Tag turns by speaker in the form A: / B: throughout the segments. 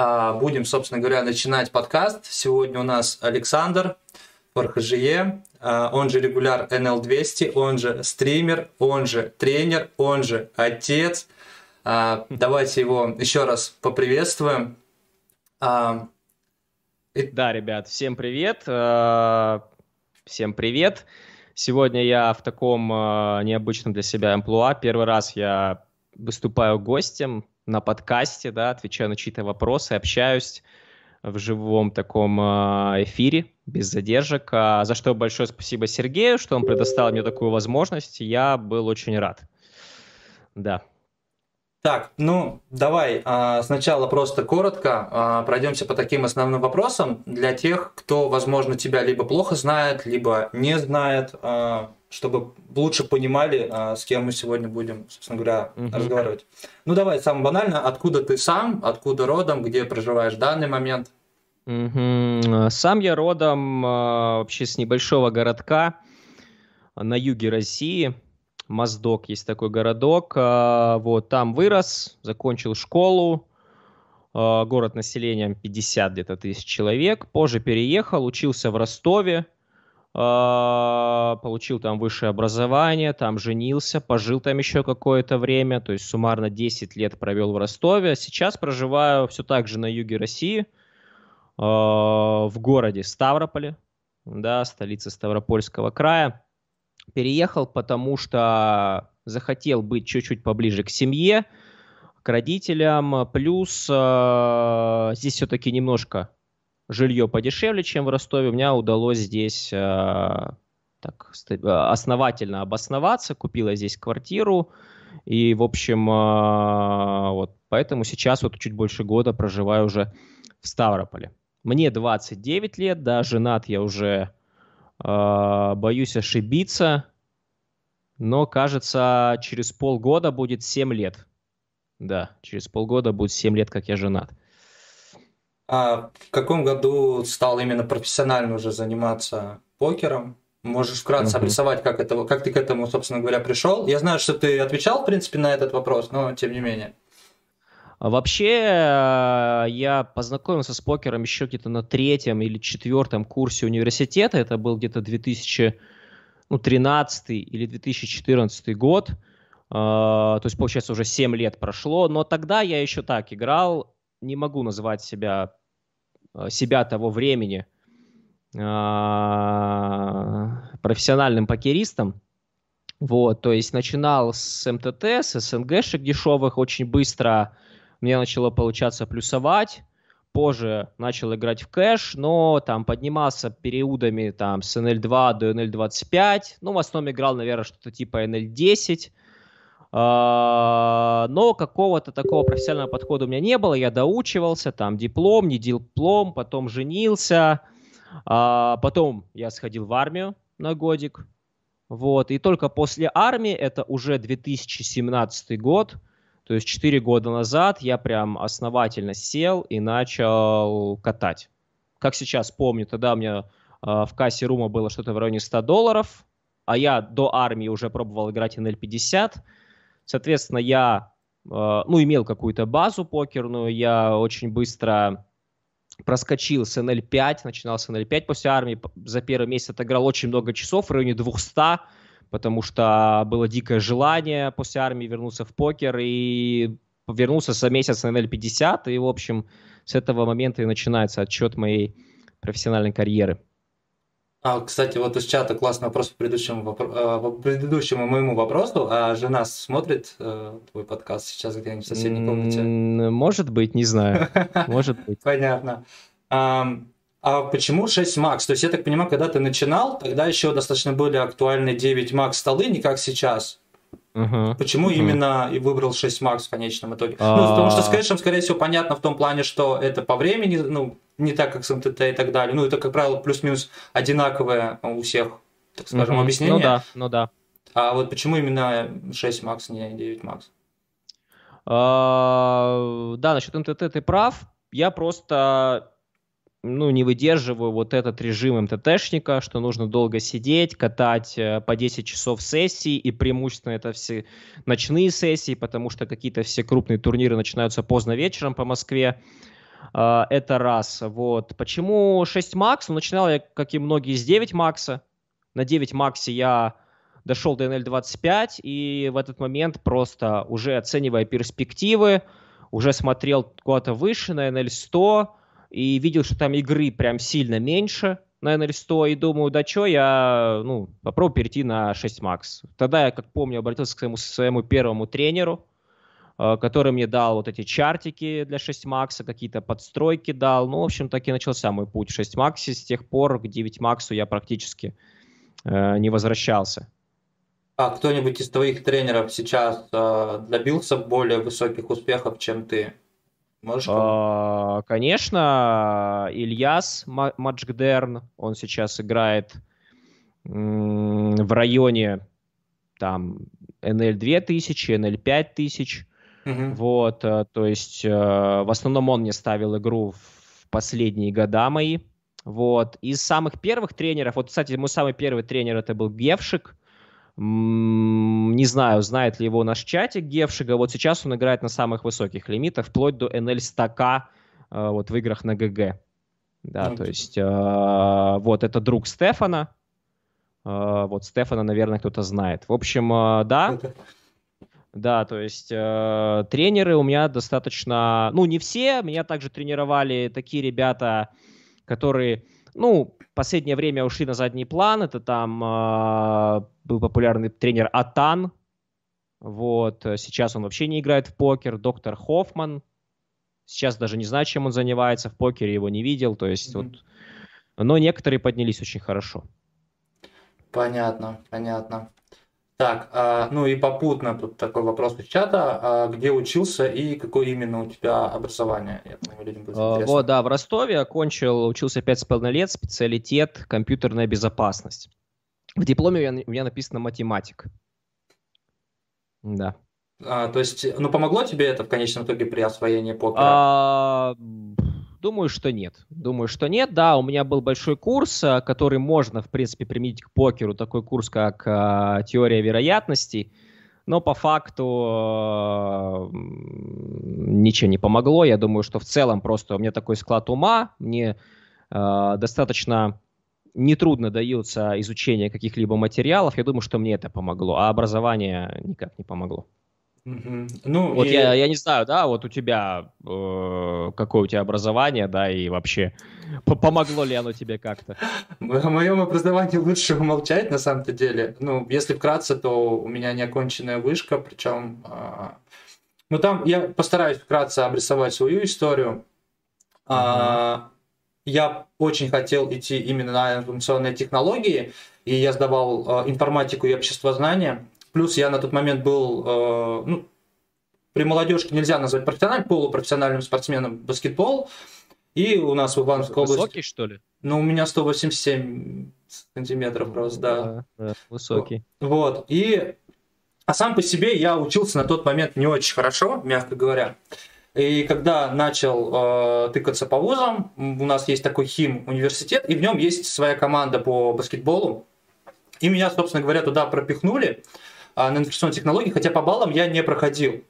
A: А, будем, собственно говоря, начинать подкаст. Сегодня у нас Александр Фархажие, а, он же регуляр NL200, он же стример, он же тренер, он же отец. А, давайте его еще раз поприветствуем.
B: Да, ребят, всем привет. Всем привет. Сегодня я в таком необычном для себя амплуа. Первый раз я выступаю гостем на подкасте, да, отвечаю на чьи-то вопросы, общаюсь в живом таком а, эфире, без задержек. А за что большое спасибо Сергею, что он предоставил мне такую возможность. Я был очень рад. Да.
A: Так, ну давай а, сначала просто коротко а, пройдемся по таким основным вопросам для тех, кто, возможно, тебя либо плохо знает, либо не знает чтобы лучше понимали, а, с кем мы сегодня будем, собственно говоря, угу. разговаривать. Ну давай, самое банально, откуда ты сам, откуда родом, где проживаешь в данный момент?
B: Угу. Сам я родом а, вообще с небольшого городка на юге России. Моздок есть такой городок. А, вот там вырос, закончил школу. Город населением 50 где-то тысяч человек. Позже переехал, учился в Ростове а, получил там высшее образование, там женился, пожил там еще какое-то время, то есть суммарно 10 лет провел в Ростове. Сейчас проживаю все так же на юге России, а, в городе Ставрополе, да, столица Ставропольского края. Переехал, потому что захотел быть чуть-чуть поближе к семье, к родителям, плюс э, здесь все-таки немножко жилье подешевле, чем в Ростове, у меня удалось здесь э, так, э, основательно обосноваться, купила здесь квартиру, и, в общем, э, вот поэтому сейчас вот чуть больше года проживаю уже в Ставрополе. Мне 29 лет, да, женат я уже боюсь ошибиться, но, кажется, через полгода будет 7 лет. Да, через полгода будет 7 лет, как я женат.
A: А в каком году стал именно профессионально уже заниматься покером? Можешь вкратце uh-huh. обрисовать, как, это, как ты к этому, собственно говоря, пришел? Я знаю, что ты отвечал, в принципе, на этот вопрос, но тем не менее.
B: А вообще, э, я познакомился с покером еще где-то на третьем или четвертом курсе университета. Это был где-то 2013 ну, или 2014 год. А, то есть, получается, уже 7 лет прошло. Но тогда я еще так играл. Не могу назвать себя Э, себя того времени а, профессиональным покеристом. Вот, то есть начинал с МТТ, с СНГшек дешевых очень быстро. Мне начало получаться плюсовать. Позже начал играть в кэш, но там поднимался периодами там с NL2 до NL25. Ну, в основном играл, наверное, что-то типа NL10. А, но какого-то такого профессионального подхода у меня не было. Я доучивался, там диплом, не диплом, потом женился. А, потом я сходил в армию на годик. Вот. И только после армии, это уже 2017 год, то есть 4 года назад, я прям основательно сел и начал катать. Как сейчас помню, тогда у меня э, в кассе рума было что-то в районе 100 долларов, а я до армии уже пробовал играть NL50, Соответственно, я э, ну, имел какую-то базу покерную, я очень быстро проскочил с NL5, начинал с NL5 после армии, за первый месяц отыграл очень много часов, в районе 200, потому что было дикое желание после армии вернуться в покер, и вернулся за месяц на NL50, и, в общем, с этого момента и начинается отчет моей профессиональной карьеры.
A: А, кстати, вот из чата классный вопрос по предыдущему, вопро... Э, по предыдущему моему вопросу. А жена смотрит э, твой подкаст сейчас где-нибудь в соседней комнате?
B: Может быть, не знаю. Может быть.
A: Понятно. А почему 6 Max? То есть, я так понимаю, когда ты начинал, тогда еще достаточно были актуальны 9 Max столы, не как сейчас. Uh-huh. Почему uh-huh. именно и выбрал 6 Max в конечном итоге? Uh-huh. Ну, потому что с кэшем, скорее всего, понятно в том плане, что это по времени, ну, не так, как с МТТ и так далее. Ну, это, как правило, плюс-минус одинаковое у всех, так скажем, uh-huh. объяснение.
B: Ну да, ну да.
A: А вот почему именно 6 Max, не 9 Max?
B: Uh, да, насчет МТТ ты прав. Я просто ну, не выдерживаю вот этот режим МТТшника, что нужно долго сидеть, катать э, по 10 часов сессий, и преимущественно это все ночные сессии, потому что какие-то все крупные турниры начинаются поздно вечером по Москве. Uh, это раз. Вот. Почему 6 макс? Ну, начинал я, как и многие, с 9 макса. На 9 максе я дошел до NL25, и в этот момент просто уже оценивая перспективы, уже смотрел куда-то выше на NL100 и видел, что там игры прям сильно меньше на NL100, и думаю, да что, я ну, попробую перейти на 6 Max. Тогда я, как помню, обратился к своему, своему первому тренеру, э, который мне дал вот эти чартики для 6 Max, какие-то подстройки дал. Ну, в общем, так и начался мой путь в 6 Max. С тех пор к 9 Max я практически э, не возвращался.
A: А кто-нибудь из твоих тренеров сейчас э, добился более высоких успехов, чем ты?
B: Можешь? А, конечно, Ильяс Маджгдерн, он сейчас играет в районе там NL 2000, NL 5000. Угу. Вот, э, то есть э, в основном он мне ставил игру в последние года мои. Вот. Из самых первых тренеров, вот, кстати, мой самый первый тренер это был Гевшик. Не знаю, знает ли его наш чатик Гевшига. Вот сейчас он играет на самых высоких лимитах, вплоть до NL 100 э, вот в играх на ГГ. Да, ну, то есть э, вот это друг Стефана. Э, вот Стефана, наверное, кто-то знает. В общем, да. Да, то есть э, тренеры у меня достаточно, ну не все, меня также тренировали такие ребята, которые, ну последнее время ушли на задний план. Это там э, был популярный тренер Атан. Вот. Сейчас он вообще не играет в покер. Доктор Хоффман. Сейчас даже не знаю, чем он занимается. В покере его не видел. То есть mm-hmm. вот... Но некоторые поднялись очень хорошо.
A: Понятно, понятно. Так, а, ну и попутно тут такой вопрос из чата. А где учился и какое именно у тебя образование? Я
B: думаю, людям будет а, Вот, да, в Ростове окончил, учился 5,5 лет, специалитет компьютерная безопасность. В дипломе у меня, у меня написано математик. Да.
A: А, то есть, ну помогло тебе это в конечном итоге при освоении покера? А,
B: Думаю, что нет. Думаю, что нет. Да, у меня был большой курс, э, который можно, в принципе, применить к покеру. Такой курс, как э, теория вероятностей. Но по факту э, ничего не помогло. Я думаю, что в целом просто у меня такой склад ума. Мне э, достаточно нетрудно дается изучение каких-либо материалов. Я думаю, что мне это помогло. А образование никак не помогло. Ну, вот и... я, я не знаю, да, вот у тебя э, какое у тебя образование, да, и вообще помогло ли оно тебе как-то?
A: О моем образовании лучше умолчать, на самом-то деле. Ну, если вкратце, то у меня неоконченная вышка, причем... Э, ну, там я постараюсь вкратце обрисовать свою историю. Uh-huh. А, я очень хотел идти именно на информационные технологии, и я сдавал э, информатику и обществознание. Плюс я на тот момент был, э, ну, при молодежке нельзя назвать профессиональным, полупрофессиональным спортсменом баскетбол. И у нас в Ивановской области...
B: Высокий, что ли?
A: Ну, у меня 187 сантиметров рост, да. да,
B: да высокий.
A: Вот. И... А сам по себе я учился на тот момент не очень хорошо, мягко говоря. И когда начал э, тыкаться по вузам, у нас есть такой хим университет, и в нем есть своя команда по баскетболу. И меня, собственно говоря, туда пропихнули. А, на информационной технологии, хотя по баллам я не проходил.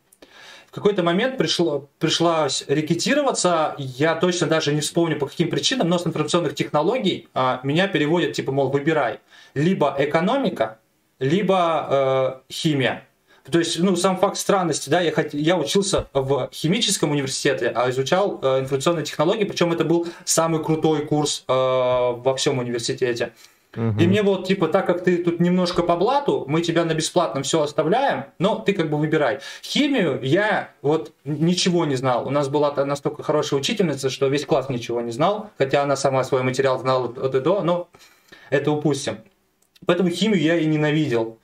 A: В какой-то момент пришло, пришлось рекетироваться, я точно даже не вспомню по каким причинам, но с информационных технологий а, меня переводят, типа, мол, выбирай, либо экономика, либо э, химия. То есть, ну, сам факт странности, да, я, хот... я учился в химическом университете, а изучал э, информационные технологии, причем это был самый крутой курс э, во всем университете. Угу. И мне вот, типа, так как ты тут немножко по блату, мы тебя на бесплатном все оставляем, но ты как бы выбирай. Химию я вот ничего не знал. У нас была настолько хорошая учительница, что весь класс ничего не знал, хотя она сама свой материал знала от и до, но это упустим. Поэтому химию я и ненавидел.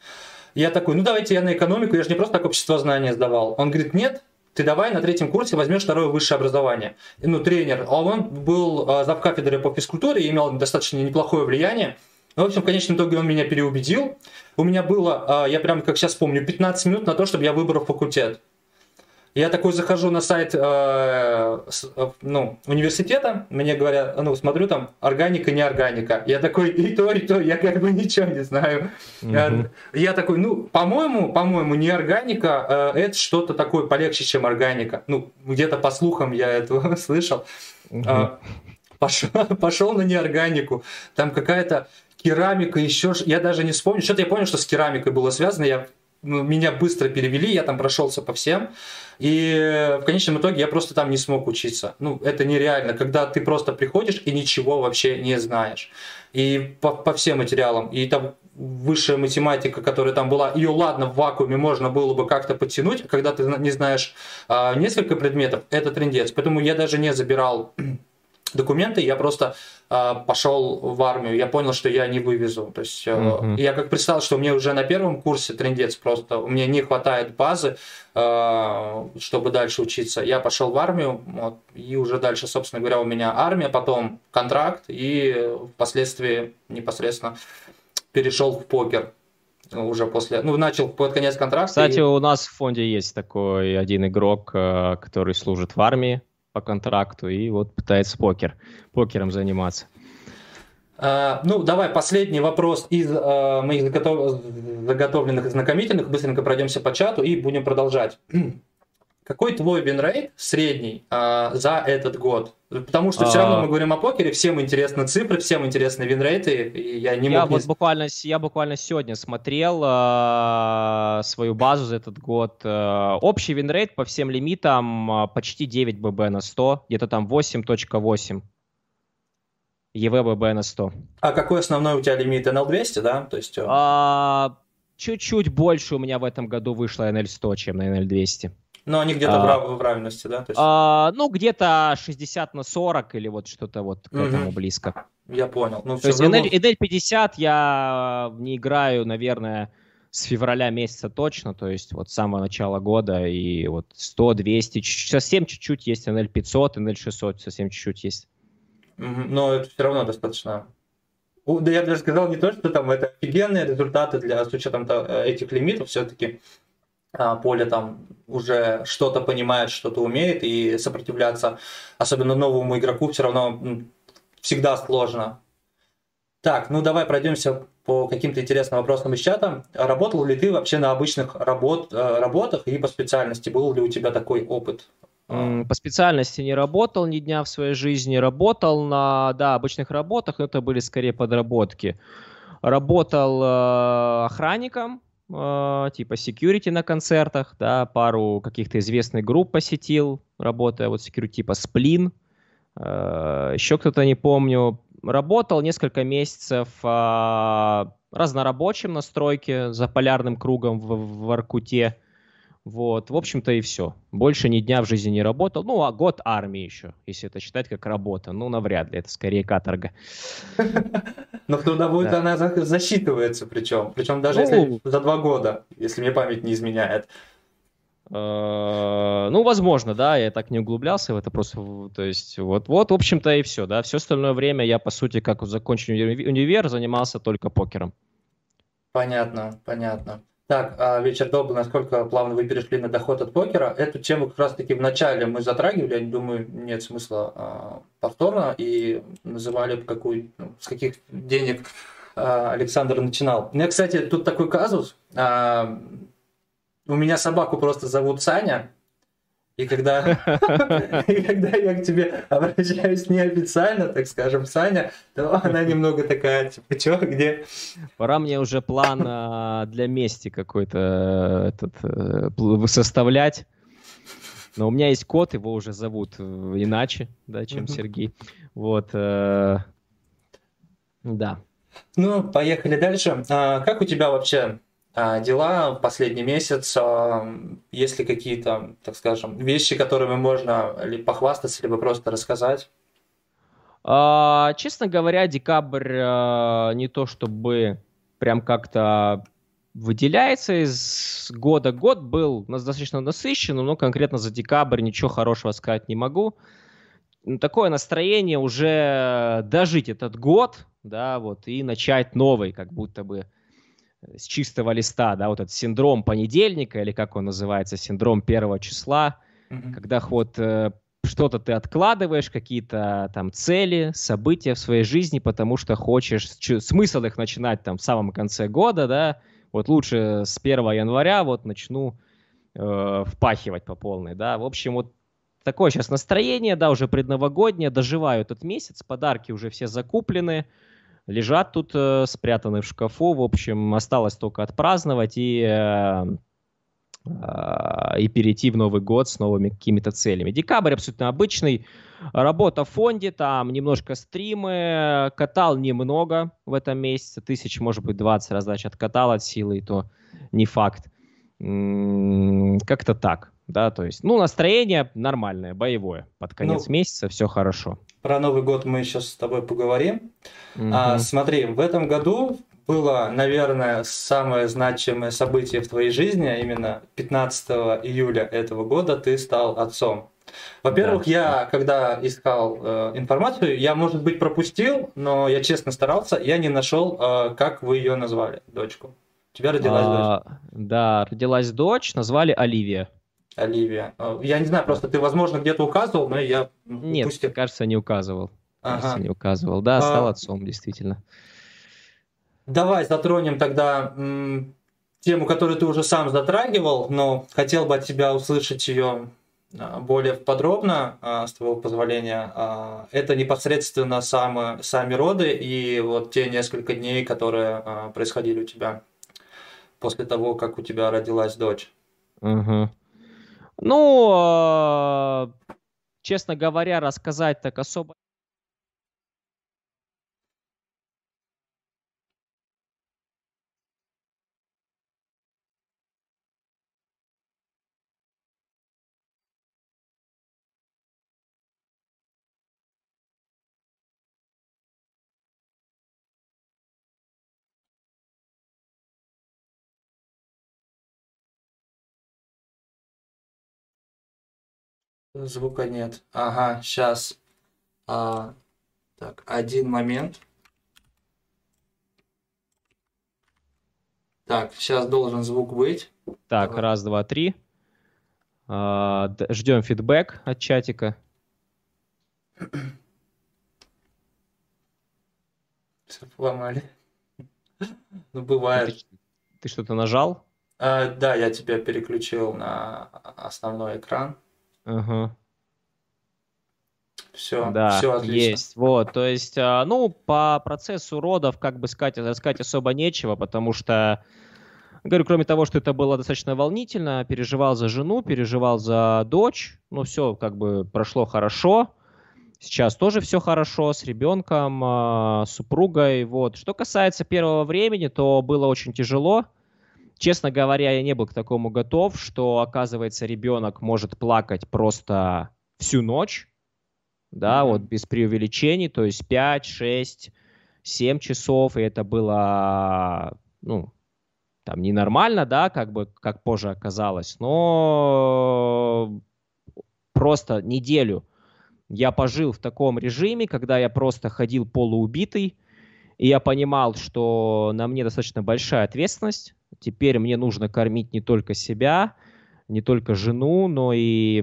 A: Я такой, ну давайте я на экономику, я же не просто так общество знания сдавал. Он говорит, нет, ты давай на третьем курсе возьмешь второе высшее образование. Ну, тренер, а он был а, зав кафедры по физкультуре и имел достаточно неплохое влияние. Ну, в общем, в конечном итоге он меня переубедил. У меня было, а, я прям как сейчас помню, 15 минут на то, чтобы я выбрал факультет. Я такой захожу на сайт э, э, ну, университета, мне говорят, ну, смотрю там, органика, не органика. Я такой, и то, и то, я как бы ничего не знаю. Mm-hmm. Я такой, ну, по-моему, по-моему, не органика, э, это что-то такое полегче, чем органика. Ну, где-то по слухам я это слышал. Mm-hmm. Пошел, пошел на неорганику, там какая-то керамика, еще, я даже не вспомню, что-то я понял, что с керамикой было связано, я ну, меня быстро перевели, я там прошелся по всем. И в конечном итоге я просто там не смог учиться. Ну, это нереально, когда ты просто приходишь и ничего вообще не знаешь. И по, по всем материалам. И там высшая математика, которая там была, ее ладно в вакууме можно было бы как-то подтянуть, когда ты не знаешь а, несколько предметов, это трендец. Поэтому я даже не забирал документы, я просто пошел в армию, я понял, что я не вывезу. То есть uh-huh. я как представил, что мне уже на первом курсе трендец просто, мне не хватает базы, э, чтобы дальше учиться. Я пошел в армию, вот, и уже дальше, собственно говоря, у меня армия, потом контракт, и впоследствии непосредственно перешел в покер уже после, ну, начал под конец контракта.
B: Кстати, и... у нас в фонде есть такой один игрок, э, который служит в армии, по контракту и вот пытается покер, покером заниматься.
A: А, ну, давай последний вопрос из а, моих заготов... заготовленных знакомительных. Быстренько пройдемся по чату и будем продолжать. Какой твой винрейт средний а, за этот год? Потому что все равно а. мы говорим о покере, всем интересны цифры, всем интересны винрейты, и я не
B: я
A: мог...
B: Вот не... буквально, я буквально сегодня смотрел э, свою базу за этот год. Э, общий винрейт по всем лимитам э, почти 9 BB на 100, где-то там 8.8. EV BB на 100.
A: А какой основной у тебя лимит? NL200, да? То есть...
B: А, чуть-чуть больше у меня в этом году вышло NL100, чем на NL200.
A: Но они где-то а, в, в равности, да?
B: То есть... а, ну, где-то 60 на 40 или вот что-то вот к угу. этому близко.
A: Я понял. Ну,
B: То есть NL, NL 50 я не играю, наверное, с февраля месяца точно, то есть вот с самого начала года, и вот 100, 200, совсем чуть-чуть есть NL 500, NL 600, совсем чуть-чуть есть.
A: Но это все равно достаточно да я даже сказал не то, что там это офигенные результаты для с учетом э, этих лимитов, все-таки а, поле там уже что-то понимает, что-то умеет, и сопротивляться, особенно новому игроку, все равно всегда сложно. Так, ну давай пройдемся по каким-то интересным вопросам из чата. Работал ли ты вообще на обычных работ, э, работах и по специальности? Был ли у тебя такой опыт?
B: По специальности не работал ни дня в своей жизни. Работал на да, обычных работах, но это были скорее подработки. Работал э, охранником, э, типа security на концертах, да, пару каких-то известных групп посетил, работая вот security типа Splin, э, еще кто-то не помню. Работал несколько месяцев э, разнорабочим на стройке за полярным кругом в, в Аркуте. Вот, в общем-то и все. Больше ни дня в жизни не работал. Ну, а год армии еще, если это считать как работа. Ну, навряд ли, это скорее каторга.
A: Но в трудовую она засчитывается причем. Причем даже ну, если за два года, если мне память не изменяет.
B: Э, ну, возможно, да, я так не углублялся в это просто, то есть, вот, вот, в общем-то, и все, да, все остальное время я, по сути, как закончил универ, занимался только покером.
A: Понятно, понятно. Так, а вечер добрый, насколько плавно вы перешли на доход от покера. Эту тему как раз-таки в начале мы затрагивали, я думаю, нет смысла а, повторно, и называли, какую, ну, с каких денег а, Александр начинал. У меня, кстати, тут такой казус. А, у меня собаку просто зовут Саня, и когда, и когда я к тебе обращаюсь неофициально, так скажем, Саня, то она немного такая, типа, чё, где?
B: Пора мне уже план а, для мести какой-то этот, э, составлять. Но у меня есть кот, его уже зовут э, иначе, да, чем Сергей. Вот. Э, да.
A: Ну, поехали дальше. А, как у тебя вообще дела в последний месяц, а, есть ли какие-то, так скажем, вещи, которыми можно ли похвастаться, либо просто рассказать?
B: А, честно говоря, декабрь не то чтобы прям как-то выделяется из года. Год был достаточно насыщен, но конкретно за декабрь ничего хорошего сказать не могу. Такое настроение уже дожить этот год, да, вот, и начать новый, как будто бы с чистого листа, да, вот этот синдром понедельника, или как он называется, синдром первого числа, mm-hmm. когда вот э, что-то ты откладываешь, какие-то там цели, события в своей жизни, потому что хочешь, смысл их начинать там в самом конце года, да, вот лучше с 1 января вот начну э, впахивать по полной, да, в общем, вот такое сейчас настроение, да, уже предновогоднее, доживаю этот месяц, подарки уже все закуплены, лежат тут э, спрятаны в шкафу, в общем, осталось только отпраздновать и э, а, и перейти в Новый год с новыми какими-то целями. Декабрь абсолютно обычный. Работа в фонде, там немножко стримы. Катал немного в этом месяце. Тысяч, может быть, 20 раздач откатал от силы, и то не факт. Как-то так. Да, то есть, ну, настроение нормальное, боевое. Под конец ну, месяца все хорошо.
A: Про Новый год мы сейчас с тобой поговорим. Угу. А, смотри, в этом году было, наверное, самое значимое событие в твоей жизни, а именно 15 июля этого года ты стал отцом. Во-первых, да. я, когда искал э, информацию, я, может быть, пропустил, но я честно старался, я не нашел, э, как вы ее назвали, дочку. У тебя родилась а,
B: дочь? Да, родилась дочь, назвали Оливия.
A: Оливия. Э, я не знаю, просто ты, возможно, где-то указывал, но я
B: Нет, упустил. кажется, не указывал. Ага. Кажется, не указывал. Да, стал а... отцом, действительно.
A: Давай затронем тогда тему, которую ты уже сам затрагивал, но хотел бы от тебя услышать ее а, более подробно, а, с твоего позволения. А, это непосредственно сами, сами роды и вот те несколько дней, которые происходили у тебя после того, как у тебя родилась дочь.
B: Угу. Ну, честно говоря, рассказать так особо
A: Звука нет. Ага, сейчас. А, так, один момент. Так, сейчас должен звук быть.
B: Так, Давай. раз, два, три. А, ждем фидбэк от чатика.
A: Все поломали. Ну, бывает.
B: Ты, ты что-то нажал?
A: А, да, я тебя переключил на основной экран. Ага. Все,
B: да, все отлично. есть. Вот, то есть, а, ну, по процессу родов, как бы сказать, сказать особо нечего, потому что, говорю, кроме того, что это было достаточно волнительно, переживал за жену, переживал за дочь, ну, все как бы прошло хорошо. Сейчас тоже все хорошо с ребенком, а, с супругой. Вот. Что касается первого времени, то было очень тяжело. Честно говоря, я не был к такому готов, что, оказывается, ребенок может плакать просто всю ночь, да, mm-hmm. вот без преувеличений, то есть 5, 6, 7 часов, и это было, ну, там ненормально, да, как бы, как позже оказалось, но просто неделю я пожил в таком режиме, когда я просто ходил полуубитый, и я понимал, что на мне достаточно большая ответственность, Теперь мне нужно кормить не только себя, не только жену, но и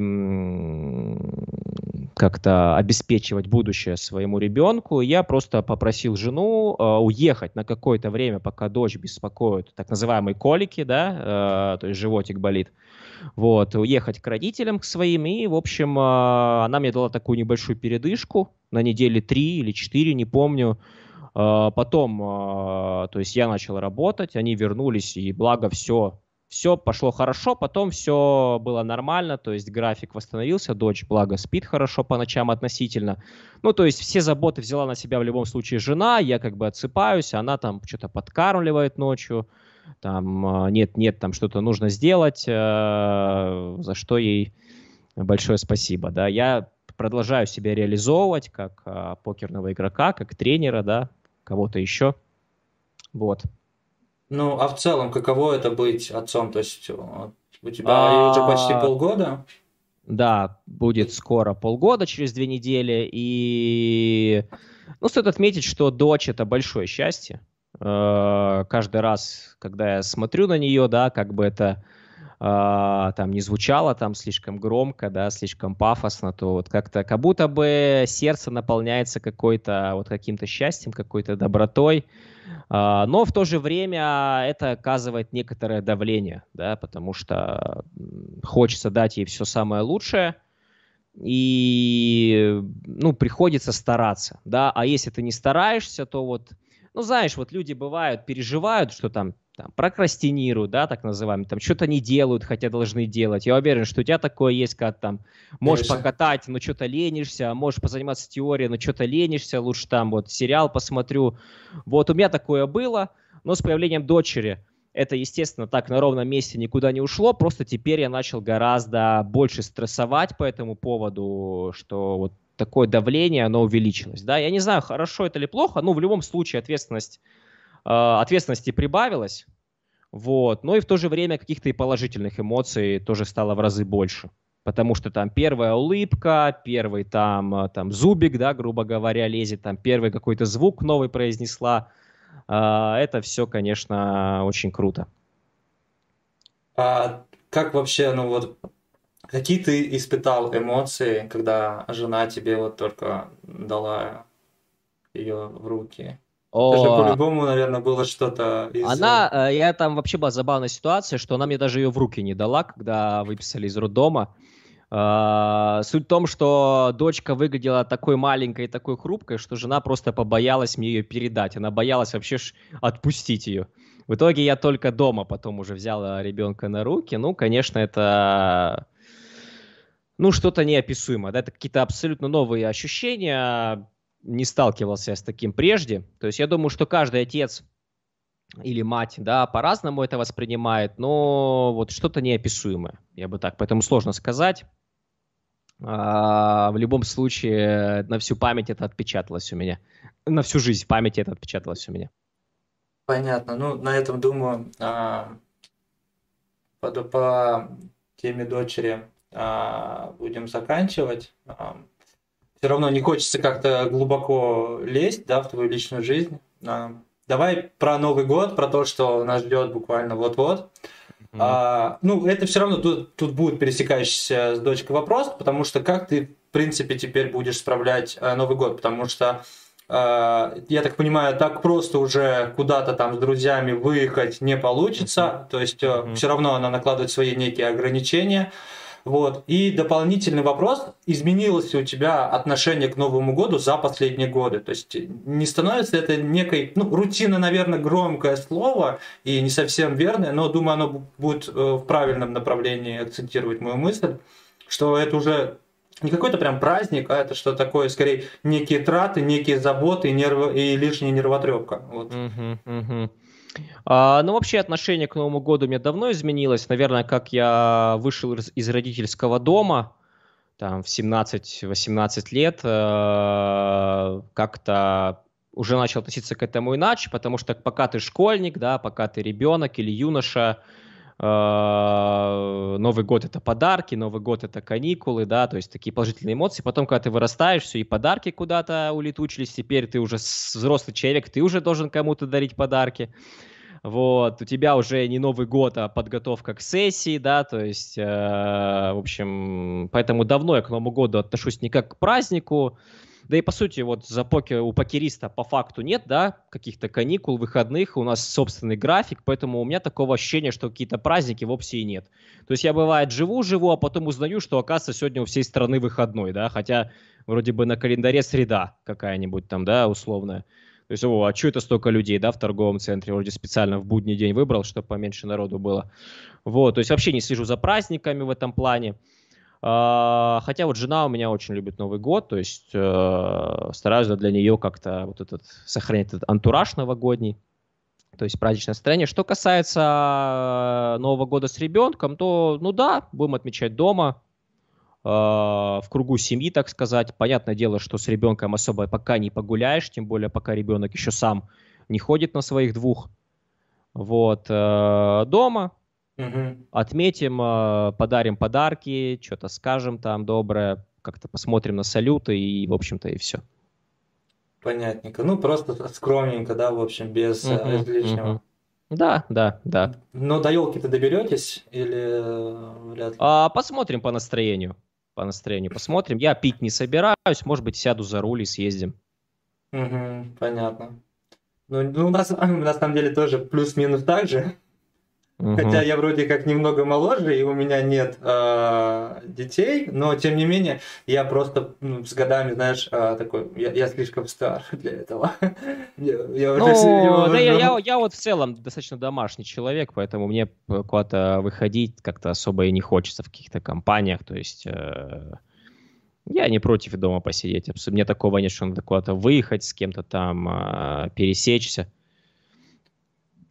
B: как-то обеспечивать будущее своему ребенку. Я просто попросил жену э, уехать на какое-то время, пока дочь беспокоит так называемые колики, да, э, то есть животик болит. Вот, уехать к родителям к своим, и, в общем, э, она мне дала такую небольшую передышку на недели три или четыре, не помню, потом, а, то есть я начал работать, они вернулись, и благо все, все пошло хорошо, потом все было нормально, то есть график восстановился, дочь, благо, спит хорошо по ночам относительно. Ну, то есть все заботы взяла на себя в любом случае жена, я как бы отсыпаюсь, она там что-то подкармливает ночью, там нет-нет, там что-то нужно сделать, э, за что ей большое спасибо, да. Я продолжаю себя реализовывать как а, покерного игрока, как тренера, да, кого-то еще. Вот.
A: Ну, а в целом, каково это быть отцом? То есть у тебя а... уже почти полгода?
B: Да, будет скоро полгода, через две недели. И ну, стоит отметить, что дочь это большое счастье. Э, каждый раз, когда я смотрю на нее, да, как бы это э, там не звучало там слишком громко, да, слишком пафосно, то вот как-то как будто бы сердце наполняется какой-то вот каким-то счастьем, какой-то добротой, э, но в то же время это оказывает некоторое давление, да, потому что хочется дать ей все самое лучшее, и, ну, приходится стараться, да, а если ты не стараешься, то вот ну, знаешь, вот люди бывают, переживают, что там, там прокрастинируют, да, так называемые, там что-то не делают, хотя должны делать. Я уверен, что у тебя такое есть, когда там можешь Конечно. покатать, но что-то ленишься, можешь позаниматься теорией, но что-то ленишься, лучше там вот сериал посмотрю. Вот у меня такое было, но с появлением дочери это, естественно, так на ровном месте никуда не ушло, просто теперь я начал гораздо больше стрессовать по этому поводу, что вот такое давление, оно увеличилось. Да? Я не знаю, хорошо это или плохо, но в любом случае ответственность, ответственности прибавилась. Вот. Но и в то же время каких-то и положительных эмоций тоже стало в разы больше. Потому что там первая улыбка, первый там, э, там зубик, да, грубо говоря, лезет, там первый какой-то звук новый произнесла. Э, это все, конечно, очень круто.
A: А как вообще, ну вот Какие ты испытал эмоции, когда жена тебе вот только дала ее в руки? О, Это по-любому, наверное, было что-то
B: из... Она, э, я там вообще была забавная ситуация, что она мне даже ее в руки не дала, когда выписали из роддома. Uh, суть в том, что дочка выглядела такой маленькой и такой хрупкой, что жена просто побоялась мне ее передать. Она боялась вообще отпустить ее. В итоге я только дома потом уже взяла ребенка на руки. Ну, конечно, это ну, что-то неописуемое. Да? Это какие-то абсолютно новые ощущения. Не сталкивался с таким прежде. То есть я думаю, что каждый отец или мать, да, по-разному это воспринимает, но вот что-то неописуемое, я бы так, поэтому сложно сказать. А, в любом случае, на всю память это отпечаталось у меня. На всю жизнь памяти это отпечаталось у меня.
A: Понятно. Ну, на этом, думаю, а, по, по теме дочери а, будем заканчивать. А, Все равно не хочется как-то глубоко лезть да, в твою личную жизнь. А, давай про Новый год, про то, что нас ждет буквально вот-вот. Mm-hmm. А, ну, это все равно тут, тут будет пересекающийся с дочкой вопрос, потому что как ты, в принципе, теперь будешь справлять а, Новый год, потому что я так понимаю, так просто уже куда-то там с друзьями выехать не получится, mm-hmm. то есть mm-hmm. все равно она накладывает свои некие ограничения. Вот. И дополнительный вопрос, изменилось ли у тебя отношение к Новому году за последние годы? То есть не становится это некой, ну, рутина, наверное, громкое слово и не совсем верное, но думаю, оно будет э, в правильном направлении акцентировать мою мысль, что это уже не какой-то прям праздник, а это что такое, скорее, некие траты, некие заботы и, нерв... и лишняя нервотрепка. Вот. Uh-huh,
B: uh-huh. А, ну, вообще отношение к Новому году у меня давно изменилось. Наверное, как я вышел из, из родительского дома, там, в 17-18 лет, э, как-то уже начал относиться к этому иначе, потому что пока ты школьник, да, пока ты ребенок или юноша, э, Новый год это подарки, Новый год это каникулы, да, то есть такие положительные эмоции. Потом, когда ты вырастаешь, все, и подарки куда-то улетучились, теперь ты уже взрослый человек, ты уже должен кому-то дарить подарки вот, у тебя уже не Новый год, а подготовка к сессии, да, то есть, э, в общем, поэтому давно я к Новому году отношусь не как к празднику, да и по сути, вот за покер, у покериста по факту нет, да, каких-то каникул, выходных, у нас собственный график, поэтому у меня такого ощущения, что какие-то праздники вовсе и нет. То есть я, бывает, живу-живу, а потом узнаю, что, оказывается, сегодня у всей страны выходной, да, хотя вроде бы на календаре среда какая-нибудь там, да, условная. То есть, о, а что это столько людей, да, в торговом центре? Вроде специально в будний день выбрал, чтобы поменьше народу было. Вот, то есть вообще не слежу за праздниками в этом плане. А, хотя вот жена у меня очень любит Новый год, то есть э, стараюсь для нее как-то вот этот сохранить этот антураж новогодний, то есть праздничное настроение. Что касается Нового года с ребенком, то, ну да, будем отмечать дома, в кругу семьи, так сказать. Понятное дело, что с ребенком особо пока не погуляешь, тем более пока ребенок еще сам не ходит на своих двух. Вот. Э, дома угу. отметим, э, подарим подарки, что-то скажем там доброе, как-то посмотрим на салюты и, в общем-то, и все.
A: Понятненько. Ну, просто скромненько, да, в общем, без uh-huh, лишнего. Uh-huh.
B: Да, да, да.
A: Но до елки-то доберетесь или э,
B: вряд ли? А, посмотрим по настроению. По настроению посмотрим. Я пить не собираюсь, может быть, сяду за руль и съездим.
A: Угу, понятно. Ну, ну, у нас на самом деле тоже плюс-минус так же. Угу. Хотя я вроде как немного моложе, и у меня нет э, детей, но тем не менее я просто ну, с годами, знаешь, э, такой, я, я слишком стар для этого.
B: я, я ну, уже, да, я, я, я вот в целом достаточно домашний человек, поэтому мне куда-то выходить как-то особо и не хочется в каких-то компаниях, то есть... Э, я не против дома посидеть. Мне такого нет, что надо куда-то выехать, с кем-то там э, пересечься.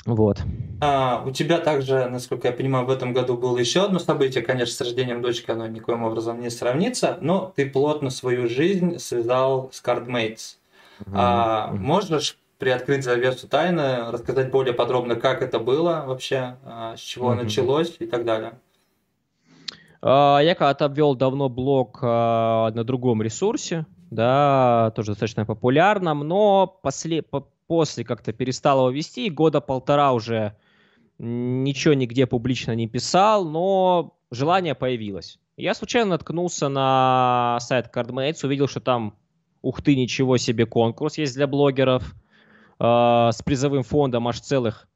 B: Вот.
A: А, у тебя также, насколько я понимаю, в этом году было еще одно событие. Конечно, с рождением дочки оно никоим образом не сравнится, но ты плотно свою жизнь связал с Cardmates. Mm-hmm. А, можешь приоткрыть завесу тайны, рассказать более подробно, как это было вообще, а, с чего mm-hmm. началось и так далее?
B: А, я когда-то обвел давно блог а, на другом ресурсе, да, тоже достаточно популярном, но после, после как-то перестал его вести, года полтора уже ничего нигде публично не писал, но желание появилось. Я случайно наткнулся на сайт CardMates, увидел, что там, ух ты, ничего себе, конкурс есть для блогеров э, с призовым фондом аж целых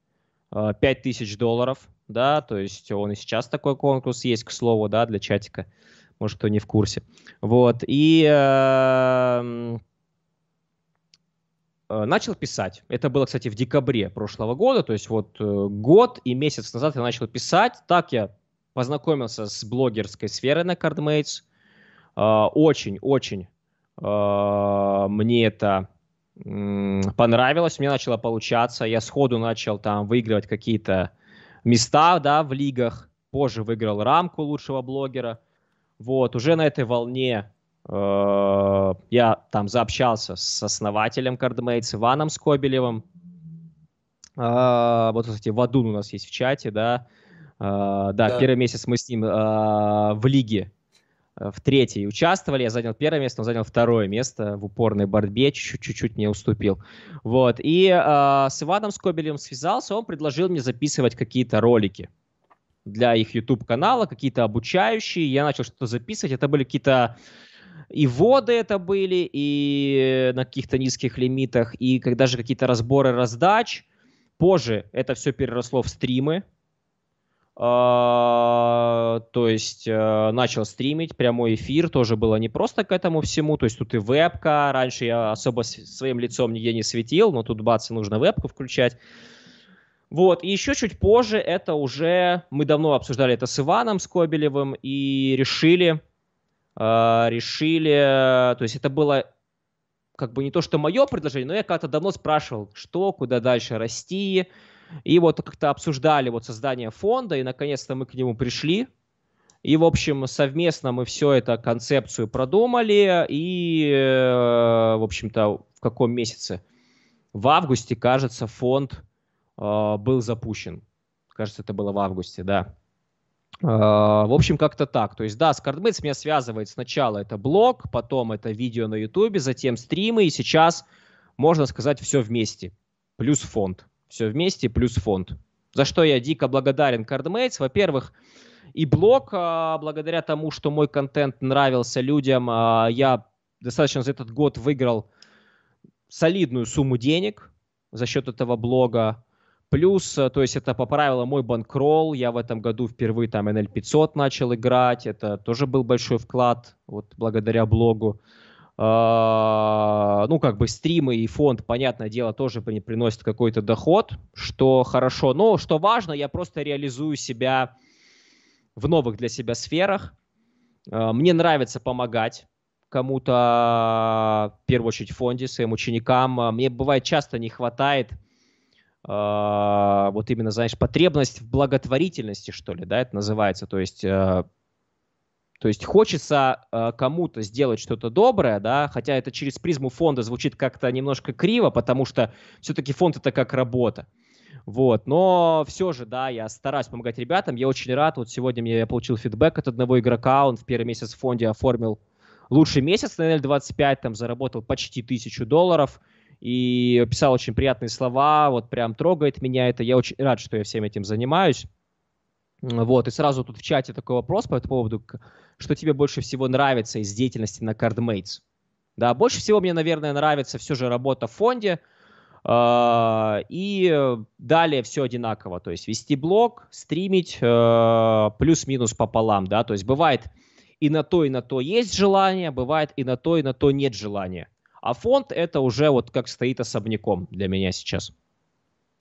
B: э, 5000 долларов, да, то есть он и сейчас такой конкурс есть, к слову, да, для чатика, может, кто не в курсе. Вот, и... Э, начал писать. Это было, кстати, в декабре прошлого года, то есть вот э, год и месяц назад я начал писать. Так я познакомился с блогерской сферой на CardMates. Очень-очень э, мне это понравилось, мне начало получаться. Я сходу начал там выигрывать какие-то места, да, в лигах. Позже выиграл рамку лучшего блогера. Вот, уже на этой волне Э, я там заобщался с основателем CardMates Иваном Скобелевым. Э, вот, кстати, Вадун у нас есть в чате, да. Э, да, да. первый месяц мы с ним в лиге в третьей участвовали, я занял первое место, он занял второе место в упорной борьбе, чуть-чуть не уступил. Вот, и э, с Иваном Скобелевым связался, он предложил мне записывать какие-то ролики для их YouTube-канала, какие-то обучающие, я начал что-то записывать, это были какие-то и воды это были, и на каких-то низких лимитах, и когда же какие-то разборы раздач. Позже это все переросло в стримы. Uh, то есть uh, начал стримить прямой эфир, тоже было не просто к этому всему, то есть тут и вебка, раньше я особо своим лицом нигде не светил, но тут бац, нужно вебку включать. Вот, и еще чуть позже это уже, мы давно обсуждали это с Иваном Скобелевым и решили, э, решили, то есть это было как бы не то, что мое предложение, но я как-то давно спрашивал, что, куда дальше расти, и вот как-то обсуждали вот создание фонда, и наконец-то мы к нему пришли, и, в общем, совместно мы все это концепцию продумали, и, э, в общем-то, в каком месяце? В августе, кажется, фонд э, был запущен. Кажется, это было в августе, да. А, в общем, как-то так. То есть, да, с CardMates меня связывает сначала это блог, потом это видео на YouTube, затем стримы, и сейчас, можно сказать, все вместе. Плюс фонд. Все вместе, плюс фонд. За что я дико благодарен CardMates. Во-первых, и блог, а, благодаря тому, что мой контент нравился людям, а, я достаточно за этот год выиграл солидную сумму денег за счет этого блога. Плюс, э, то есть это по правилам мой банкролл, я в этом году впервые там NL 500 начал играть, это тоже был большой вклад, вот благодаря блогу. Uh, ну, как бы стримы и фонд, понятное дело, тоже приносят какой-то доход, что хорошо. Но что важно, я просто реализую себя в новых для себя сферах. Uh, мне нравится помогать кому-то, в первую очередь, в фонде, своим ученикам. Uh, мне бывает часто не хватает а, вот именно, знаешь, потребность в благотворительности, что ли, да, это называется. То есть, э, то есть хочется э, кому-то сделать что-то доброе, да, хотя это через призму фонда звучит как-то немножко криво, потому что все-таки фонд это как работа. Вот, но все же, да, я стараюсь помогать ребятам, я очень рад, вот сегодня мне я получил фидбэк от одного игрока, он в первый месяц в фонде оформил лучший месяц на L25, там заработал почти тысячу долларов и писал очень приятные слова, вот прям трогает меня это. Я очень рад, что я всем этим занимаюсь. Вот, и сразу тут в чате такой вопрос по этому поводу, что тебе больше всего нравится из деятельности на CardMates? Да, больше всего мне, наверное, нравится все же работа в фонде, э, и далее все одинаково, то есть вести блог, стримить, э, плюс-минус пополам, да, то есть бывает и на то, и на то есть желание, бывает и на то, и на то нет желания. А фонд это уже вот как стоит особняком для меня сейчас.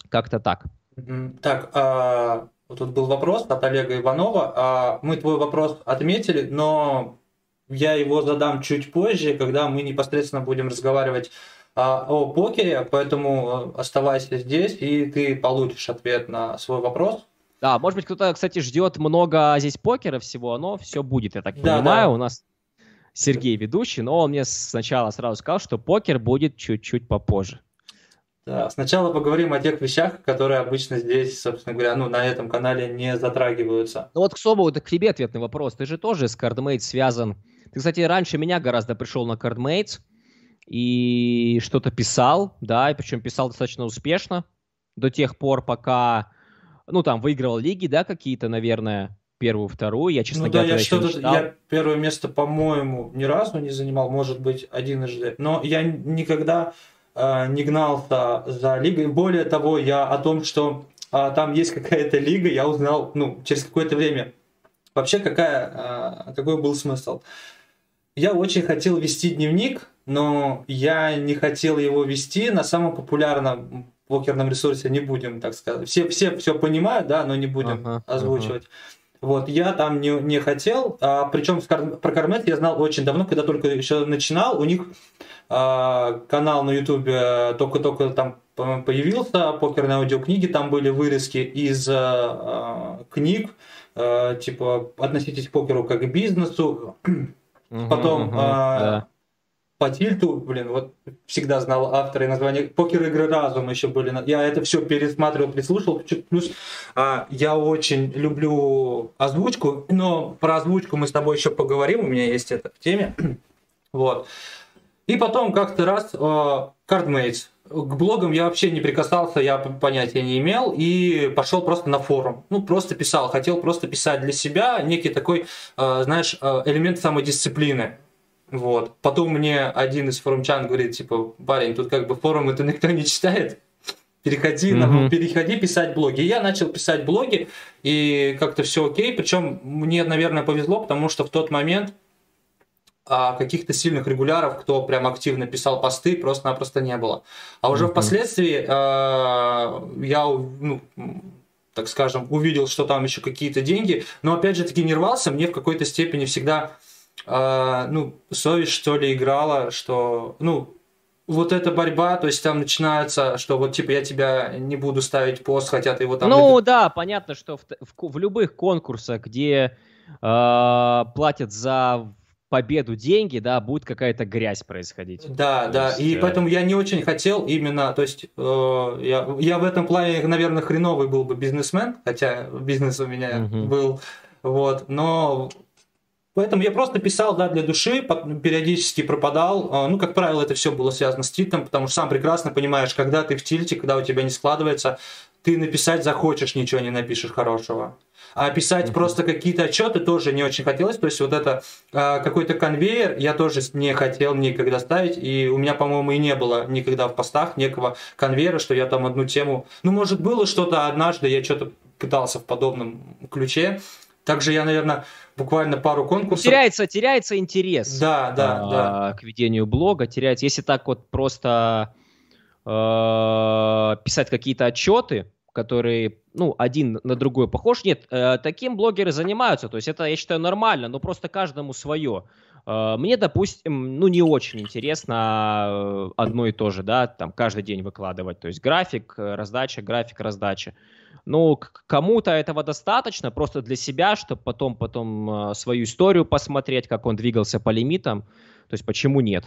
B: Как-то так.
A: Так, а, тут был вопрос от Олега Иванова. А, мы твой вопрос отметили, но я его задам чуть позже, когда мы непосредственно будем разговаривать а, о покере, поэтому оставайся здесь, и ты получишь ответ на свой вопрос.
B: Да, может быть, кто-то, кстати, ждет много здесь покера всего, но все будет, я так да, понимаю. Да. У нас Сергей ведущий, но он мне сначала сразу сказал, что покер будет чуть-чуть попозже.
A: Да, сначала поговорим о тех вещах, которые обычно здесь, собственно говоря, ну, на этом канале не затрагиваются.
B: Ну вот к Собову, это к тебе ответный вопрос. Ты же тоже с CardMates связан. Ты, кстати, раньше меня гораздо пришел на CardMates и что-то писал, да, и причем писал достаточно успешно до тех пор, пока, ну, там, выигрывал лиги, да, какие-то, наверное, первую, вторую. Я, честно ну, говоря,
A: да, я что-то, я первое место, по-моему, ни разу не занимал, может быть, единожды, но я никогда э, не гнался за лигой. Более того, я о том, что э, там есть какая-то лига, я узнал, ну, через какое-то время. Вообще, какая, э, какой был смысл? Я очень хотел вести дневник, но я не хотел его вести на самом популярном покерном ресурсе, не будем, так сказать. Все, все все понимают, да, но не будем ага, озвучивать. Ага. Вот, я там не, не хотел, а, причем про Кармет я знал очень давно, когда только еще начинал, у них а, канал на ютубе только-только там появился, покерные аудиокниги, там были вырезки из а, книг, а, типа «Относитесь к покеру как к бизнесу», потом угу, да по тильту, блин, вот всегда знал автора и название. Покер игры разум еще были. Я это все пересматривал, прислушал. Плюс а, я очень люблю озвучку, но про озвучку мы с тобой еще поговорим. У меня есть это в теме. вот. И потом как-то раз а, Cardmates. К блогам я вообще не прикасался, я понятия не имел, и пошел просто на форум. Ну, просто писал, хотел просто писать для себя некий такой, э, знаешь, элемент самодисциплины. Вот. Потом мне один из форумчан говорит, типа, парень, тут как бы форум это никто не читает. Переходи, mm-hmm. на, переходи писать блоги. И я начал писать блоги, и как-то все окей. Причем мне, наверное, повезло, потому что в тот момент а, каких-то сильных регуляров, кто прям активно писал посты, просто-напросто не было. А уже mm-hmm. впоследствии а, я, ну, так скажем, увидел, что там еще какие-то деньги, но опять же таки не рвался, мне в какой-то степени всегда а, ну, совесть, что ли, играла, что, ну, вот эта борьба, то есть там начинается, что вот типа я тебя не буду ставить пост, хотя ты его там...
B: Ну да, понятно, что в, в, в любых конкурсах, где э, платят за победу деньги, да, будет какая-то грязь происходить.
A: Да, то да, есть, и э... поэтому я не очень хотел именно, то есть э, я, я в этом плане, наверное, хреновый был бы бизнесмен, хотя бизнес у меня угу. был, вот, но Поэтому я просто писал, да, для души, периодически пропадал. А, ну, как правило, это все было связано с тильтом, потому что сам прекрасно понимаешь, когда ты в тильте, когда у тебя не складывается, ты написать захочешь, ничего не напишешь хорошего. А писать mm-hmm. просто какие-то отчеты тоже не очень хотелось. То есть вот это э, какой-то конвейер я тоже не хотел никогда ставить. И у меня, по-моему, и не было никогда в постах некого конвейера, что я там одну тему... Ну, может, было что-то однажды, я что-то пытался в подобном ключе. Также я, наверное, буквально пару конкурсов.
B: Теряется, теряется интерес.
A: Да, да,
B: а,
A: да.
B: К ведению блога теряется. Если так вот просто э, писать какие-то отчеты, которые, ну, один на другой похож. Нет, э, таким блогеры занимаются, то есть это, я считаю, нормально, но просто каждому свое. Э, мне, допустим, ну, не очень интересно э, одно и то же, да, там каждый день выкладывать, то есть график, э, раздача, график, раздача. Ну, кому-то этого достаточно, просто для себя, чтобы потом, потом э, свою историю посмотреть, как он двигался по лимитам. То есть почему нет?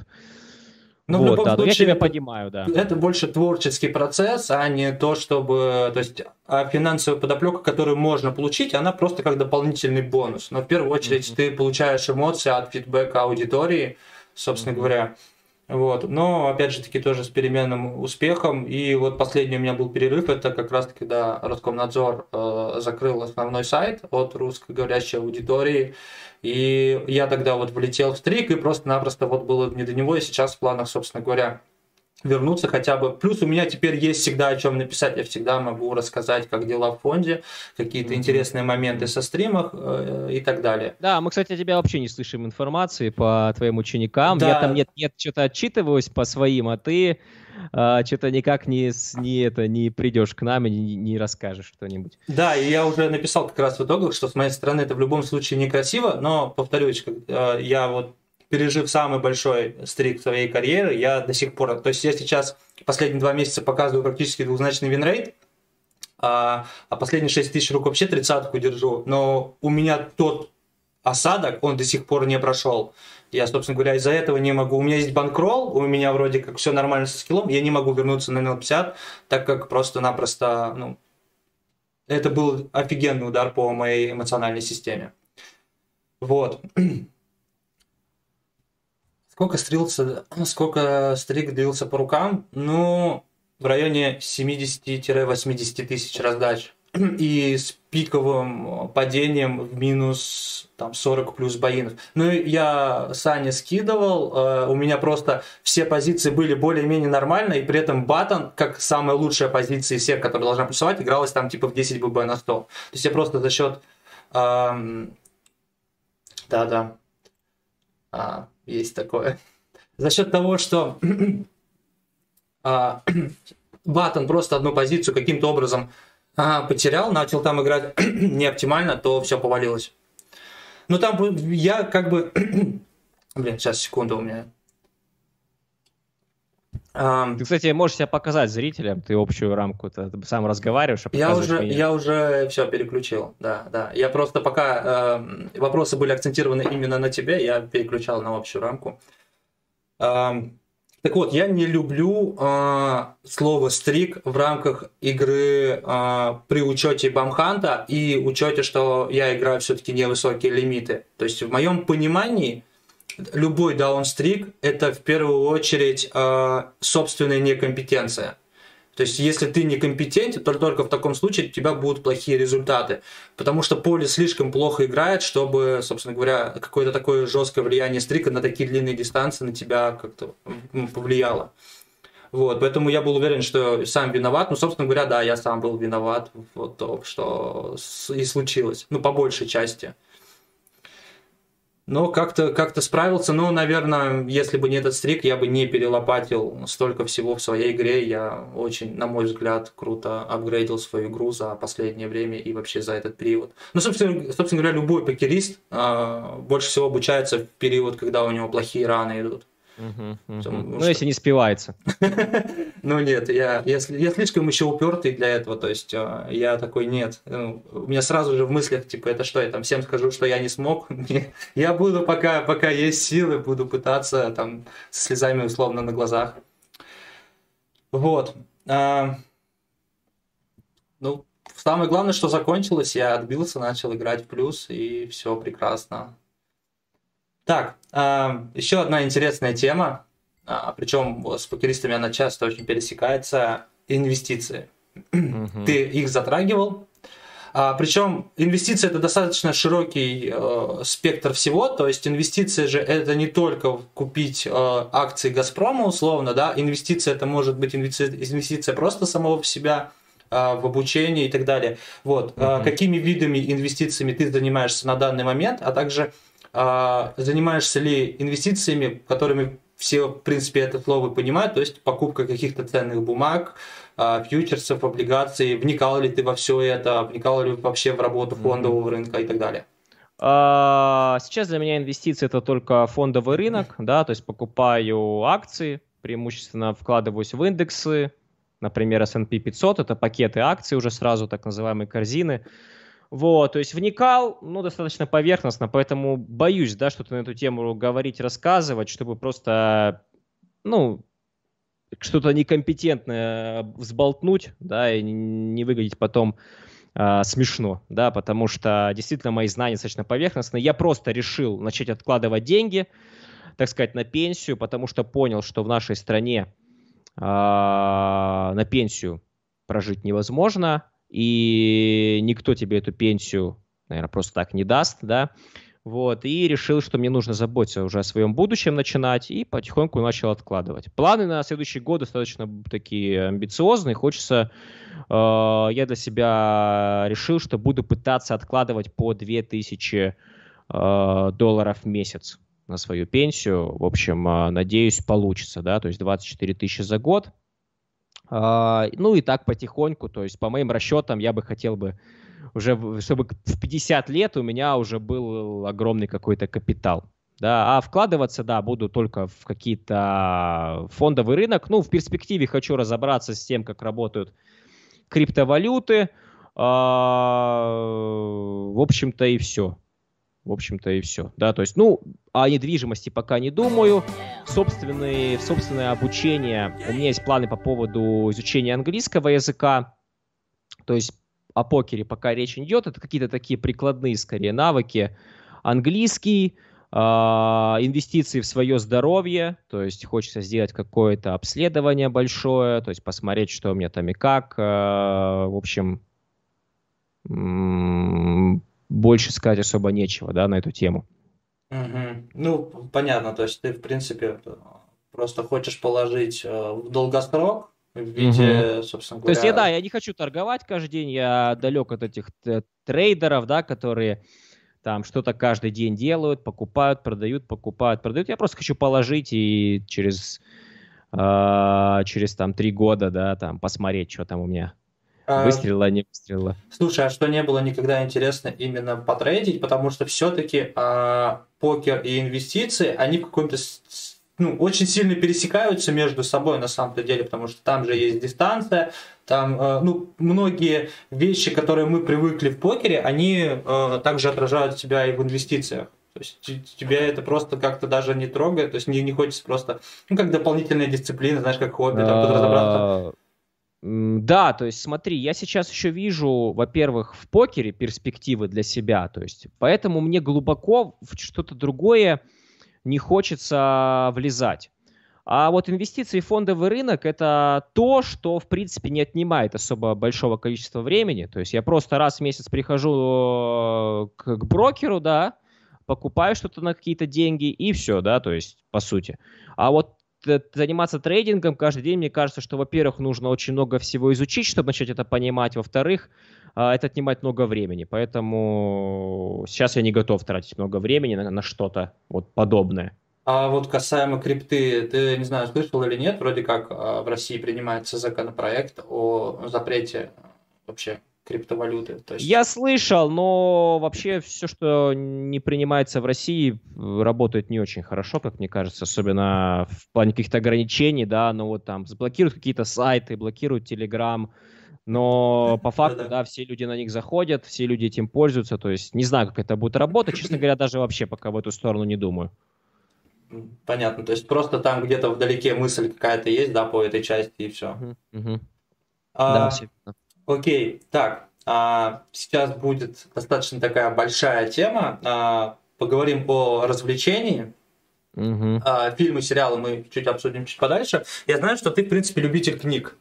B: Ну, вот, в любом да, случае, я тебя это, понимаю, да.
A: Это больше творческий процесс, а не то, чтобы... То есть, а финансовая подоплека, которую можно получить, она просто как дополнительный бонус. Но в первую очередь mm-hmm. ты получаешь эмоции от фидбэка аудитории, собственно mm-hmm. говоря. Вот. Но, опять же таки, тоже с переменным успехом. И вот последний у меня был перерыв, это как раз когда Роскомнадзор э, закрыл основной сайт от русскоговорящей аудитории. И я тогда вот влетел в стрик, и просто-напросто вот было не до него, и сейчас в планах, собственно говоря, вернуться хотя бы. Плюс у меня теперь есть всегда о чем написать. Я всегда могу рассказать, как дела в фонде, какие-то mm-hmm. интересные моменты со стримах э, и так далее.
B: Да, мы, кстати, тебя вообще не слышим информации по твоим ученикам. Да. Я там нет, нет, что-то отчитываюсь по своим, а ты а, что-то никак не, не, это, не придешь к нам и не, не расскажешь что-нибудь.
A: Да, и я уже написал как раз в итогах, что с моей стороны это в любом случае некрасиво, но, повторюсь, э, я вот пережив самый большой стрик своей карьеры, я до сих пор... То есть я сейчас последние два месяца показываю практически двузначный винрейт, а, а последние 6 тысяч рук вообще тридцатку держу. Но у меня тот осадок, он до сих пор не прошел. Я, собственно говоря, из-за этого не могу. У меня есть банкролл, у меня вроде как все нормально со скиллом, я не могу вернуться на NL50, так как просто-напросто, ну, это был офигенный удар по моей эмоциональной системе. Вот. Сколько стрелся, сколько стрик длился по рукам? Ну, в районе 70-80 тысяч раздач. И с пиковым падением в минус там, 40 плюс боинов. Ну, я Сане скидывал, э, у меня просто все позиции были более-менее нормальные, и при этом батон, как самая лучшая позиция из всех, которая должна плюсовать, игралась там типа в 10 ББ на 100. То есть я просто за счет... Эм... Да-да. А, есть такое. За счет того, что а, Баттон просто одну позицию каким-то образом а, потерял, начал там играть не оптимально, то все повалилось. Ну там я как бы... Блин, сейчас, секунду у меня.
B: Ты, кстати, можешь себя показать зрителям, ты общую рамку ты сам разговариваешь, а
A: я уже, меня. я уже все переключил, да, да. Я просто пока э, вопросы были акцентированы именно на тебе, я переключал на общую рамку. Э, так вот, я не люблю э, слово стрик в рамках игры э, при учете бамханта и учете, что я играю все-таки невысокие лимиты. То есть в моем понимании любой даунстрик – это в первую очередь э, собственная некомпетенция. То есть, если ты некомпетентен, то только в таком случае у тебя будут плохие результаты. Потому что поле слишком плохо играет, чтобы, собственно говоря, какое-то такое жесткое влияние стрика на такие длинные дистанции на тебя как-то повлияло. Вот, поэтому я был уверен, что сам виноват. Ну, собственно говоря, да, я сам был виноват в том, что и случилось. Ну, по большей части но как-то как справился. Ну, наверное, если бы не этот стрик, я бы не перелопатил столько всего в своей игре. Я очень, на мой взгляд, круто апгрейдил свою игру за последнее время и вообще за этот период. Ну, собственно, собственно говоря, любой покерист э, больше всего обучается в период, когда у него плохие раны идут.
B: Угу, угу. Ну, что... если не спивается.
A: ну, нет, я, я, я слишком еще упертый для этого, то есть а, я такой, нет. Ну, у меня сразу же в мыслях, типа, это что, я там всем скажу, что я не смог. я буду, пока, пока есть силы, буду пытаться там с слезами условно на глазах. Вот. А, ну, самое главное, что закончилось, я отбился, начал играть в плюс, и все прекрасно. Так, еще одна интересная тема, а, причем с покеристами она часто очень пересекается, инвестиции. Угу. Ты их затрагивал, а, причем инвестиции это достаточно широкий э, спектр всего, то есть инвестиции же это не только купить э, акции Газпрома условно, да, инвестиция это может быть инвестиция, инвестиция просто самого в себя, э, в обучение и так далее. Вот, mm какими видами инвестициями ты занимаешься на данный момент, а также а, занимаешься ли инвестициями, которыми все, в принципе, это слово понимают, то есть покупка каких-то ценных бумаг, а, фьючерсов, облигаций, вникал ли ты во все это, вникал ли вообще в работу фондового рынка и так далее?
B: А, сейчас для меня инвестиции это только фондовый рынок, да, то есть покупаю акции, преимущественно вкладываюсь в индексы, например, S&P 500, это пакеты акций уже сразу, так называемые корзины, вот, то есть вникал, ну, достаточно поверхностно, поэтому боюсь, да, что-то на эту тему говорить, рассказывать, чтобы просто ну, что-то некомпетентное взболтнуть, да, и не выглядеть потом э, смешно, да, потому что действительно мои знания достаточно поверхностные. Я просто решил начать откладывать деньги, так сказать, на пенсию, потому что понял, что в нашей стране э, на пенсию прожить невозможно, и никто тебе эту пенсию, наверное, просто так не даст, да, вот, и решил, что мне нужно заботиться уже о своем будущем начинать, и потихоньку начал откладывать. Планы на следующий год достаточно такие амбициозные, хочется, э, я для себя решил, что буду пытаться откладывать по 2000 э, долларов в месяц на свою пенсию, в общем, э, надеюсь, получится, да, то есть 24 тысячи за год, ну и так потихоньку, то есть по моим расчетам я бы хотел бы уже, чтобы в 50 лет у меня уже был огромный какой-то капитал. Да, а вкладываться, да, буду только в какие-то фондовый рынок. Ну, в перспективе хочу разобраться с тем, как работают криптовалюты. А, в общем-то и все. В общем-то и все. Да, то есть, ну, о недвижимости пока не думаю. Собственные, собственное обучение. У меня есть планы по поводу изучения английского языка. То есть о покере пока речь не идет, это какие-то такие прикладные скорее навыки. Английский, э, инвестиции в свое здоровье, то есть хочется сделать какое-то обследование большое, то есть посмотреть, что у меня там и как. Э, в общем, больше сказать особо нечего, да, на эту тему.
A: Угу. Ну, понятно, то есть ты, в принципе, просто хочешь положить э, в долгосрок, в виде, угу. собственно
B: говоря... То есть я, да, я не хочу торговать каждый день, я далек от этих трейдеров, да, которые там что-то каждый день делают, покупают, продают, покупают, продают. Я просто хочу положить и через, э, через там три года, да, там посмотреть, что там у меня а, выстрелило, не выстрелило.
A: Слушай, а что не было никогда интересно именно потрейдить, потому что все-таки а, покер и инвестиции, они в каком-то ну, очень сильно пересекаются между собой на самом-то деле, потому что там же есть дистанция, там, э, ну, многие вещи, которые мы привыкли в покере, они э, также отражают себя и в инвестициях. То есть тебя это просто как-то даже не трогает, то есть не, не хочется просто, ну, как дополнительная дисциплина, знаешь, как хобби, там, тут разобраться.
B: Да, то есть смотри, я сейчас еще вижу, во-первых, в покере перспективы для себя, то есть поэтому мне глубоко в что-то другое не хочется влезать. А вот инвестиции в фондовый рынок – это то, что, в принципе, не отнимает особо большого количества времени. То есть я просто раз в месяц прихожу э, к, к брокеру, да, покупаю что-то на какие-то деньги и все, да, то есть по сути. А вот заниматься трейдингом каждый день, мне кажется, что, во-первых, нужно очень много всего изучить, чтобы начать это понимать. Во-вторых, а, это отнимает много времени. Поэтому сейчас я не готов тратить много времени на, на что-то вот подобное.
A: А вот касаемо крипты, ты, не знаю, слышал или нет, вроде как а, в России принимается законопроект о запрете вообще криптовалюты.
B: То есть... Я слышал, но вообще все, что не принимается в России, работает не очень хорошо, как мне кажется, особенно в плане каких-то ограничений, да, но вот там заблокируют какие-то сайты, блокируют Telegram, но по факту, да, все люди на них заходят, все люди этим пользуются, то есть не знаю, как это будет работать, честно говоря, даже вообще пока в эту сторону не думаю.
A: Понятно, то есть просто там где-то вдалеке мысль какая-то есть, да, по этой части и все. Угу, А, да. Окей, так, а, сейчас будет достаточно такая большая тема. А, поговорим о развлечении. Угу. А, фильмы, сериалы мы чуть обсудим чуть подальше. Я знаю, что ты, в принципе, любитель книг.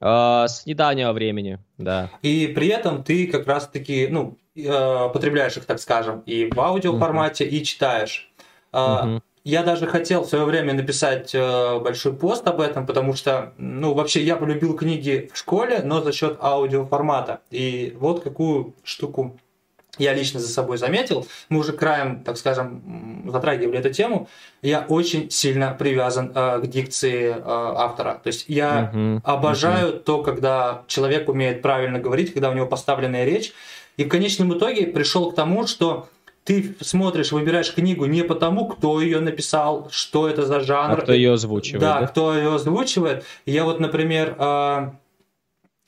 B: А, с недавнего времени, да.
A: И при этом ты как раз-таки, ну, э, потребляешь их, так скажем, и в аудиоформате, uh-huh. и читаешь. Uh-huh. Я даже хотел в свое время написать э, большой пост об этом, потому что, ну, вообще я полюбил книги в школе, но за счет аудиоформата. И вот какую штуку я лично за собой заметил, мы уже краем, так скажем, затрагивали эту тему, я очень сильно привязан э, к дикции э, автора. То есть я uh-huh, обожаю uh-huh. то, когда человек умеет правильно говорить, когда у него поставленная речь. И в конечном итоге пришел к тому, что ты смотришь, выбираешь книгу не потому, кто ее написал, что это за жанр. А
B: кто ее озвучивает.
A: Да, да? кто ее озвучивает. Я вот, например, э,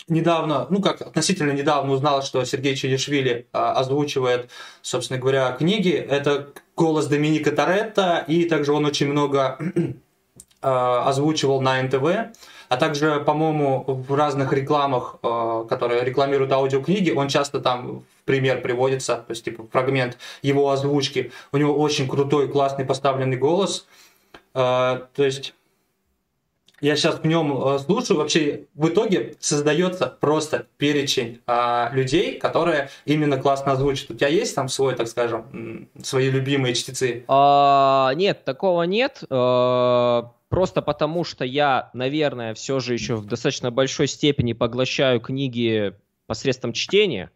A: недавно, ну как относительно недавно узнал, что Сергей Челишвили а, озвучивает, собственно говоря, книги. Это голос Доминика Торетто, и также он очень много озвучивал на НТВ, а также, по-моему, в разных рекламах, которые рекламируют аудиокниги, он часто там в пример приводится, то есть типа фрагмент его озвучки. У него очень крутой, классный поставленный голос. То есть я сейчас в нем э, слушаю, вообще в итоге создается просто перечень а, людей, которые именно классно озвучат. У тебя есть там свой, так скажем, свои любимые чтецы?
B: А, нет, такого нет. А, просто потому, что я, наверное, все же еще в достаточно большой степени поглощаю книги посредством чтения.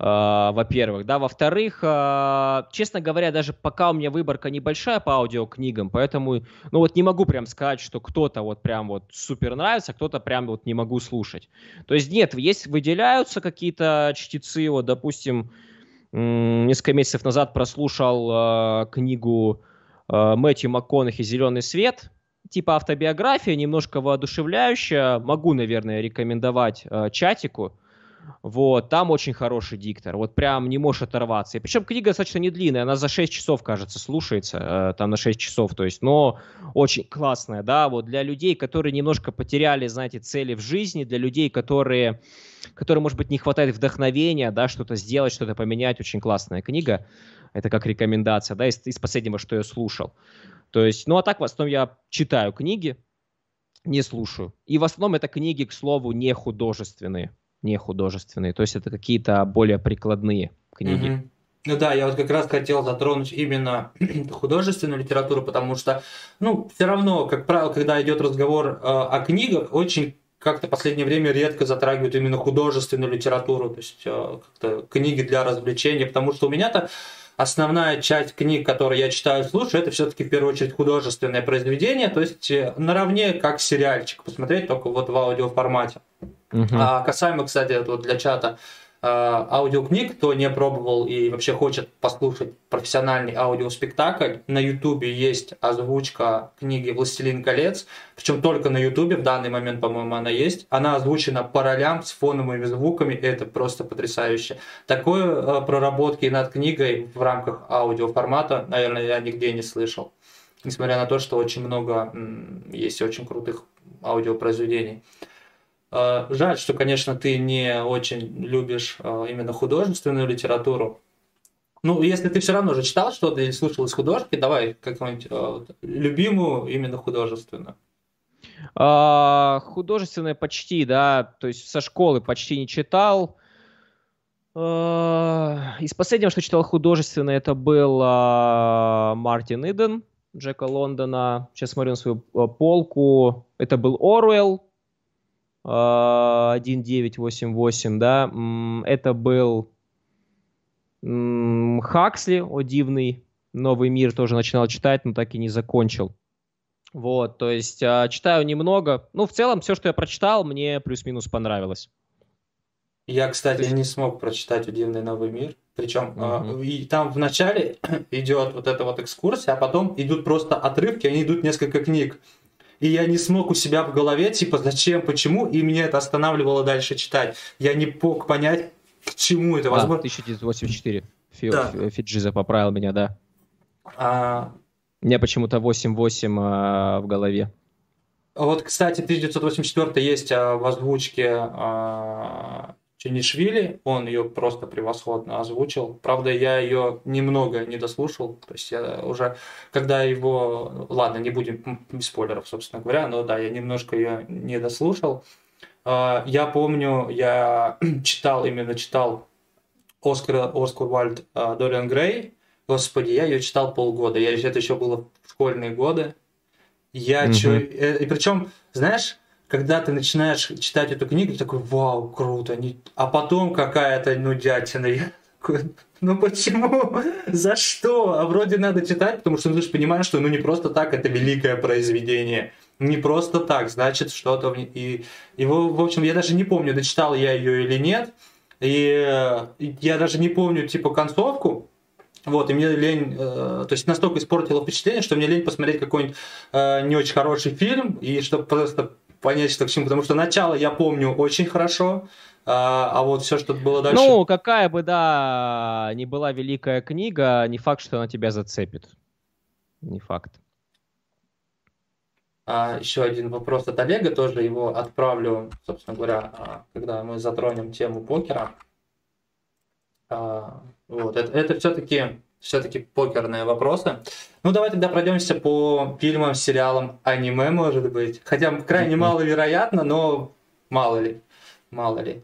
B: Uh, во-первых, да, во-вторых, uh, честно говоря, даже пока у меня выборка небольшая по аудиокнигам, поэтому, ну вот не могу прям сказать, что кто-то вот прям вот супер нравится, кто-то прям вот не могу слушать. То есть нет, есть выделяются какие-то чтецы, вот, допустим, несколько месяцев назад прослушал uh, книгу uh, Мэтью МакКонахи «Зеленый свет», типа автобиография, немножко воодушевляющая, могу, наверное, рекомендовать uh, чатику, вот, там очень хороший диктор, вот прям не можешь оторваться. И причем книга достаточно не длинная, она за 6 часов, кажется, слушается, э, там на 6 часов, то есть, но очень классная, да, вот для людей, которые немножко потеряли, знаете, цели в жизни, для людей, которые, которые, может быть, не хватает вдохновения, да, что-то сделать, что-то поменять, очень классная книга. Это как рекомендация, да, из, из последнего, что я слушал. То есть, ну а так в основном я читаю книги, не слушаю. И в основном это книги, к слову, не художественные не художественные. То есть это какие-то более прикладные книги.
A: Ну да, я вот как раз хотел затронуть именно художественную литературу, потому что, ну, все равно, как правило, когда идет разговор э, о книгах, очень как-то в последнее время редко затрагивают именно художественную литературу, то есть э, как-то книги для развлечения, потому что у меня-то основная часть книг, которые я читаю и слушаю, это все-таки в первую очередь художественное произведение, то есть э, наравне как сериальчик посмотреть, только вот в аудиоформате. Угу. А касаемо, кстати, вот для чата аудиокниг, кто не пробовал и вообще хочет послушать профессиональный аудиоспектакль, на Ютубе есть озвучка книги «Властелин колец», причем только на Ютубе, в данный момент, по-моему, она есть. Она озвучена по ролям с фоновыми звуками, это просто потрясающе. Такой э, проработки над книгой в рамках аудиоформата, наверное, я нигде не слышал. Несмотря на то, что очень много есть очень крутых аудиопроизведений. А, жаль, что, конечно, ты не очень любишь а, именно художественную литературу. Ну, если ты все равно уже читал что-то или слушал из художки, давай какую-нибудь а, любимую именно художественную.
B: А, художественная почти, да, то есть со школы почти не читал. из последнего, что читал художественное, это был Мартин Иден, Джека Лондона. Сейчас смотрю на свою полку. Это был Оруэлл, 1988, да, это был Хаксли, о дивный, Новый мир тоже начинал читать, но так и не закончил. Вот, то есть а, читаю немного. Ну, в целом, все, что я прочитал, мне плюс-минус понравилось.
A: Я, кстати, есть... не смог прочитать «Удивный новый мир». Причем угу. э, и там в начале идет вот эта вот экскурсия, а потом идут просто отрывки, они идут несколько книг и я не смог у себя в голове, типа, зачем, почему, и меня это останавливало дальше читать. Я не мог понять, к чему это.
B: Возможно... А, 1984. Фи... Да. Фиджиза поправил меня, да. А... У меня почему-то 8-8 а, в голове.
A: Вот, кстати, 1984 есть а, в озвучке а, Ченишвили, он ее просто превосходно озвучил. Правда, я ее немного не дослушал. То есть я уже, когда его... Ладно, не будем без спойлеров, собственно говоря, но да, я немножко ее не дослушал. А, я помню, я читал, именно читал Оскар, Оскар Вальд а, Дориан Грей. Господи, я ее читал полгода. Я, это еще было в школьные годы. Я mm-hmm. чё... Э, и причем, знаешь, когда ты начинаешь читать эту книгу, ты такой, вау, круто. А потом какая-то нудятина. Я такой, ну почему? За что? А вроде надо читать, потому что ну, ты же понимаешь, что ну не просто так это великое произведение. Не просто так, значит что-то... И, и в общем, я даже не помню, дочитал я ее или нет. И я даже не помню, типа, концовку. Вот, и мне лень, э, то есть настолько испортило впечатление, что мне лень посмотреть какой-нибудь э, не очень хороший фильм, и чтобы просто понять, что к чему. Потому что начало я помню очень хорошо, а, а вот все, что было дальше...
B: Ну, какая бы, да, не была великая книга, не факт, что она тебя зацепит. Не факт.
A: а, еще один вопрос от Олега, тоже его отправлю, собственно говоря, а, когда мы затронем тему покера. А, вот, это, это все-таки все-таки покерные вопросы. Ну, давай тогда пройдемся по фильмам, сериалам, аниме, может быть. Хотя крайне маловероятно, но мало ли. Мало ли.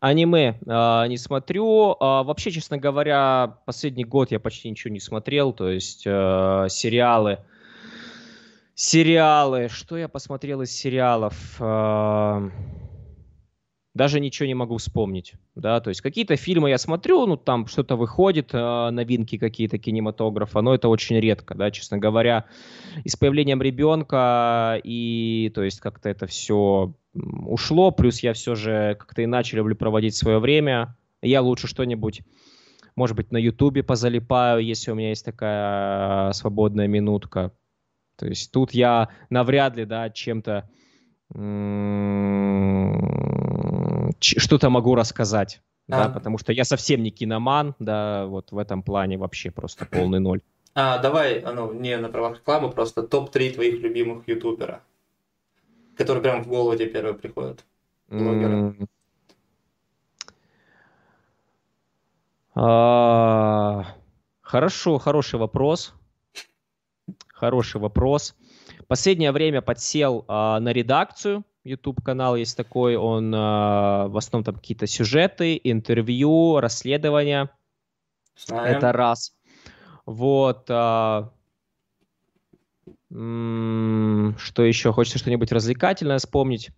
B: Аниме э, не смотрю. Э, вообще, честно говоря, последний год я почти ничего не смотрел. То есть э, сериалы Сериалы. Что я посмотрел из сериалов? Даже ничего не могу вспомнить. Да, то есть какие-то фильмы я смотрю, ну там что-то выходит, новинки какие-то кинематографа, но это очень редко, да, честно говоря. И с появлением ребенка, и то есть как-то это все ушло, плюс я все же как-то иначе люблю проводить свое время. Я лучше что-нибудь может быть, на Ютубе позалипаю, если у меня есть такая свободная минутка. То есть тут я навряд ли, да, чем-то что-то могу рассказать, а. да, потому что я совсем не киноман, да, вот в этом плане вообще просто полный ноль.
A: А, давай, ну, не на правах рекламы, просто топ-3 твоих любимых ютубера, которые прям в голову тебе первые приходят, блогеры.
B: А, хорошо, хороший вопрос. Хороший вопрос. Последнее время подсел а, на редакцию. YouTube канал есть такой, он а, в основном там какие-то сюжеты, интервью, расследования. Знаем. Это раз. Вот. М- что еще? Хочется что-нибудь развлекательное вспомнить.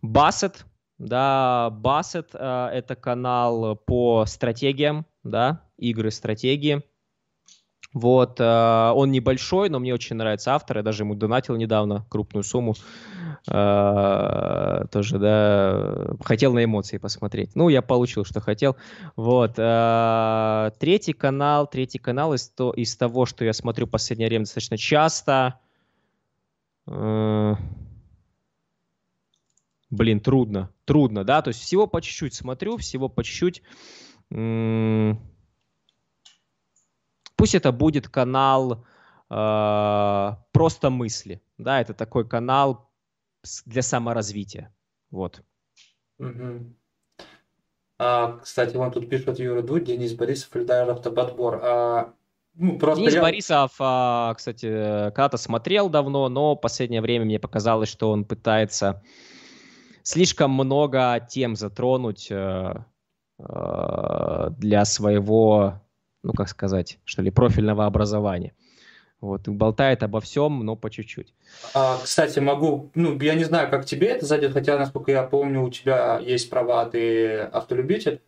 B: Бассет. Да, Бассет а, это канал по стратегиям, да, игры стратегии. Вот, э, он небольшой, но мне очень нравится автор. Я даже ему донатил недавно крупную сумму. Э, тоже, да, хотел на эмоции посмотреть. Ну, я получил, что хотел. Вот. Э, третий канал, третий канал из, то, из того, что я смотрю в последнее время достаточно часто. Э, блин, трудно, трудно, да, то есть всего по чуть-чуть смотрю, всего по чуть-чуть. Пусть это будет канал э, просто мысли, да, это такой канал для саморазвития, вот.
A: Угу. А, кстати, вон тут пишет Юра Дудь, Денис Борисов, Эльдар Автоподбор. А,
B: ну, просто Денис я... Борисов, а, кстати, когда-то смотрел давно, но в последнее время мне показалось, что он пытается слишком много тем затронуть э, э, для своего ну, как сказать, что ли, профильного образования. Вот, и болтает обо всем, но по чуть-чуть.
A: А, кстати, могу, ну, я не знаю, как тебе это зайдет, хотя, насколько я помню, у тебя есть права, ты автолюбитель.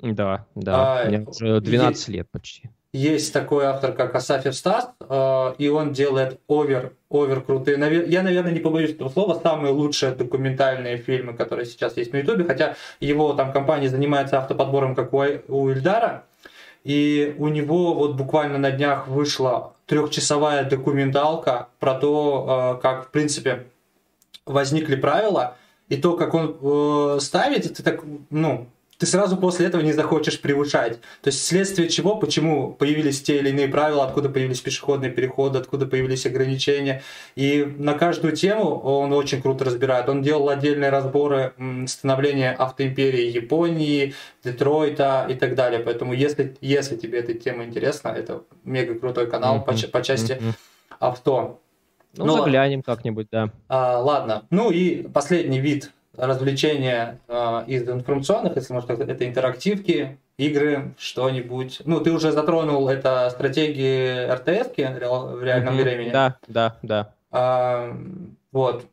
B: Да, да, а, мне уже 12 есть, лет почти.
A: Есть такой автор, как Асафьев Стас, э, и он делает овер, овер крутые, я, наверное, не побоюсь этого слова, самые лучшие документальные фильмы, которые сейчас есть на Ютубе, хотя его там компания занимается автоподбором, как у, у Ильдара, и у него вот буквально на днях вышла трехчасовая документалка про то, э, как, в принципе, возникли правила, и то, как он э, ставит, это так, ну, ты сразу после этого не захочешь превышать. То есть вследствие чего, почему появились те или иные правила, откуда появились пешеходные переходы, откуда появились ограничения. И на каждую тему он очень круто разбирает. Он делал отдельные разборы становления автоимперии Японии, Детройта и так далее. Поэтому если, если тебе эта тема интересна, это мега крутой канал mm-hmm. по, по части mm-hmm. авто.
B: Ну, ну заглянем как-нибудь, да.
A: А, ладно. Ну и последний вид развлечения э, из информационных, если можно сказать, это интерактивки, игры, что-нибудь. Ну, ты уже затронул это стратегии РТС в реальном mm-hmm. времени.
B: Да, да, да.
A: А, вот.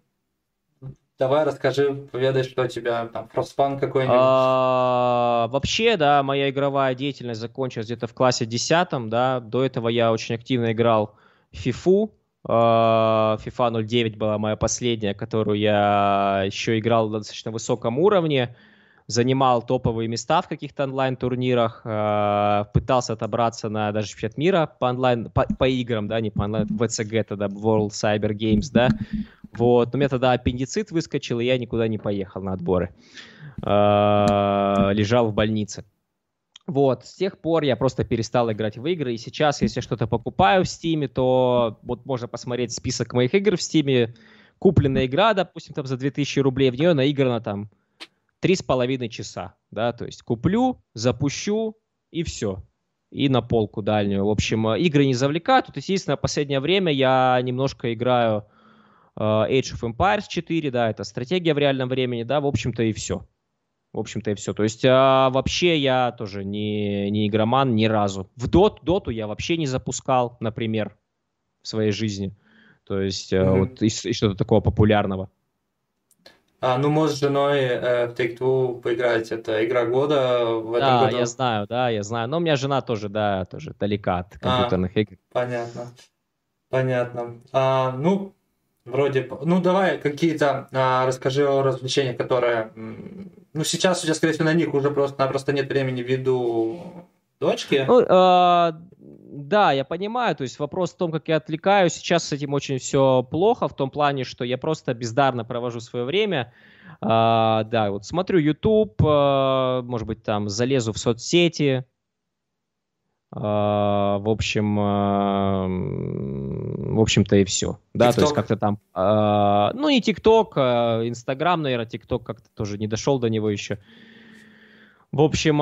A: Давай расскажи, поведай, что у тебя там, Frostpunk какой-нибудь.
B: А, вообще, да, моя игровая деятельность закончилась где-то в классе 10, да. До этого я очень активно играл в FIFA, а, FIFA 09 была моя последняя, которую я еще играл на достаточно высоком уровне, занимал топовые места в каких-то онлайн-турнирах, а, пытался отобраться на даже чемпионат мира по онлайн, по, по играм, да, не по онлайн, VCG тогда, World Cyber Games, да, вот, но у меня тогда аппендицит выскочил, и я никуда не поехал на отборы, а, лежал в больнице. Вот, с тех пор я просто перестал играть в игры, и сейчас, если что-то покупаю в Стиме, то вот можно посмотреть список моих игр в Стиме, купленная игра, допустим, там за 2000 рублей, в нее наиграно там три с половиной часа, да, то есть куплю, запущу и все, и на полку дальнюю. В общем, э, игры не завлекают. Тут, естественно, в последнее время я немножко играю э, Age of Empires 4, да, это стратегия в реальном времени, да, в общем-то и все. В общем-то и все. То есть а, вообще я тоже не, не игроман ни разу. В дот, доту я вообще не запускал, например, в своей жизни. То есть mm-hmm. вот из, из что-то такого популярного.
A: А, ну, может, с женой э, в Take-Two поиграть. Это игра года в этом
B: да,
A: году.
B: я знаю, да, я знаю. Но у меня жена тоже, да, тоже далека от а, компьютерных а, игр.
A: Понятно. Понятно. А, ну, вроде... Ну, давай какие-то... А, расскажи о развлечениях, которые... Ну, сейчас у тебя, скорее всего, на них уже просто-напросто нет времени ввиду дочки.
B: Ну, э, да, я понимаю, то есть вопрос в том, как я отвлекаюсь. Сейчас с этим очень все плохо, в том плане, что я просто бездарно провожу свое время. А, да, вот смотрю YouTube, а, может быть, там залезу в соцсети. А, в общем, а, в общем-то и все. Да, то есть как-то там, а, ну не ТикТок, а Инстаграм, наверное, ТикТок как-то тоже не дошел до него еще. В общем,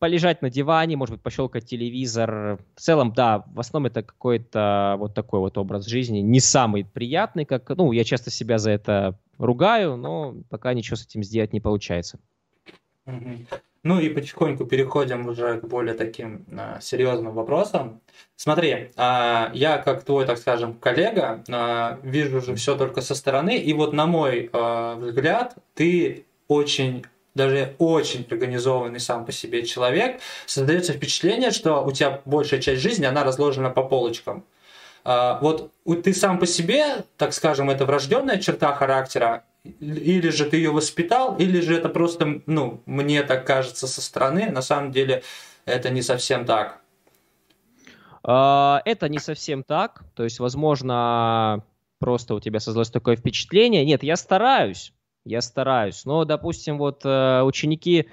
B: полежать на диване, может быть, пощелкать телевизор. В целом, да, в основном это какой-то вот такой вот образ жизни. Не самый приятный, как, ну, я часто себя за это ругаю, но пока ничего с этим сделать не получается.
A: Ну и потихоньку переходим уже к более таким а, серьезным вопросам. Смотри, а, я как твой, так скажем, коллега, а, вижу же все только со стороны, и вот на мой а, взгляд, ты очень даже очень организованный сам по себе человек, создается впечатление, что у тебя большая часть жизни, она разложена по полочкам. А, вот ты сам по себе, так скажем, это врожденная черта характера, или же ты ее воспитал, или же это просто, ну, мне так кажется со стороны, на самом деле это не совсем так.
B: А, это не совсем так, то есть, возможно, просто у тебя создалось такое впечатление. Нет, я стараюсь, я стараюсь. Но, допустим, вот э, ученики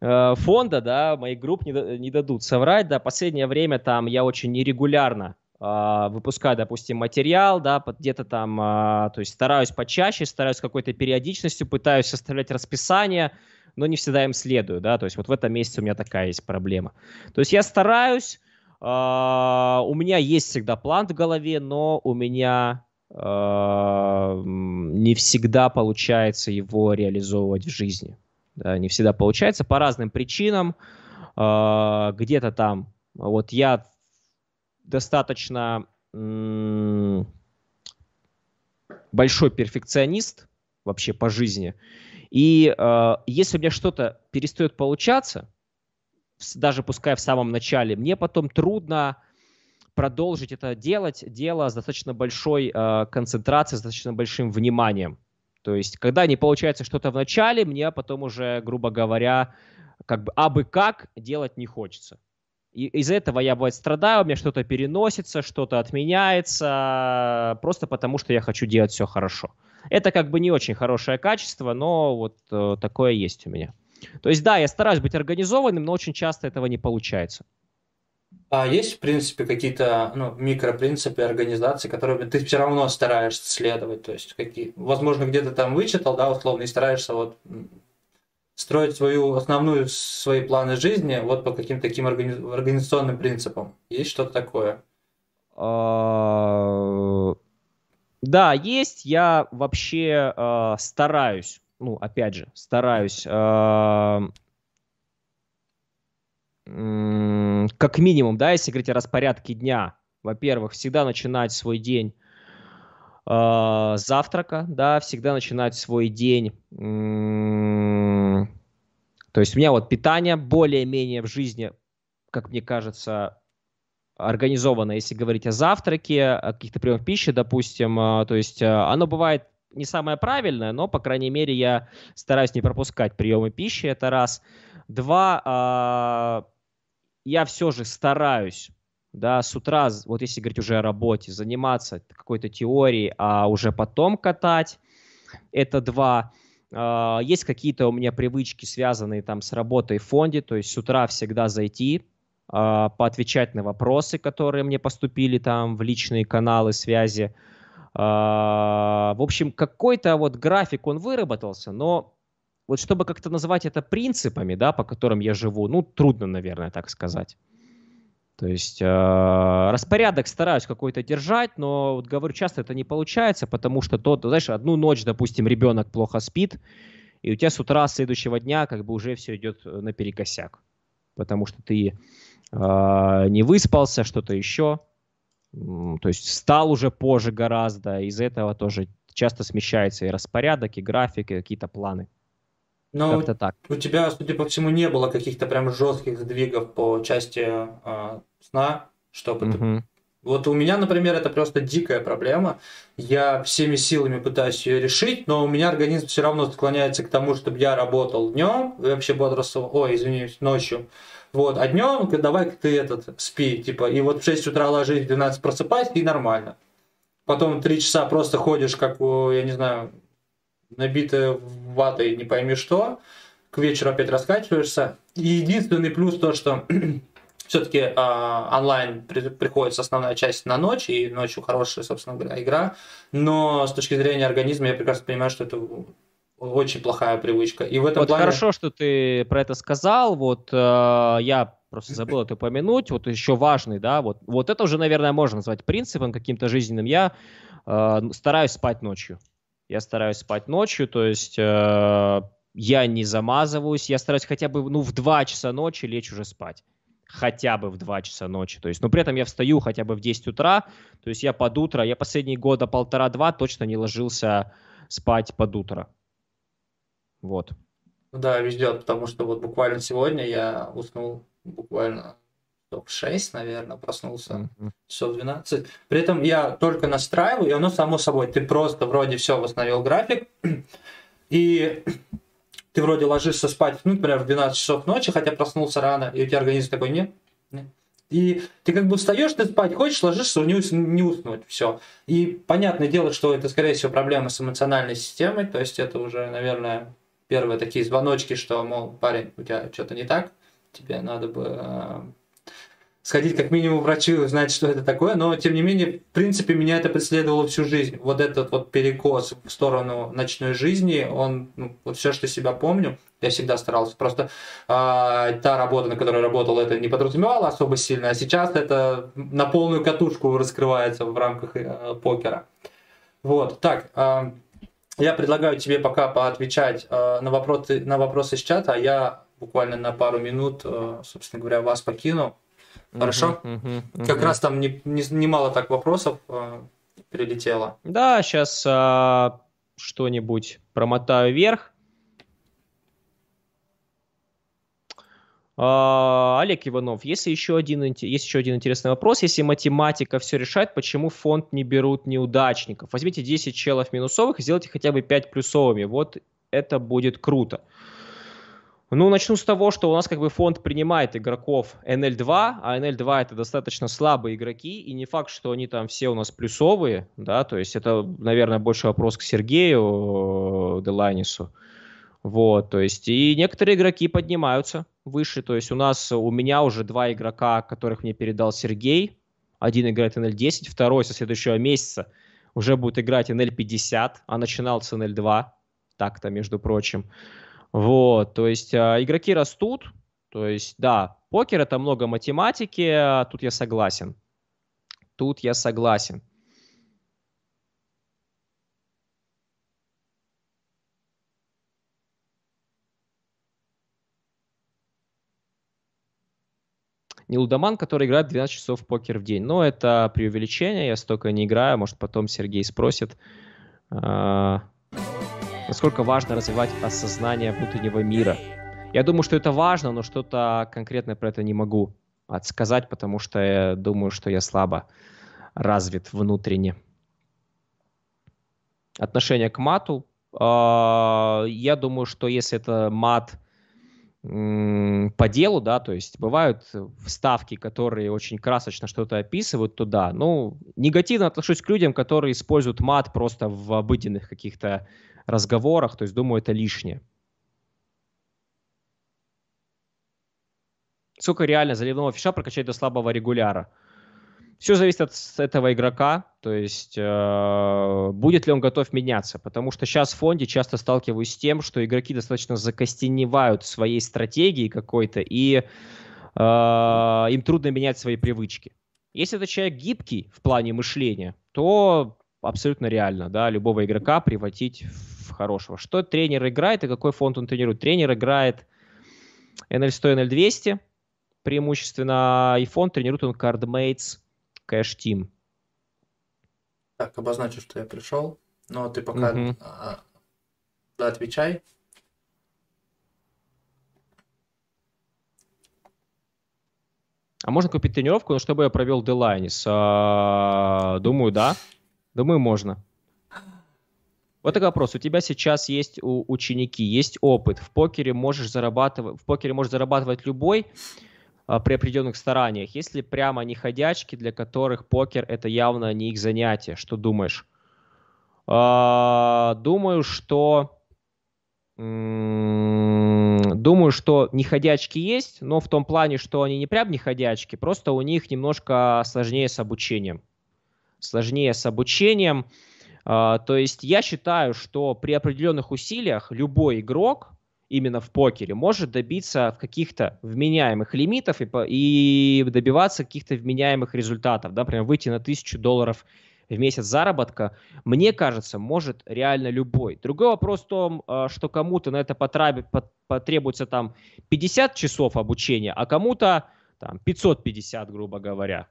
B: э, фонда, да, моих групп не, дадут соврать, да, последнее время там я очень нерегулярно выпускаю, допустим, материал, да, где-то там, э, то есть стараюсь почаще, стараюсь какой-то периодичностью, пытаюсь составлять расписание, но не всегда им следую, да, то есть вот в этом месяце у меня такая есть проблема. То есть я стараюсь, э, у меня есть всегда план в голове, но у меня не всегда получается его реализовывать в жизни. Да, не всегда получается по разным причинам. А, где-то там, вот я достаточно большой перфекционист вообще по жизни. И э, если у меня что-то перестает получаться, даже пускай в самом начале, мне потом трудно продолжить это делать, дело с достаточно большой э, концентрацией, с достаточно большим вниманием. То есть, когда не получается что-то в начале, мне потом уже, грубо говоря, как бы абы как делать не хочется. И из-за этого я, бывает, страдаю, у меня что-то переносится, что-то отменяется, просто потому что я хочу делать все хорошо. Это как бы не очень хорошее качество, но вот э, такое есть у меня. То есть, да, я стараюсь быть организованным, но очень часто этого не получается.
A: А есть, в принципе, какие-то ну, микропринципы организации, которые ты все равно стараешься следовать? То есть, какие, возможно, где-то там вычитал, да, условно, и стараешься вот строить свою основную свои планы жизни вот по каким-то таким организационным принципам. Есть что-то такое?
B: А, да, есть. Я вообще а, стараюсь, ну, опять же, стараюсь а, как минимум, да, если говорить о распорядке дня, во-первых, всегда начинать свой день э, завтрака, да, всегда начинать свой день. То есть у меня вот питание более-менее в жизни, как мне кажется, организовано, если говорить о завтраке, о каких-то приемах пищи, допустим, э, то есть э, оно бывает не самое правильное, но, по крайней мере, я стараюсь не пропускать приемы пищи, это раз. Два, я все же стараюсь, да, с утра, вот если говорить уже о работе, заниматься какой-то теорией, а уже потом катать. Это два. э, есть какие-то у меня привычки, связанные там с работой в фонде, то есть с утра всегда зайти, э, поотвечать на вопросы, которые мне поступили там в личные каналы связи. Э, в общем, какой-то вот график он выработался, но вот чтобы как-то называть это принципами, да, по которым я живу, ну, трудно, наверное, так сказать. То есть э, распорядок стараюсь какой-то держать, но вот говорю, часто это не получается, потому что тот, знаешь, одну ночь, допустим, ребенок плохо спит, и у тебя с утра следующего дня как бы уже все идет э, наперекосяк, потому что ты э, не выспался, что-то еще, то есть встал уже позже гораздо, из-за этого тоже часто смещается и распорядок, и график, и какие-то планы.
A: Но Как-то так. у тебя, судя по всему, не было каких-то прям жестких сдвигов по части э, сна, чтобы угу. Вот у меня, например, это просто дикая проблема. Я всеми силами пытаюсь ее решить, но у меня организм все равно склоняется к тому, чтобы я работал днем, вообще бодрствовал, ой, извините, ночью. Вот, а днем давай ты этот спи, типа, и вот в 6 утра ложись, в 12 просыпайся, и нормально. Потом 3 часа просто ходишь, как, я не знаю, набитая ватой не пойми что, к вечеру опять раскачиваешься. И единственный плюс то, что все-таки э, онлайн при, приходится основная часть на ночь, и ночью хорошая, собственно говоря, игра. Но с точки зрения организма я прекрасно понимаю, что это очень плохая привычка. И в этом
B: вот
A: плане...
B: хорошо, что ты про это сказал. Вот э, я просто забыл это упомянуть. Вот еще важный, да, вот, вот это уже, наверное, можно назвать принципом каким-то жизненным. Я э, стараюсь спать ночью. Я стараюсь спать ночью, то есть э, я не замазываюсь, я стараюсь хотя бы ну, в 2 часа ночи лечь уже спать. Хотя бы в 2 часа ночи. То есть, но при этом я встаю хотя бы в 10 утра. То есть я под утро, я последние года полтора-два точно не ложился спать под утро. Вот.
A: Да, везет, потому что вот буквально сегодня я уснул буквально часов 6, наверное, проснулся, mm-hmm. часов 12. При этом я только настраиваю, и оно само собой, ты просто вроде все восстановил график, и ты вроде ложишься спать, ну, например, в 12 часов ночи, хотя проснулся рано, и у тебя организм такой, нет, нет. И ты как бы встаешь, ты спать хочешь, ложишься, не, ус- не уснуть, все. И понятное дело, что это, скорее всего, проблема с эмоциональной системой, то есть это уже, наверное, первые такие звоночки, что, мол, парень, у тебя что-то не так, тебе надо бы э, сходить как минимум к врачу и узнать, что это такое, но тем не менее, в принципе, меня это преследовало всю жизнь. Вот этот вот перекос в сторону ночной жизни, он, ну, вот все, что себя помню, я всегда старался. Просто э, та работа, на которой работал, это не подразумевало особо сильно, а сейчас это на полную катушку раскрывается в рамках э, покера. Вот, так, э, я предлагаю тебе пока поотвечать э, на, вопросы, на вопросы с чата, а я буквально на пару минут, э, собственно говоря, вас покину. Хорошо? Uh-huh, uh-huh, Как раз там не, не, немало так вопросов э, прилетело.
B: Да, сейчас э, а, что-нибудь промотаю вверх. Uh, Олег Иванов, если еще один, есть еще один интересный вопрос. Если математика все решает, почему фонд не берут неудачников? Возьмите 10 челов минусовых и сделайте хотя бы 5 плюсовыми. Вот это будет круто. Ну, начну с того, что у нас как бы фонд принимает игроков NL2, а NL2 это достаточно слабые игроки, и не факт, что они там все у нас плюсовые, да, то есть это, наверное, больше вопрос к Сергею э, Делайнису. Вот, то есть и некоторые игроки поднимаются выше, то есть у нас, у меня уже два игрока, которых мне передал Сергей, один играет NL10, второй со следующего месяца уже будет играть NL50, а начинал с NL2, так-то, между прочим. Вот, то есть э, игроки растут, то есть, да, покер это много математики, а тут я согласен. Тут я согласен. Нилдаман, который играет 12 часов в покер в день. Но это преувеличение, я столько не играю, может потом Сергей спросит. А, насколько важно развивать осознание внутреннего мира. Я думаю, что это важно, но что-то конкретное про это не могу сказать, потому что я думаю, что я слабо развит внутренне. Отношение к мату. А, я думаю, что если это мат по делу, да, то есть бывают вставки, которые очень красочно что-то описывают туда. Ну, негативно отношусь к людям, которые используют мат просто в обыденных каких-то разговорах, то есть думаю, это лишнее. Сколько реально заливного фиша прокачать до слабого регуляра? Все зависит от этого игрока, то есть э, будет ли он готов меняться, потому что сейчас в фонде часто сталкиваюсь с тем, что игроки достаточно закостеневают своей стратегии какой-то, и э, им трудно менять свои привычки. Если это человек гибкий в плане мышления, то абсолютно реально, да, любого игрока превратить в хорошего. Что тренер играет и какой фонд он тренирует? Тренер играет NL100, NL200, преимущественно, и фонд тренирует он CardMates Cash Team.
A: Так, обозначу, что я пришел. Но ты пока угу. да, отвечай.
B: А можно купить тренировку, но чтобы я провел Делайнис? А, думаю, да. Думаю, можно. Вот такой вопрос. У тебя сейчас есть у, ученики, есть опыт. В покере можешь зарабатывать, в покере может зарабатывать любой а, при определенных стараниях. Если прямо не ходячки, для которых покер это явно не их занятие, что думаешь? А, думаю, что Думаю, что неходячки есть, но в том плане, что они не прям неходячки, просто у них немножко сложнее с обучением сложнее с обучением. А, то есть я считаю, что при определенных усилиях любой игрок именно в покере может добиться каких-то вменяемых лимитов и, и добиваться каких-то вменяемых результатов. Да? Например, выйти на тысячу долларов в месяц заработка, мне кажется, может реально любой. Другой вопрос в том, а, что кому-то на это потребуется там 50 часов обучения, а кому-то там 550, грубо говоря.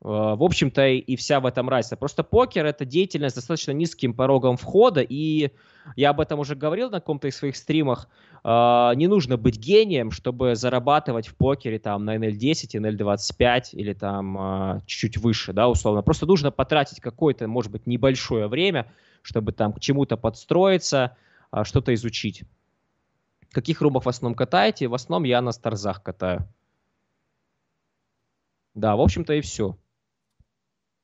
B: Э, в общем-то, и вся в этом разница. Просто покер — это деятельность с достаточно низким порогом входа, и я об этом уже говорил на каком-то из своих стримах. Э, не нужно быть гением, чтобы зарабатывать в покере там на NL10, NL25 или там э, чуть-чуть выше, да, условно. Просто нужно потратить какое-то, может быть, небольшое время, чтобы там к чему-то подстроиться, что-то изучить. Каких румах в основном катаете? В основном я на старзах катаю. Да, в общем-то и все.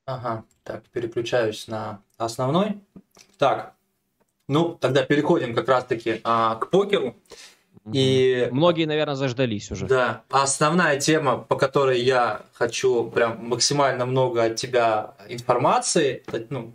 A: Ага, так, переключаюсь на основной. Так, ну, тогда переходим как раз-таки а, к покеру.
B: И многие, наверное, заждались уже.
A: Да, основная тема, по которой я хочу прям максимально много от тебя информации, ну,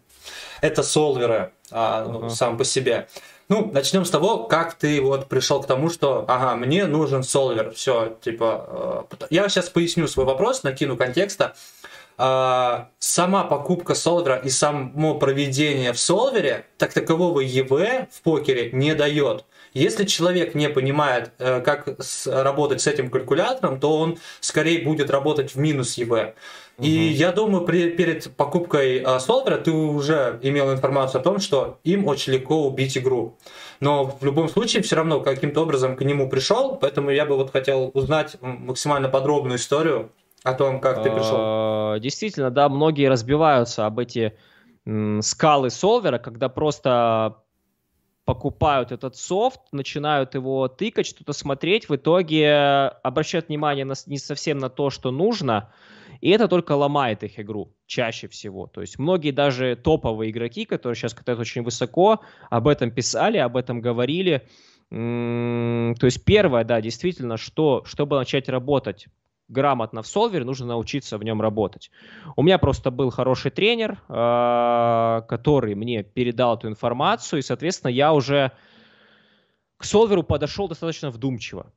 A: это солверы а, ну, uh-huh. сам по себе. Ну, начнем с того, как ты вот пришел к тому, что, ага, мне нужен солвер, все, типа, э, я сейчас поясню свой вопрос, накину контекста. А, сама покупка солвера и само проведение в солвере так такового ЕВ в покере не дает. Если человек не понимает, э, как работать с этим калькулятором, то он скорее будет работать в минус ЕВ. И я думаю, при, перед покупкой э, солвера ты уже имел информацию о том, что им очень легко убить игру. Но в любом случае все равно каким-то образом к нему пришел, поэтому я бы вот хотел узнать максимально подробную историю о том, как ты пришел.
B: А, действительно, да, многие разбиваются об эти скалы солвера, когда просто покупают этот софт, начинают его тыкать, что-то смотреть, в итоге обращают внимание на, не совсем на то, что нужно, и это только ломает их игру чаще всего. То есть многие даже топовые игроки, которые сейчас катают очень высоко, об этом писали, об этом говорили. То есть первое, да, действительно, что, чтобы начать работать грамотно в солвере, нужно научиться в нем работать. У меня просто был хороший тренер, а, который мне передал эту информацию, и, соответственно, я уже к солверу подошел достаточно вдумчиво.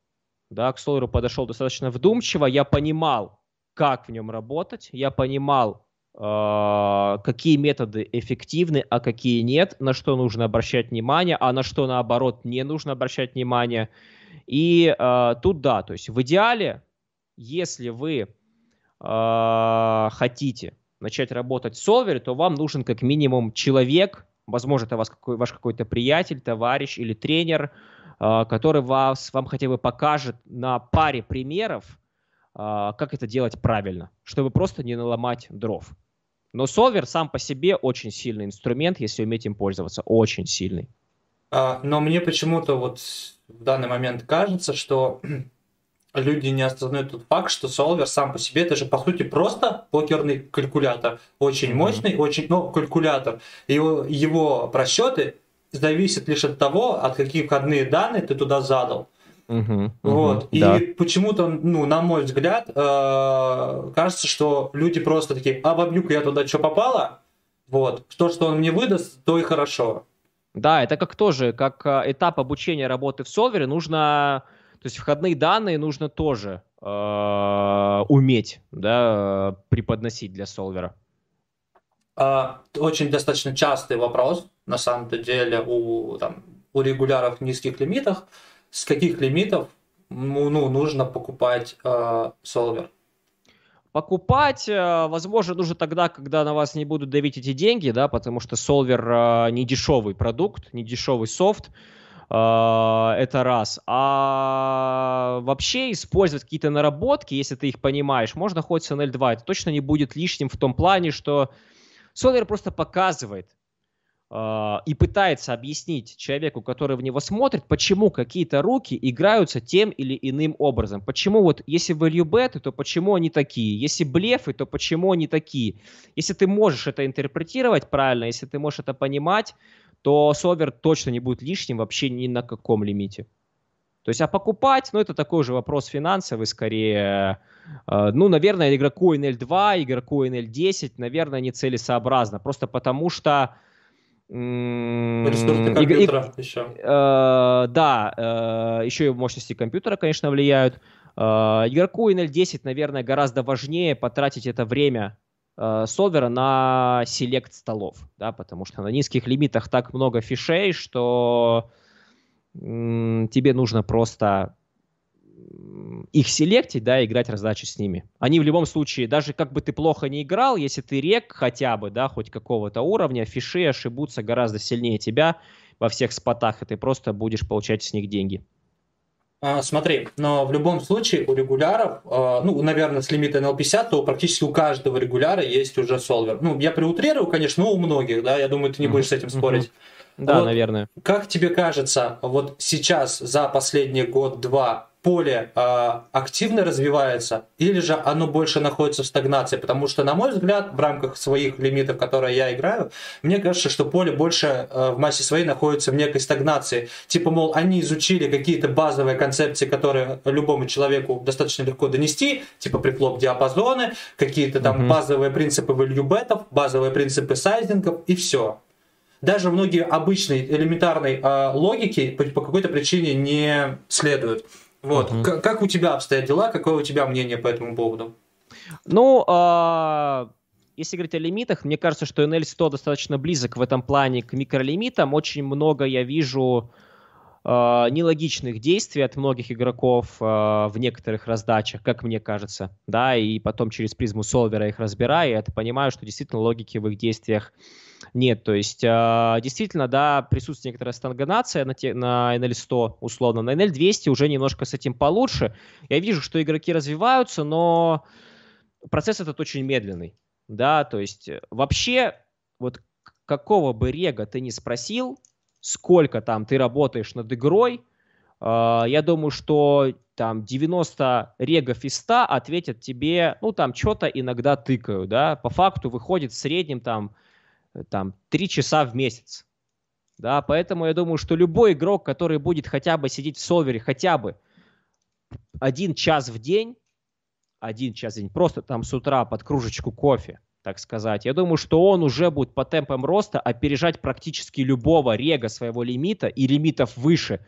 B: Да, к солверу подошел достаточно вдумчиво, я понимал, как в нем работать, я понимал, а, какие методы эффективны, а какие нет, на что нужно обращать внимание, а на что, наоборот, не нужно обращать внимание. И э, тут да, то есть в идеале если вы э, хотите начать работать в солвере, то вам нужен как минимум человек, возможно, это вас какой, ваш какой-то приятель, товарищ или тренер, э, который вас, вам хотя бы покажет на паре примеров, э, как это делать правильно, чтобы просто не наломать дров. Но солвер сам по себе очень сильный инструмент, если уметь им пользоваться, очень сильный.
A: Но мне почему-то вот в данный момент кажется, что люди не осознают тот факт, что Solver сам по себе это же по сути просто покерный калькулятор. Очень mm-hmm. мощный, очень, ну, калькулятор. Его, его просчеты зависят лишь от того, от какие входные данные ты туда задал.
B: Uh-huh,
A: вот. Uh-huh, и да. почему-то, ну, на мой взгляд, э- кажется, что люди просто такие, а бабнюка я туда что попало? Вот. То, что он мне выдаст, то и хорошо.
B: Да, это как тоже, как э, этап обучения работы в солвере, нужно, то есть входные данные нужно тоже э, уметь, да, преподносить для солвера.
A: А, очень достаточно частый вопрос, на самом-то деле, у, там, у регуляров низких лимитах, с каких лимитов ну, нужно покупать э, солвер?
B: Покупать, э, возможно, нужно тогда, когда на вас не будут давить эти деньги, да, потому что Solver не дешевый продукт, не дешевый софт, э, это раз. А вообще использовать какие-то наработки, если ты их понимаешь, можно хоть с NL2. Это точно не будет лишним в том плане, что Solver просто показывает, а, и пытается объяснить человеку, который в него смотрит, почему какие-то руки играются тем или иным образом. Почему вот, если value bet, то почему они такие? Если блефы, то почему они такие? Если ты можешь это интерпретировать правильно, если ты можешь это понимать, то совер точно не будет лишним вообще ни на каком лимите. То есть, а покупать, ну, это такой же вопрос финансовый, скорее. Э, ну, наверное, игроку NL2, игроку NL10, наверное, нецелесообразно. Просто потому что
A: Ресурсы компьютера и, еще.
B: Э, да, э, еще и мощности компьютера, конечно, влияют. Э, игроку NL10, наверное, гораздо важнее потратить это время солвера на селект столов, да, потому что на низких лимитах так много фишей, что э, тебе нужно просто их селектить, да, играть раздачи с ними. Они в любом случае, даже как бы ты плохо не играл, если ты рек хотя бы, да, хоть какого-то уровня, фиши ошибутся гораздо сильнее тебя во всех спотах, и ты просто будешь получать с них деньги.
A: А, смотри, но в любом случае у регуляров, а, ну, наверное, с лимита NL50, то практически у каждого регуляра есть уже солвер. Ну, я приутрирую, конечно, но у многих, да, я думаю, ты не будешь с этим спорить.
B: Да, вот наверное.
A: Как тебе кажется, вот сейчас за последний год-два поле э, активно развивается, или же оно больше находится в стагнации? Потому что, на мой взгляд, в рамках своих лимитов, которые я играю, мне кажется, что поле больше э, в массе своей находится в некой стагнации. Типа, мол, они изучили какие-то базовые концепции, которые любому человеку достаточно легко донести, типа приклоп диапазоны, какие-то там mm-hmm. базовые принципы value бетов, базовые принципы сайзингов, и все даже многие обычной элементарной э, логики по, по какой-то причине не следуют. Вот. Угу. Как у тебя обстоят дела? Какое у тебя мнение по этому поводу?
B: Ну, а, если говорить о лимитах, мне кажется, что NL100 достаточно близок в этом плане к микролимитам. Очень много я вижу э, нелогичных действий от многих игроков э, в некоторых раздачах, как мне кажется, да, и потом через призму солвера их разбираю, и это понимаю, что действительно логики в их действиях нет. То есть э, действительно, да, присутствует некоторая стангонация на, те, на NL100 условно, на NL200 уже немножко с этим получше. Я вижу, что игроки развиваются, но процесс этот очень медленный, да, то есть э, вообще вот какого бы рега ты не спросил, сколько там ты работаешь над игрой, э, я думаю, что там 90 регов из 100 ответят тебе, ну там что-то иногда тыкаю, да, по факту выходит в среднем там там 3 часа в месяц. Да, поэтому я думаю, что любой игрок, который будет хотя бы сидеть в солвере хотя бы один час в день, один час в день, просто там с утра под кружечку кофе, так сказать, я думаю, что он уже будет по темпам роста опережать практически любого рега своего лимита и лимитов выше.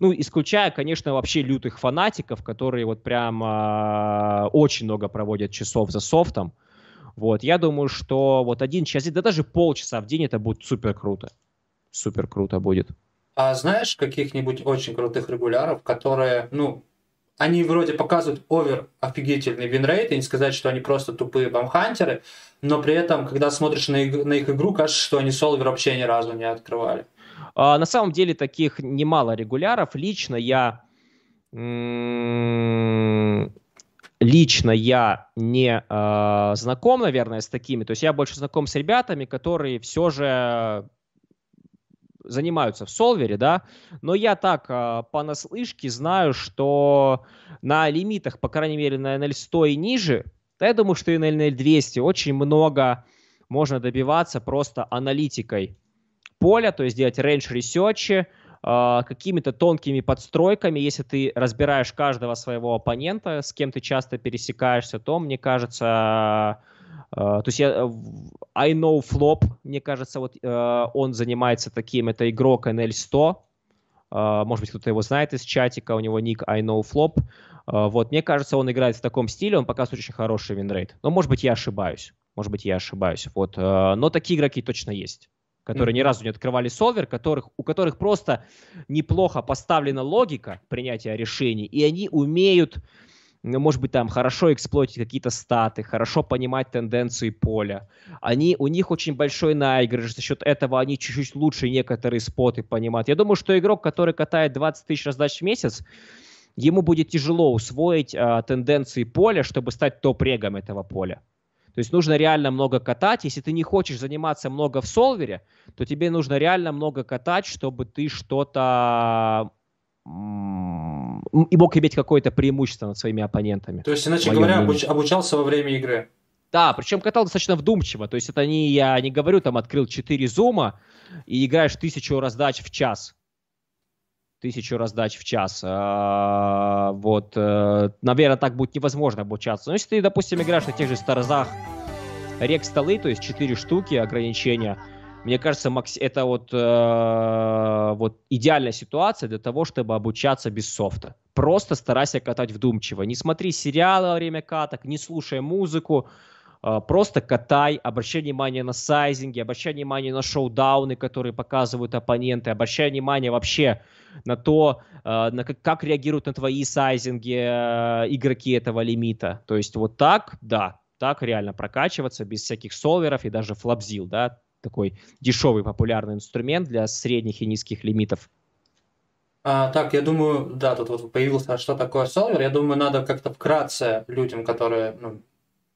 B: Ну, исключая, конечно, вообще лютых фанатиков, которые вот прям э, очень много проводят часов за софтом. Вот, я думаю, что вот один час, да даже полчаса в день это будет супер круто. Супер круто будет.
A: А знаешь каких-нибудь очень крутых регуляров, которые, ну, они вроде показывают over офигительный винрейт, и не сказать, что они просто тупые бамхантеры, но при этом, когда смотришь на, иг- на их игру, кажется, что они солвер вообще ни разу не открывали.
B: А, на самом деле таких немало регуляров. Лично я лично я не э, знаком, наверное, с такими. То есть я больше знаком с ребятами, которые все же занимаются в Солвере, да, но я так э, понаслышке знаю, что на лимитах, по крайней мере, на NL100 и ниже, да, я думаю, что и на NL200 очень много можно добиваться просто аналитикой поля, то есть делать range research, э, какими-то тонкими подстройками. Если ты разбираешь каждого своего оппонента, с кем ты часто пересекаешься, то, мне кажется, э, то есть я I know flop, мне кажется, вот он занимается таким, это игрок NL100, Uh, может быть, кто-то его знает из чатика, у него ник I know flop. Вот, мне кажется, он играет в таком стиле, он показывает очень хороший винрейт. Но, может быть, я ошибаюсь. Может быть, я ошибаюсь. Вот, но такие игроки точно есть которые mm-hmm. ни разу не открывали солвер, которых, у которых просто неплохо поставлена логика принятия решений, и они умеют, ну, может быть, там хорошо эксплуатить какие-то статы, хорошо понимать тенденции поля. Они, у них очень большой наигрыш, за счет этого они чуть-чуть лучше некоторые споты понимают. Я думаю, что игрок, который катает 20 тысяч раздач в месяц, ему будет тяжело усвоить а, тенденции поля, чтобы стать топ-регом этого поля. То есть нужно реально много катать. Если ты не хочешь заниматься много в солвере, то тебе нужно реально много катать, чтобы ты что-то и мог иметь какое-то преимущество над своими оппонентами.
A: То есть, иначе говоря, обуч, обучался во время игры.
B: Да, причем катал достаточно вдумчиво. То есть это не, я не говорю, там открыл 4 зума и играешь тысячу раздач в час тысячу раздач в час. А, вот, э, наверное, так будет невозможно обучаться. Но если ты, допустим, играешь на тех же старзах рек столы, то есть 4 штуки ограничения, мне кажется, Макс, это вот, э, вот идеальная ситуация для того, чтобы обучаться без софта. Просто старайся катать вдумчиво. Не смотри сериалы во время каток, не слушай музыку, просто катай, обращай внимание на сайзинги, обращай внимание на шоу-дауны, которые показывают оппоненты, обращай внимание вообще на то, э, на как, как реагируют на твои сайзинги э, игроки этого лимита. То есть вот так, да, так реально прокачиваться без всяких солверов и даже флапзил, да, такой дешевый популярный инструмент для средних и низких лимитов.
A: А, так, я думаю, да, тут вот появился, что такое солвер. Я думаю, надо как-то вкратце людям, которые ну,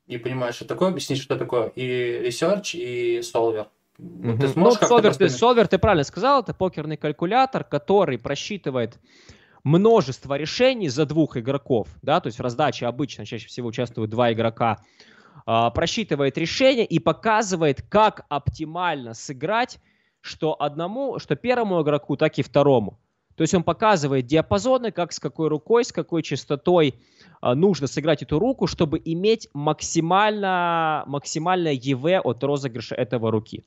A: не понимают, что такое, объяснить, что такое и research, и солвер.
B: Mm-hmm. Ты ну, Solver, ты, Solver, ты правильно сказал, это покерный калькулятор, который просчитывает множество решений за двух игроков, да, то есть в раздаче обычно чаще всего участвуют два игрока, э, просчитывает решение и показывает, как оптимально сыграть что одному, что первому игроку, так и второму. То есть он показывает диапазоны, как с какой рукой, с какой частотой э, нужно сыграть эту руку, чтобы иметь максимально, максимальное ЕВ от розыгрыша этого руки.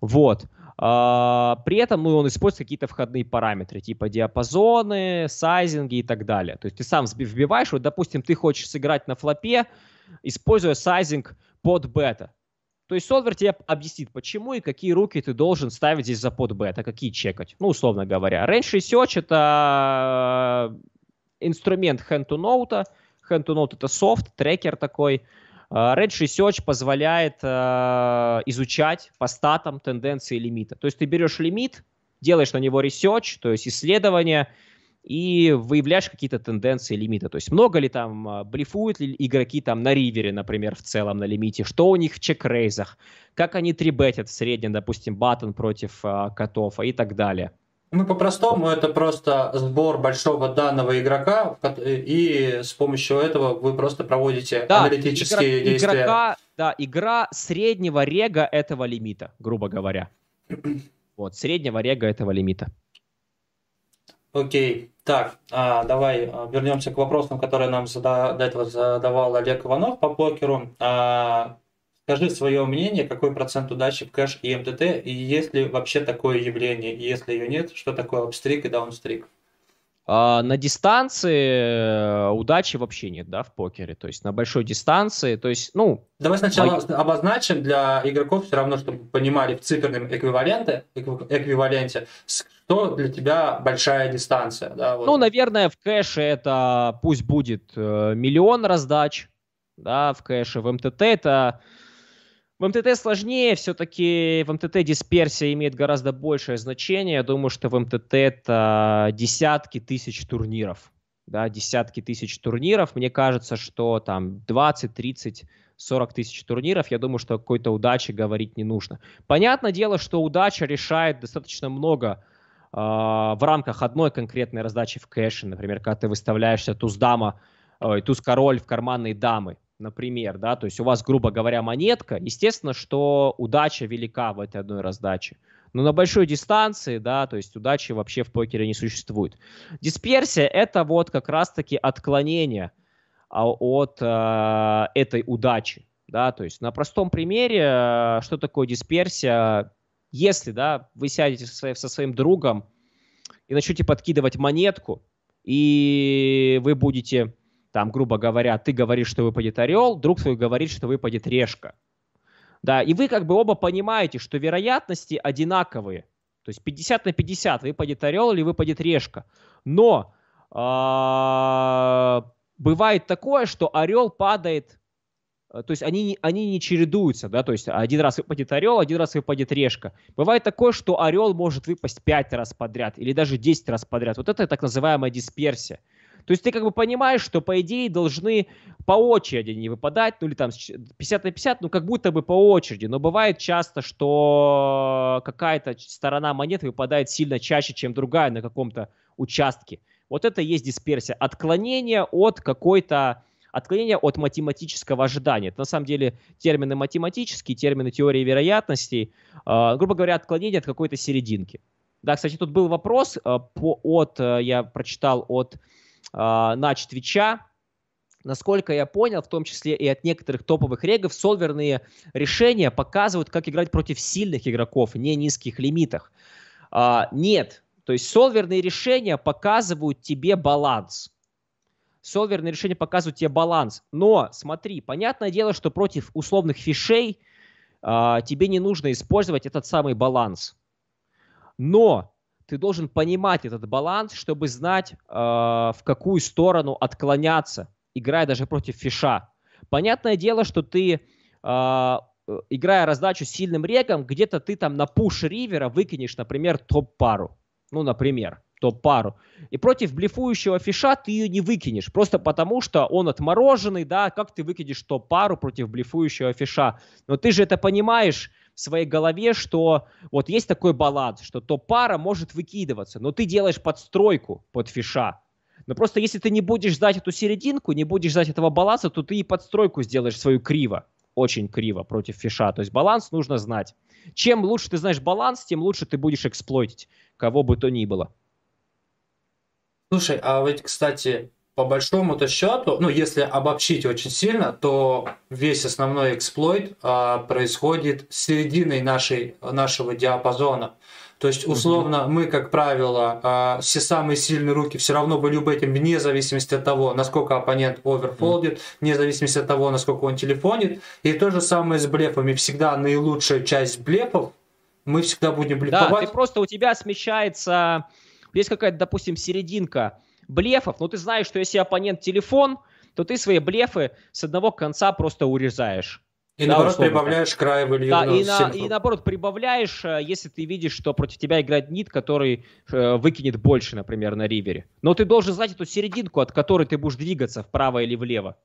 B: Вот. А, при этом ну, он использует какие-то входные параметры, типа диапазоны, сайзинги и так далее. То есть ты сам вбиваешь, вот, допустим, ты хочешь сыграть на флопе, используя сайзинг под бета. То есть солвер тебе объяснит, почему и какие руки ты должен ставить здесь за под бета, какие чекать. Ну, условно говоря. Range Research это инструмент hand to note. Hand to note это софт, трекер такой, Range э, Research позволяет э, изучать по статам тенденции лимита. То есть ты берешь лимит, делаешь на него research, то есть исследование, и выявляешь какие-то тенденции лимита. То есть много ли там, э, блефуют ли игроки там на ривере, например, в целом на лимите, что у них в чекрейзах, как они трибетят в среднем, допустим, баттон против э, котов и так далее.
A: Ну, по-простому, это просто сбор большого данного игрока, и с помощью этого вы просто проводите да, аналитические игрок, действия. Игрока,
B: да, игра среднего рега этого лимита, грубо говоря. вот, среднего рега этого лимита.
A: Окей, так, а, давай а, вернемся к вопросам, которые нам зада... до этого задавал Олег Иванов по покеру. А, Скажи свое мнение, какой процент удачи в кэш и МТТ, и есть ли вообще такое явление, и если ее нет, что такое апстрик и даунстрик?
B: А, на дистанции э, удачи вообще нет, да, в покере. То есть на большой дистанции, то есть, ну...
A: Давай сначала мой... обозначим для игроков все равно, чтобы понимали в циферном эквиваленте, эквиваленте, что для тебя большая дистанция, да?
B: Вот. Ну, наверное, в кэше это пусть будет э, миллион раздач, да, в кэше, в МТТ это в МТТ сложнее, все-таки в МТТ дисперсия имеет гораздо большее значение. Я думаю, что в МТТ это десятки тысяч турниров. да, десятки тысяч турниров. Мне кажется, что там 20, 30, 40 тысяч турниров, я думаю, что какой-то удачи говорить не нужно. Понятное дело, что удача решает достаточно много в рамках одной конкретной раздачи в кэше. Например, когда ты выставляешься туз-дама, э, туз-король в карманные дамы, например, да, то есть у вас, грубо говоря, монетка, естественно, что удача велика в этой одной раздаче. Но на большой дистанции, да, то есть удачи вообще в покере не существует. Дисперсия – это вот как раз-таки отклонение а, от э, этой удачи, да, то есть на простом примере, что такое дисперсия, если, да, вы сядете со, своим, со своим другом и начнете подкидывать монетку, и вы будете, там, грубо говоря, ты говоришь, что выпадет орел, друг твой говорит, что выпадет решка – да, и вы как бы оба понимаете, что вероятности одинаковые. То есть 50 на 50, выпадет орел или выпадет решка. Но э, бывает такое, что орел падает, то есть они, они не чередуются, да, то есть один раз выпадет орел, один раз выпадет решка. Бывает такое, что орел может выпасть 5 раз подряд или даже 10 раз подряд. Вот это так называемая дисперсия. То есть ты как бы понимаешь, что по идее должны по очереди не выпадать, ну или там 50 на 50, ну как будто бы по очереди. Но бывает часто, что какая-то сторона монеты выпадает сильно чаще, чем другая на каком-то участке. Вот это и есть дисперсия. Отклонение от какой-то отклонение от математического ожидания. Это на самом деле термины математические, термины теории вероятностей. Э, грубо говоря, отклонение от какой-то серединки. Да, кстати, тут был вопрос э, по, от, э, я прочитал от нач Твича. Насколько я понял, в том числе и от некоторых топовых регов, солверные решения показывают, как играть против сильных игроков, не низких лимитах. Э, нет, то есть солверные решения показывают тебе баланс. Солверные решения показывают тебе баланс. Но смотри, понятное дело, что против условных фишей э, тебе не нужно использовать этот самый баланс. Но ты должен понимать этот баланс, чтобы знать, э, в какую сторону отклоняться, играя даже против фиша. Понятное дело, что ты, э, играя раздачу сильным регом, где-то ты там на пуш ривера выкинешь, например, топ-пару. Ну, например, топ-пару. И против блефующего фиша ты ее не выкинешь, просто потому что он отмороженный, да, как ты выкинешь топ-пару против блефующего фиша. Но ты же это понимаешь, в своей голове, что вот есть такой баланс, что то пара может выкидываться, но ты делаешь подстройку под фиша. Но просто если ты не будешь ждать эту серединку, не будешь ждать этого баланса, то ты и подстройку сделаешь свою криво, очень криво против фиша. То есть баланс нужно знать. Чем лучше ты знаешь баланс, тем лучше ты будешь эксплойтить кого бы то ни было.
A: Слушай, а ведь, кстати, по большому-то счету, ну, если обобщить очень сильно, то весь основной эксплойт а, происходит с серединой нашей, нашего диапазона. То есть, условно, угу. мы, как правило, а, все самые сильные руки все равно были бы этим, вне зависимости от того, насколько оппонент оверфолдит, угу. вне зависимости от того, насколько он телефонит. И то же самое с блефами. Всегда наилучшая часть блефов мы всегда будем блефовать.
B: Да, ты просто у тебя смещается, есть какая-то, допустим, серединка, блефов, но ты знаешь, что если оппонент телефон, то ты свои блефы с одного конца просто урезаешь.
A: И да, наоборот условно. прибавляешь край в
B: Да, и, на, и наоборот прибавляешь, э, если ты видишь, что против тебя играет нит, который э, выкинет больше, например, на ривере. Но ты должен знать эту серединку, от которой ты будешь двигаться вправо или влево.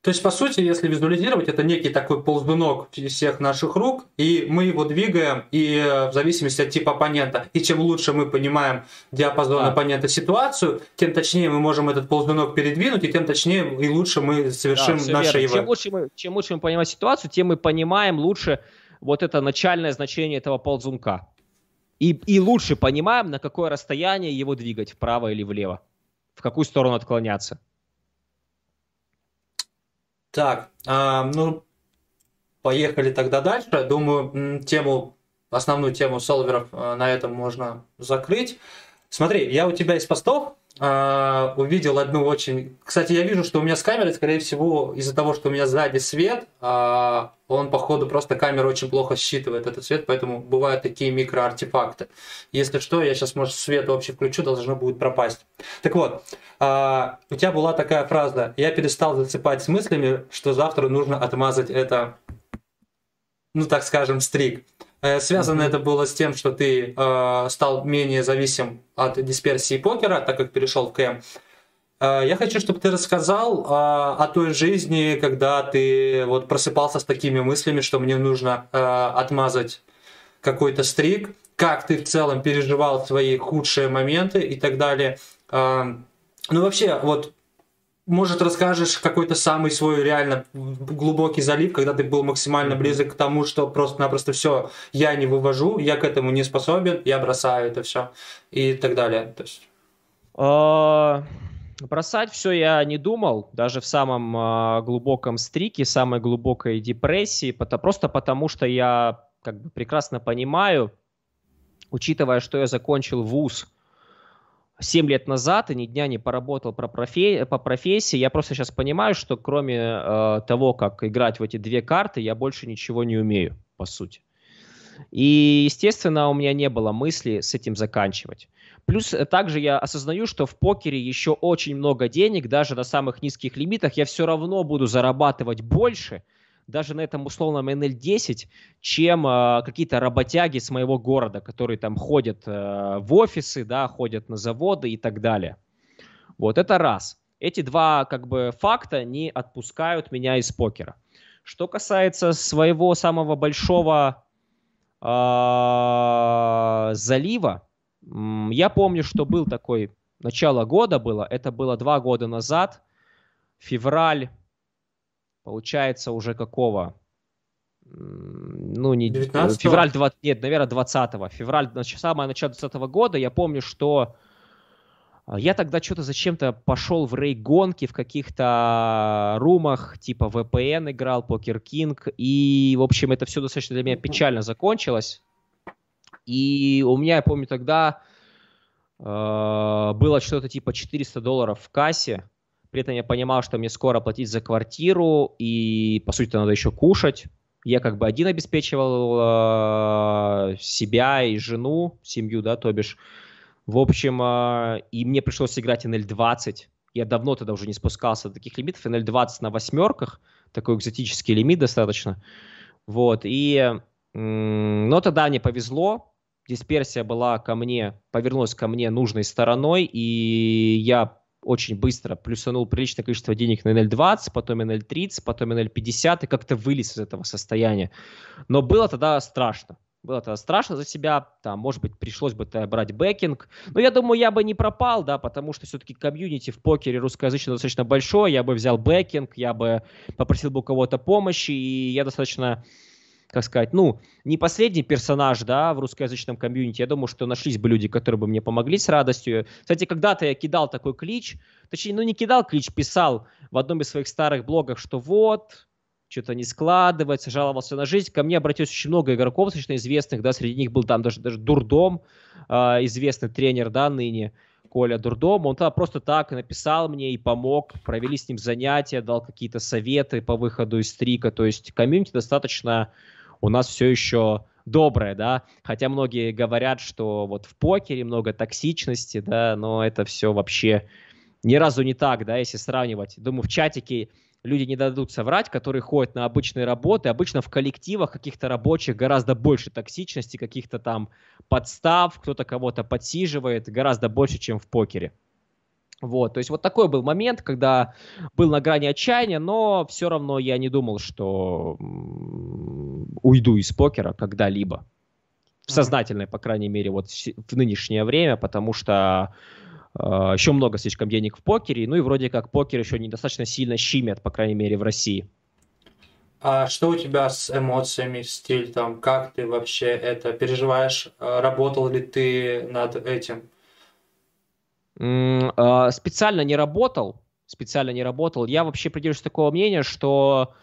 A: То есть, по сути, если визуализировать, это некий такой ползунок всех наших рук, и мы его двигаем, и э, в зависимости от типа оппонента, и чем лучше мы понимаем диапазон да. оппонента ситуацию, тем точнее мы можем этот ползунок передвинуть, и тем точнее и лучше мы совершим да, наше
B: ИВ. Чем лучше, мы, чем лучше мы понимаем ситуацию, тем мы понимаем лучше вот это начальное значение этого ползунка. И, и лучше понимаем, на какое расстояние его двигать, вправо или влево, в какую сторону отклоняться.
A: Так, а, ну, поехали тогда дальше. Думаю, тему, основную тему солверов а, на этом можно закрыть. Смотри, я у тебя из постов Uh, увидел одну очень... Кстати, я вижу, что у меня с камерой, скорее всего, из-за того, что у меня сзади свет, uh, он, походу, просто камера очень плохо считывает этот свет, поэтому бывают такие микроартефакты. Если что, я сейчас, может, свет вообще включу, должно будет пропасть. Так вот, uh, у тебя была такая фраза «Я перестал засыпать с мыслями, что завтра нужно отмазать это, ну, так скажем, стрик». Э, связано mm-hmm. это было с тем, что ты э, стал менее зависим от дисперсии покера, так как перешел в КМ. А, я хочу, чтобы ты рассказал а, о той жизни, когда ты вот просыпался с такими мыслями, что мне нужно а, отмазать какой-то стрик, как ты в целом переживал свои худшие моменты и так далее. Ну вообще, вот может, расскажешь какой-то самый свой реально глубокий залив, когда ты был максимально близок к тому, что просто-напросто все, я не вывожу, я к этому не способен, я бросаю это все и так далее. То есть...
B: Бросать все я не думал, даже в самом э, глубоком стрике, самой глубокой депрессии, потому, просто потому что я как бы прекрасно понимаю, учитывая, что я закончил вуз 7 лет назад и ни дня не поработал по, профи- по профессии, я просто сейчас понимаю, что кроме э, того, как играть в эти две карты, я больше ничего не умею, по сути. И, естественно, у меня не было мысли с этим заканчивать. Плюс э, также я осознаю, что в покере еще очень много денег, даже на самых низких лимитах я все равно буду зарабатывать больше, даже на этом условном NL10, чем э, какие-то работяги с моего города, которые там ходят э, в офисы, да, ходят на заводы и так далее. Вот это раз. Эти два как бы факта не отпускают меня из покера. Что касается своего самого большого э, залива, я помню, что был такой, начало года было, это было два года назад, февраль, получается уже какого? Ну, не 19 февраль 20, нет, наверное, 20 февраль, самое начало 20 года, я помню, что а, я тогда что-то зачем-то пошел в рей-гонки в каких-то румах, типа VPN играл, Покер Кинг, и, в общем, это все достаточно для меня печально закончилось. И у меня, я помню, тогда э, было что-то типа 400 долларов в кассе. При этом я понимал, что мне скоро платить за квартиру, и, по сути, надо еще кушать. Я как бы один обеспечивал э, себя и жену, семью, да, то бишь. В общем, э, и мне пришлось играть NL20. Я давно тогда уже не спускался до таких лимитов. NL20 на восьмерках, такой экзотический лимит достаточно. Вот, и... Но тогда мне повезло, дисперсия была ко мне, повернулась ко мне нужной стороной, и я очень быстро плюсанул приличное количество денег на NL20, потом NL30, потом NL50 и как-то вылез из этого состояния. Но было тогда страшно. Было тогда страшно за себя, там, может быть, пришлось бы брать бэкинг. Но я думаю, я бы не пропал, да, потому что все-таки комьюнити в покере русскоязычно достаточно большое. Я бы взял бэкинг, я бы попросил бы у кого-то помощи, и я достаточно как сказать, ну, не последний персонаж, да, в русскоязычном комьюнити. Я думаю, что нашлись бы люди, которые бы мне помогли с радостью. Кстати, когда-то я кидал такой клич, точнее, ну, не кидал клич, писал в одном из своих старых блогов, что вот, что-то не складывается, жаловался на жизнь. Ко мне обратилось очень много игроков, достаточно известных, да, среди них был там даже, даже Дурдом, э, известный тренер, да, ныне, Коля Дурдом, он тогда просто так написал мне и помог, провели с ним занятия, дал какие-то советы по выходу из стрика, то есть комьюнити достаточно у нас все еще доброе, да, хотя многие говорят, что вот в покере много токсичности, да, но это все вообще ни разу не так, да, если сравнивать. Думаю, в чатике люди не дадут соврать, которые ходят на обычные работы. Обычно в коллективах каких-то рабочих гораздо больше токсичности, каких-то там подстав, кто-то кого-то подсиживает, гораздо больше, чем в покере. Вот, то есть вот такой был момент, когда был на грани отчаяния, но все равно я не думал, что уйду из покера когда-либо. В сознательное, по крайней мере, вот в нынешнее время, потому что э, еще много слишком денег в покере, ну и вроде как покер еще недостаточно сильно щимят, по крайней мере, в России.
A: А что у тебя с эмоциями, стиль там, как ты вообще это переживаешь? Работал ли ты над этим?
B: А, специально не работал, специально не работал. Я вообще придерживаюсь такого мнения, что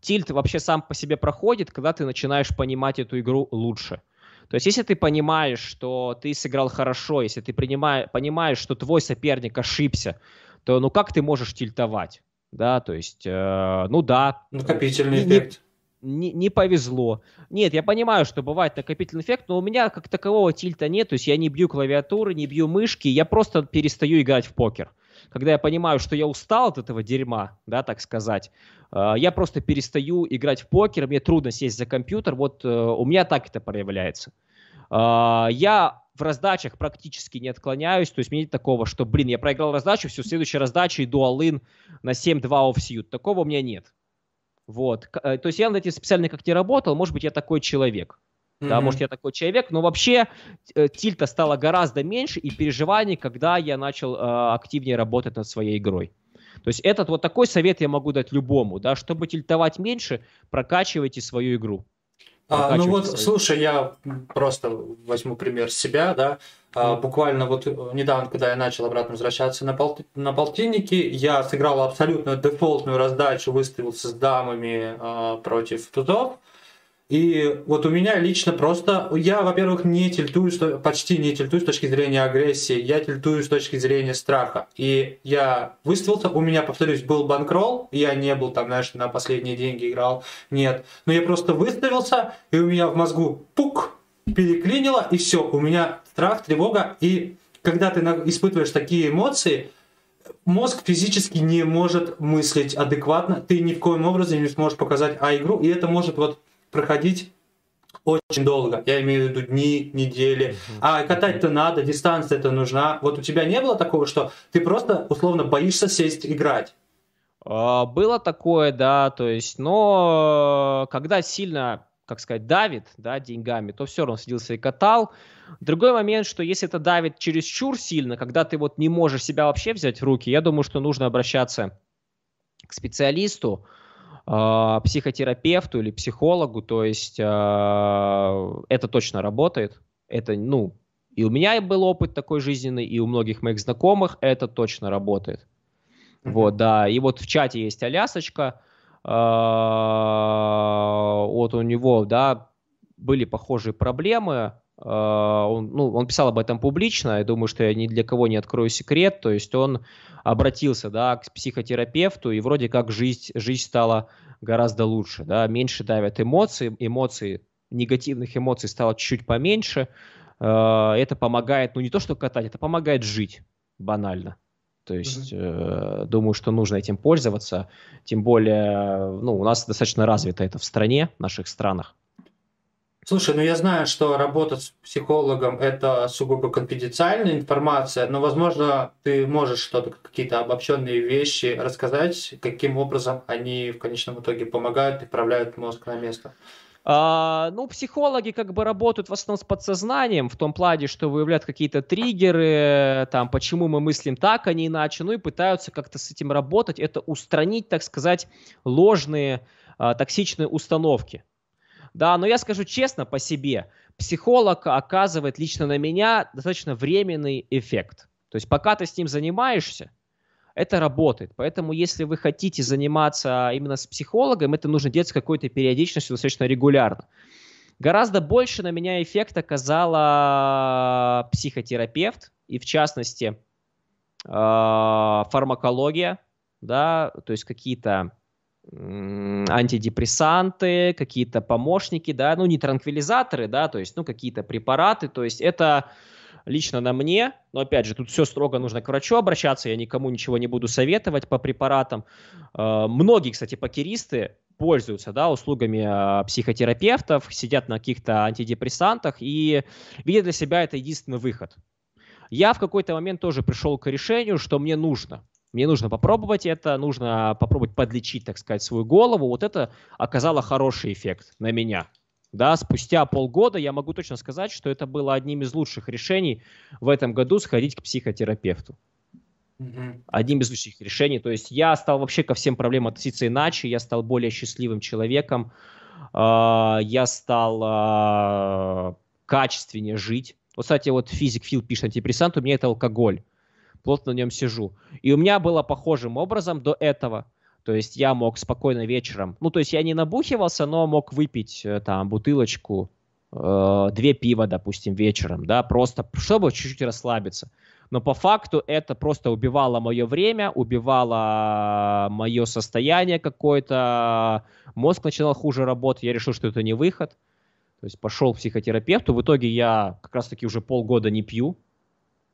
B: тильт вообще сам по себе проходит, когда ты начинаешь понимать эту игру лучше. То есть, если ты понимаешь, что ты сыграл хорошо, если ты принимаешь, понимаешь, что твой соперник ошибся, то ну как ты можешь тильтовать? Да, то есть, э, ну да.
A: Накопительный эффект
B: не, не повезло. Нет, я понимаю, что бывает накопительный эффект, но у меня как такового тильта нет, то есть я не бью клавиатуры, не бью мышки, я просто перестаю играть в покер. Когда я понимаю, что я устал от этого дерьма, да, так сказать, э, я просто перестаю играть в покер, мне трудно сесть за компьютер, вот э, у меня так это проявляется. Э, я в раздачах практически не отклоняюсь, то есть мне нет такого, что, блин, я проиграл раздачу, все, следующая раздача иду all на 7-2 офсьют. Такого у меня нет. Вот. Э, то есть я над этим специально как не работал, может быть, я такой человек. Mm-hmm. Да, может, я такой человек, но вообще э, тильта стало гораздо меньше и переживаний, когда я начал э, активнее работать над своей игрой. То есть этот вот такой совет я могу дать любому, да, чтобы тильтовать меньше, прокачивайте свою игру.
A: А, ну вот, слушай, я просто возьму пример себя, да. А, буквально вот э, недавно, когда я начал обратно возвращаться на, пол, на полтинники, я сыграл абсолютно дефолтную раздачу, выставился с дамами а, против тузов. И вот у меня лично просто, я, во-первых, не тильтую, почти не тильтую с точки зрения агрессии, я тильтую с точки зрения страха. И я выставился, у меня, повторюсь, был банкролл, я не был там, знаешь, на последние деньги играл, нет. Но я просто выставился, и у меня в мозгу пук, переклинило, и все, у меня страх, тревога, и когда ты испытываешь такие эмоции, мозг физически не может мыслить адекватно, ты ни в коем образом не сможешь показать а игру, и это может вот проходить очень долго. Я имею в виду дни, недели. А катать-то надо, дистанция-то нужна. Вот у тебя не было такого, что ты просто условно боишься сесть играть?
B: А, было такое, да, то есть, но когда сильно, как сказать, давит, да, деньгами, то все равно садился и катал. Другой момент, что если это давит через чур сильно, когда ты вот не можешь себя вообще взять в руки, я думаю, что нужно обращаться к специалисту, э, психотерапевту или психологу, то есть э, это точно работает. Это, ну, и у меня был опыт такой жизненный, и у многих моих знакомых это точно работает. Mm-hmm. Вот, да. И вот в чате есть Алясочка, э, вот у него, да, были похожие проблемы, он, ну, он писал об этом публично, я думаю, что я ни для кого не открою секрет, то есть он обратился, да, к психотерапевту, и вроде как жизнь, жизнь стала гораздо лучше, да, меньше давят эмоции, эмоции, негативных эмоций стало чуть-чуть поменьше, uh, это помогает, ну, не то что катать, это помогает жить, банально. То есть, mm-hmm. э, думаю, что нужно этим пользоваться. Тем более, ну, у нас достаточно развито это в стране, в наших странах.
A: Слушай, ну я знаю, что работа с психологом – это сугубо конфиденциальная информация, но, возможно, ты можешь что-то, какие-то обобщенные вещи рассказать, каким образом они в конечном итоге помогают и вправляют мозг на место.
B: А, ну, психологи как бы работают в основном с подсознанием, в том плане, что выявляют какие-то триггеры, там, почему мы мыслим так, а не иначе, ну и пытаются как-то с этим работать, это устранить, так сказать, ложные а, токсичные установки. Да, но я скажу честно по себе, психолог оказывает лично на меня достаточно временный эффект. То есть пока ты с ним занимаешься, это работает. Поэтому если вы хотите заниматься именно с психологом, это нужно делать с какой-то периодичностью достаточно регулярно. Гораздо больше на меня эффект оказала психотерапевт, и в частности а, фармакология, да, то есть какие-то антидепрессанты, какие-то помощники, да, ну не транквилизаторы, да, то есть, ну какие-то препараты, то есть это лично на мне, но опять же, тут все строго нужно к врачу обращаться, я никому ничего не буду советовать по препаратам. Э, многие, кстати, покеристы пользуются да, услугами э, психотерапевтов, сидят на каких-то антидепрессантах и видят для себя это единственный выход. Я в какой-то момент тоже пришел к решению, что мне нужно мне нужно попробовать это, нужно попробовать подлечить, так сказать, свою голову. Вот это оказало хороший эффект на меня. Да, спустя полгода я могу точно сказать, что это было одним из лучших решений в этом году сходить к психотерапевту. Mm-hmm. Одним из лучших решений. То есть я стал вообще ко всем проблемам относиться иначе, я стал более счастливым человеком, э, я стал э, качественнее жить. Вот, кстати, вот физик Фил пишет, антидепрессант у меня это алкоголь плотно на нем сижу. И у меня было похожим образом до этого. То есть я мог спокойно вечером, ну то есть я не набухивался, но мог выпить э, там бутылочку, э, две пива, допустим, вечером, да, просто чтобы чуть-чуть расслабиться. Но по факту это просто убивало мое время, убивало мое состояние какое-то, мозг начинал хуже работать, я решил, что это не выход. То есть пошел к психотерапевту, в итоге я как раз-таки уже полгода не пью,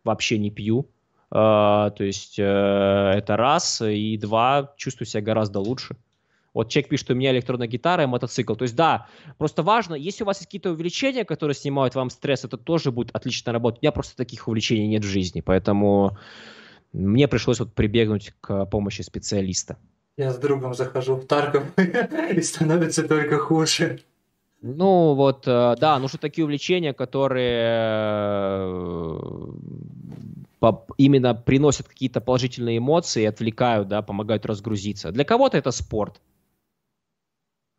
B: вообще не пью. Uh, то есть uh, это раз, и два, чувствую себя гораздо лучше. Вот человек пишет, что у меня электронная гитара и мотоцикл. То есть да, просто важно, если у вас есть какие-то увлечения, которые снимают вам стресс, это тоже будет отлично работать. У меня просто таких увлечений нет в жизни, поэтому мне пришлось вот прибегнуть к помощи специалиста.
A: Я с другом захожу в Тарков и становится только хуже.
B: Ну вот, э, да, нужны такие увлечения, которые э, именно приносят какие-то положительные эмоции, отвлекают, да, помогают разгрузиться. Для кого-то это спорт.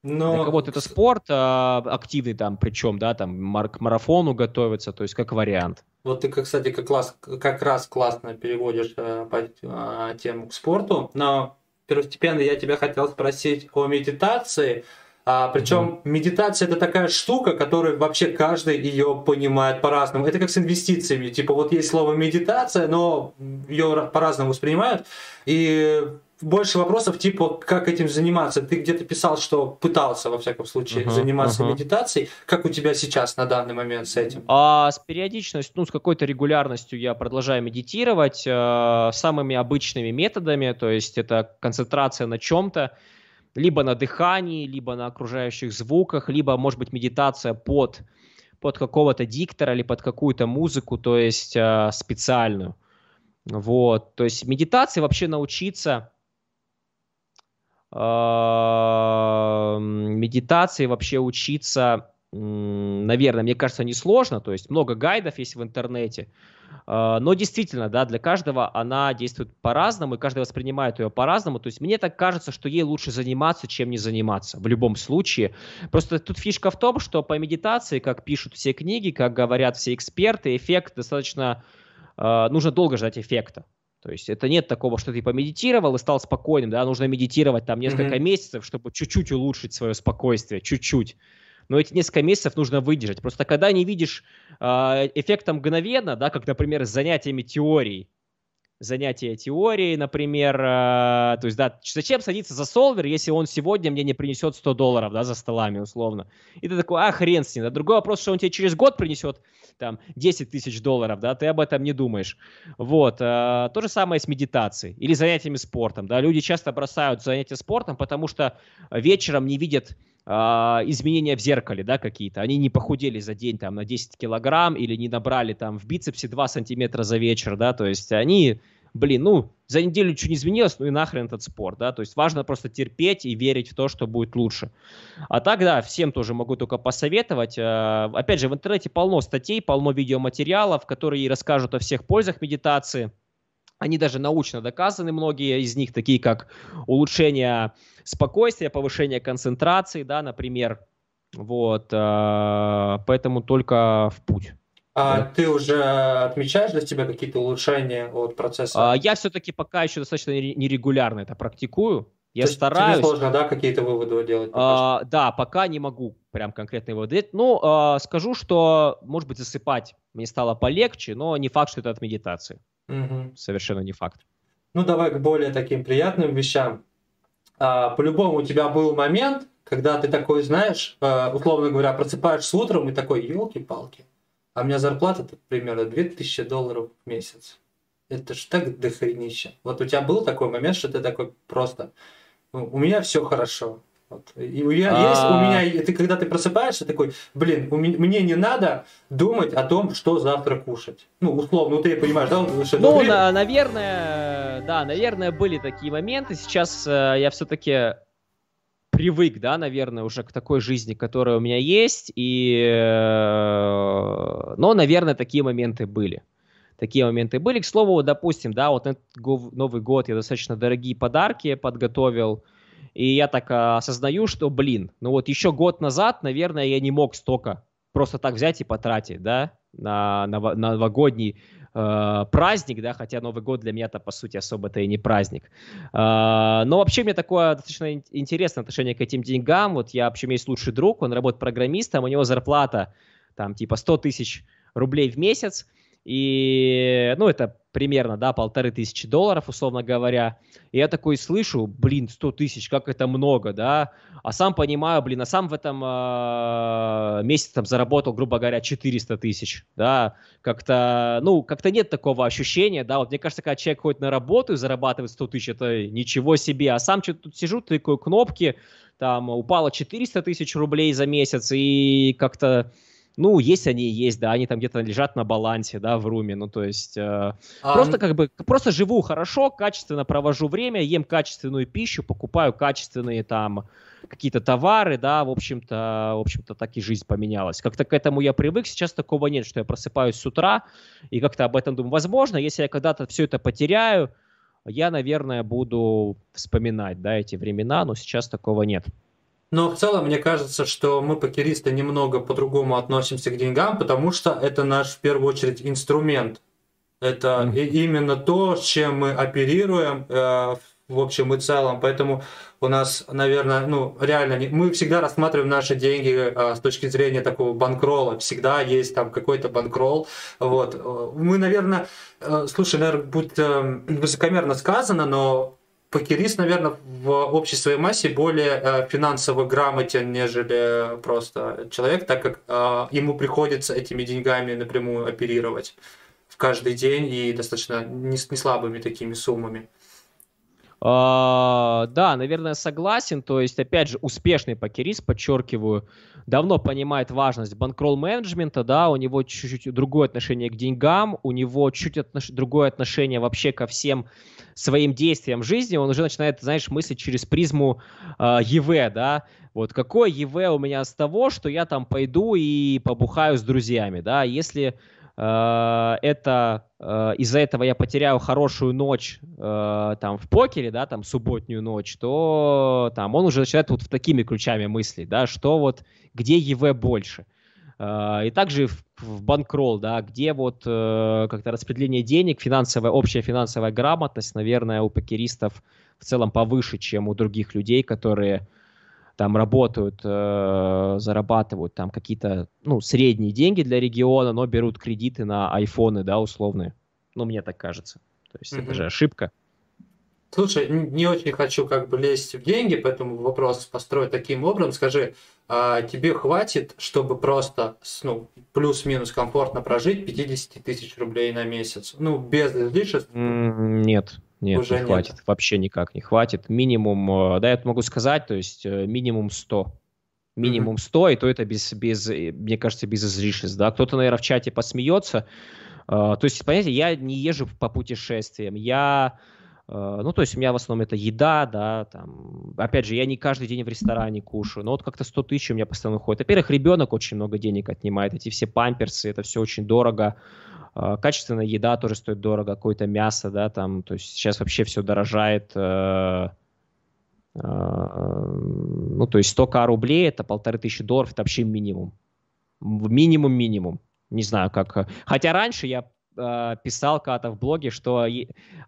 B: Но... Для кого-то это спорт а, активный там, причем, да, там к марафону готовиться, то есть как вариант.
A: Вот ты, кстати, как, класс, как раз классно переводишь э, по, э, тему к спорту, но первостепенно я тебя хотел спросить о медитации. А, причем mm-hmm. медитация это такая штука, которую вообще каждый ее понимает по-разному. Это как с инвестициями. Типа вот есть слово медитация, но ее по-разному воспринимают. И больше вопросов типа, как этим заниматься. Ты где-то писал, что пытался, во всяком случае, uh-huh, заниматься uh-huh. медитацией. Как у тебя сейчас на данный момент с этим?
B: А, с периодичностью, ну, с какой-то регулярностью я продолжаю медитировать э, самыми обычными методами, то есть это концентрация на чем-то, либо на дыхании, либо на окружающих звуках, либо, может быть, медитация под, под какого-то диктора или под какую-то музыку, то есть э, специальную. Вот, то есть медитации вообще научиться медитации вообще учиться, наверное, мне кажется, несложно, то есть много гайдов есть в интернете, но действительно, да, для каждого она действует по-разному, и каждый воспринимает ее по-разному. То есть мне так кажется, что ей лучше заниматься, чем не заниматься в любом случае. Просто тут фишка в том, что по медитации, как пишут все книги, как говорят все эксперты, эффект достаточно... Э, нужно долго ждать эффекта. То есть это нет такого, что ты помедитировал и стал спокойным, да, нужно медитировать там несколько mm-hmm. месяцев, чтобы чуть-чуть улучшить свое спокойствие, чуть-чуть. Но эти несколько месяцев нужно выдержать. Просто когда не видишь э, эффекта мгновенно, да, как, например, с занятиями теорией, занятия теорией, например, э, то есть, да, зачем садиться за солвер, если он сегодня мне не принесет 100 долларов, да, за столами, условно. И ты такой, а, хрен с ним. Да, другой вопрос, что он тебе через год принесет, там, 10 тысяч долларов, да, ты об этом не думаешь. Вот, э, то же самое с медитацией или занятиями спортом, да, люди часто бросают занятия спортом, потому что вечером не видят изменения в зеркале, да, какие-то. Они не похудели за день там на 10 килограмм или не набрали там в бицепсе 2 сантиметра за вечер, да, то есть они блин, ну, за неделю ничего не изменилось, ну и нахрен этот спорт, да, то есть важно просто терпеть и верить в то, что будет лучше. А так, да, всем тоже могу только посоветовать. Э, опять же, в интернете полно статей, полно видеоматериалов, которые расскажут о всех пользах медитации. Они даже научно доказаны, многие из них, такие как улучшение спокойствия, повышение концентрации, да, например. Вот, э, поэтому только в путь.
A: А ты уже отмечаешь для себя какие-то улучшения от процесса?
B: А, я все-таки пока еще достаточно нерегулярно это практикую. Я То стараюсь.
A: Тебе сложно, да, какие-то выводы делать?
B: А, да, пока не могу прям конкретные выводы делать. Ну, а, скажу, что, может быть, засыпать мне стало полегче, но не факт, что это от медитации. Угу. Совершенно не факт.
A: Ну, давай к более таким приятным вещам. А, по-любому у тебя был момент, когда ты такой, знаешь, а, условно говоря, просыпаешься утром и такой, елки-палки, а у меня зарплата примерно 2000 долларов в месяц. Это ж так дохренища. Вот у тебя был такой момент, что ты такой просто, «Ну, у меня все хорошо. Вот. И у меня, есть, у меня, и ты когда ты просыпаешься, такой, блин, у меня, мне не надо думать о том, что завтра кушать. Ну, условно, ну ты понимаешь, да?
B: Что ну, на, наверное, да, наверное, были такие моменты. Сейчас э, я все-таки привык, да, наверное, уже к такой жизни, которая у меня есть, и... Э, но, наверное, такие моменты были. Такие моменты были. К слову, допустим, да, вот этот Новый год я достаточно дорогие подарки подготовил, и я так а, осознаю, что, блин, ну вот еще год назад, наверное, я не мог столько просто так взять и потратить, да, на, на, на новогодний э, праздник, да, хотя Новый год для меня-то, по сути, особо-то и не праздник. Э, но вообще мне такое достаточно интересное отношение к этим деньгам. Вот я вообще, у есть лучший друг, он работает программистом, у него зарплата там типа 100 тысяч рублей в месяц, и, ну, это примерно, да, полторы тысячи долларов, условно говоря. И я такой слышу, блин, сто тысяч, как это много, да, а сам понимаю, блин, а сам в этом э, месяце там заработал, грубо говоря, 400 тысяч, да, как-то, ну, как-то нет такого ощущения, да, вот мне кажется, когда человек ходит на работу и зарабатывает 100 тысяч, это ничего себе, а сам что-то тут сижу, тыкаю кнопки, там упало 400 тысяч рублей за месяц, и как-то ну, есть они и есть, да, они там где-то лежат на балансе, да, в руме, ну, то есть э, а... просто как бы, просто живу хорошо, качественно провожу время, ем качественную пищу, покупаю качественные там какие-то товары, да, в общем-то, в общем-то, так и жизнь поменялась. Как-то к этому я привык, сейчас такого нет, что я просыпаюсь с утра и как-то об этом думаю. Возможно, если я когда-то все это потеряю, я, наверное, буду вспоминать, да, эти времена, но сейчас такого нет.
A: Но в целом, мне кажется, что мы, покеристы, немного по-другому относимся к деньгам, потому что это наш, в первую очередь, инструмент. Это mm-hmm. именно то, с чем мы оперируем э, в общем и целом. Поэтому у нас, наверное, ну, реально, не... мы всегда рассматриваем наши деньги э, с точки зрения такого банкрола. Всегда есть там какой-то банкрол. Вот. Мы, наверное, э, слушай, наверное, будет э, высокомерно сказано, но покерист, наверное, в общей своей массе более э, финансово грамотен, нежели просто человек, так как э, ему приходится этими деньгами напрямую оперировать в каждый день и достаточно не, слабыми такими суммами.
B: Uh, да, наверное, согласен. То есть, опять же, успешный покерист, подчеркиваю, давно понимает важность банкролл-менеджмента, да, у него чуть-чуть другое отношение к деньгам, у него чуть отнош... другое отношение вообще ко всем своим действиям в жизни, он уже начинает, знаешь, мыслить через призму э, ЕВ, да, вот какое ЕВ у меня с того, что я там пойду и побухаю с друзьями, да, если э, это э, из-за этого я потеряю хорошую ночь там в покере, да, там субботнюю ночь, то там он уже начинает вот в такими ключами мыслить, да, что вот где ЕВ больше. А, и также в, в банкролл, да, где вот э, как-то распределение денег, финансовая, общая финансовая грамотность, наверное, у покеристов в целом повыше, чем у других людей, которые там работают, э, зарабатывают там какие-то, ну, средние деньги для региона, но берут кредиты на айфоны, да, условные. Ну, мне так кажется. То есть mm-hmm. это же ошибка.
A: Слушай, не очень хочу как бы лезть в деньги, поэтому вопрос построю таким образом. Скажи, а тебе хватит, чтобы просто ну, плюс-минус комфортно прожить 50 тысяч рублей на месяц? Ну, без излишеств?
B: Нет, нет, Уже не нет. хватит. Вообще никак не хватит. Минимум, э, да, я могу сказать, то есть э, минимум 100. Минимум 100, и то это без, без, э, мне кажется, без излишеств. Да? Кто-то, наверное, в чате посмеется. То есть, понимаете, я не езжу по путешествиям. Я ну, то есть у меня в основном это еда, да, там, опять же, я не каждый день в ресторане кушаю, но вот как-то 100 тысяч у меня постоянно уходит. Во-первых, ребенок очень много денег отнимает, эти все памперсы, это все очень дорого. Э, качественная еда тоже стоит дорого, какое-то мясо, да, там, то есть сейчас вообще все дорожает. Э, ну, то есть 100к рублей, это полторы тысячи долларов, это вообще минимум. Минимум-минимум. Не знаю, как... Хотя раньше я э, писал когда-то в блоге, что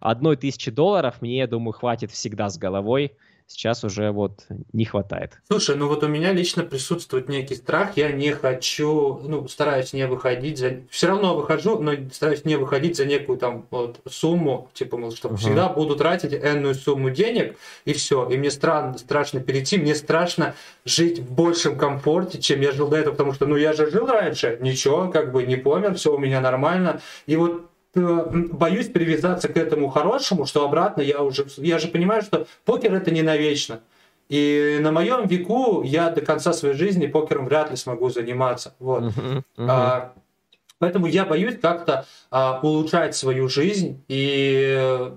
B: одной тысячи долларов мне, думаю, хватит всегда с головой сейчас уже вот не хватает.
A: Слушай, ну вот у меня лично присутствует некий страх, я не хочу, ну, стараюсь не выходить за... Все равно выхожу, но стараюсь не выходить за некую там вот сумму, типа, мол, что uh-huh. всегда буду тратить энную сумму денег, и все. И мне стран, страшно перейти, мне страшно жить в большем комфорте, чем я жил до этого, потому что, ну, я же жил раньше, ничего, как бы не помер, все у меня нормально. И вот боюсь привязаться к этому хорошему, что обратно я уже, я же понимаю, что покер это не навечно. И на моем веку я до конца своей жизни покером вряд ли смогу заниматься. Вот. Uh-huh, uh-huh. А, поэтому я боюсь как-то а, улучшать свою жизнь. И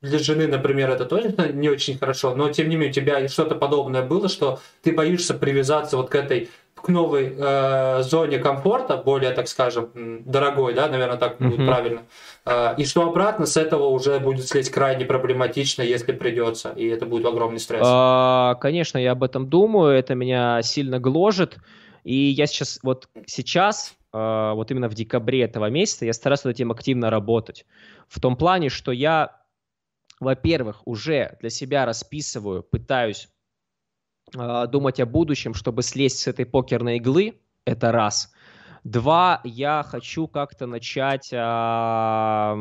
A: для жены, например, это тоже не очень хорошо. Но тем не менее у тебя что-то подобное было, что ты боишься привязаться вот к этой к новой э, зоне комфорта, более, так скажем, дорогой, да, наверное, так будет uh-huh. правильно. Э, и что обратно с этого уже будет слезть крайне проблематично, если придется, и это будет огромный стресс.
B: А, конечно, я об этом думаю, это меня сильно гложет, и я сейчас, вот сейчас, э, вот именно в декабре этого месяца, я стараюсь над этим активно работать. В том плане, что я, во-первых, уже для себя расписываю, пытаюсь а, думать о будущем, чтобы слезть с этой покерной иглы, это раз. Два, я хочу как-то начать, а,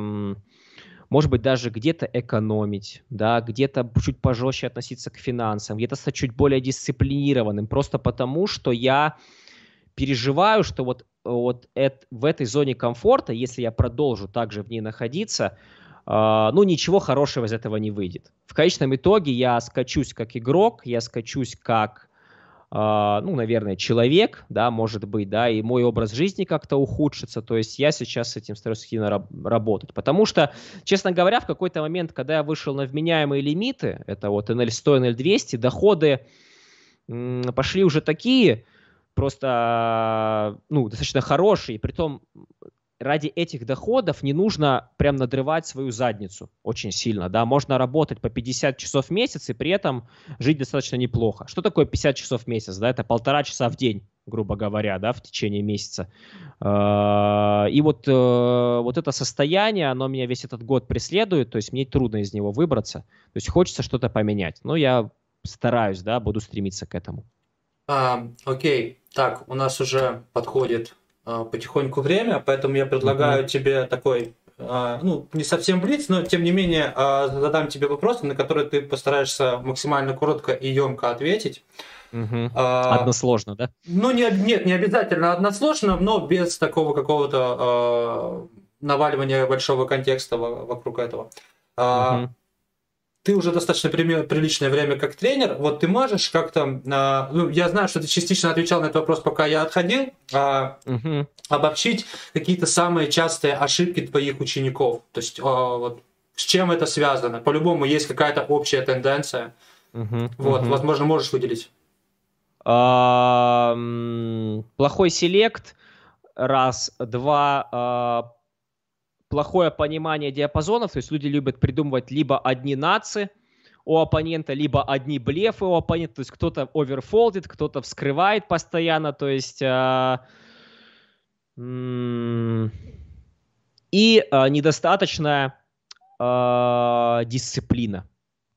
B: может быть, даже где-то экономить, да, где-то чуть пожестче относиться к финансам, где-то стать чуть более дисциплинированным, просто потому, что я переживаю, что вот, вот это, в этой зоне комфорта, если я продолжу также в ней находиться, ну, ничего хорошего из этого не выйдет. В конечном итоге я скачусь как игрок, я скачусь как Uh, ну, наверное, человек, да, может быть, да, и мой образ жизни как-то ухудшится, то есть я сейчас с этим стараюсь активно раб- работать, потому что, честно говоря, в какой-то момент, когда я вышел на вменяемые лимиты, это вот NL100, NL200, доходы пошли уже такие, просто, ну, достаточно хорошие, при том ради этих доходов не нужно прям надрывать свою задницу очень сильно, да, можно работать по 50 часов в месяц и при этом жить достаточно неплохо. Что такое 50 часов в месяц, да, это полтора часа в день, грубо говоря, да, в течение месяца. А, и вот, э, вот это состояние, оно меня весь этот год преследует, то есть мне трудно из него выбраться, то есть хочется что-то поменять, но я стараюсь, да, буду стремиться к этому.
A: А, окей, так, у нас уже подходит потихоньку время, поэтому я предлагаю mm-hmm. тебе такой, а, ну, не совсем блиц, но тем не менее а, задам тебе вопросы, на которые ты постараешься максимально коротко и емко ответить.
B: Угу. А, односложно, да?
A: Ну, не, нет, не обязательно односложно, но без такого какого-то э, наваливания большого контекста вокруг этого. Угу ты уже достаточно приличное время как тренер, вот ты можешь как-то, а, ну, я знаю, что ты частично отвечал на этот вопрос, пока я отходил, а, угу. обобщить какие-то самые частые ошибки твоих учеников, то есть а, вот с чем это связано? По-любому есть какая-то общая тенденция, угу. вот, угу. возможно, можешь выделить.
B: Плохой селект, раз, два плохое понимание диапазонов, то есть люди любят придумывать либо одни нации у оппонента, либо одни блефы у оппонента, то есть кто-то оверфолдит, кто-то вскрывает постоянно, то есть... А, и а, недостаточная а, дисциплина.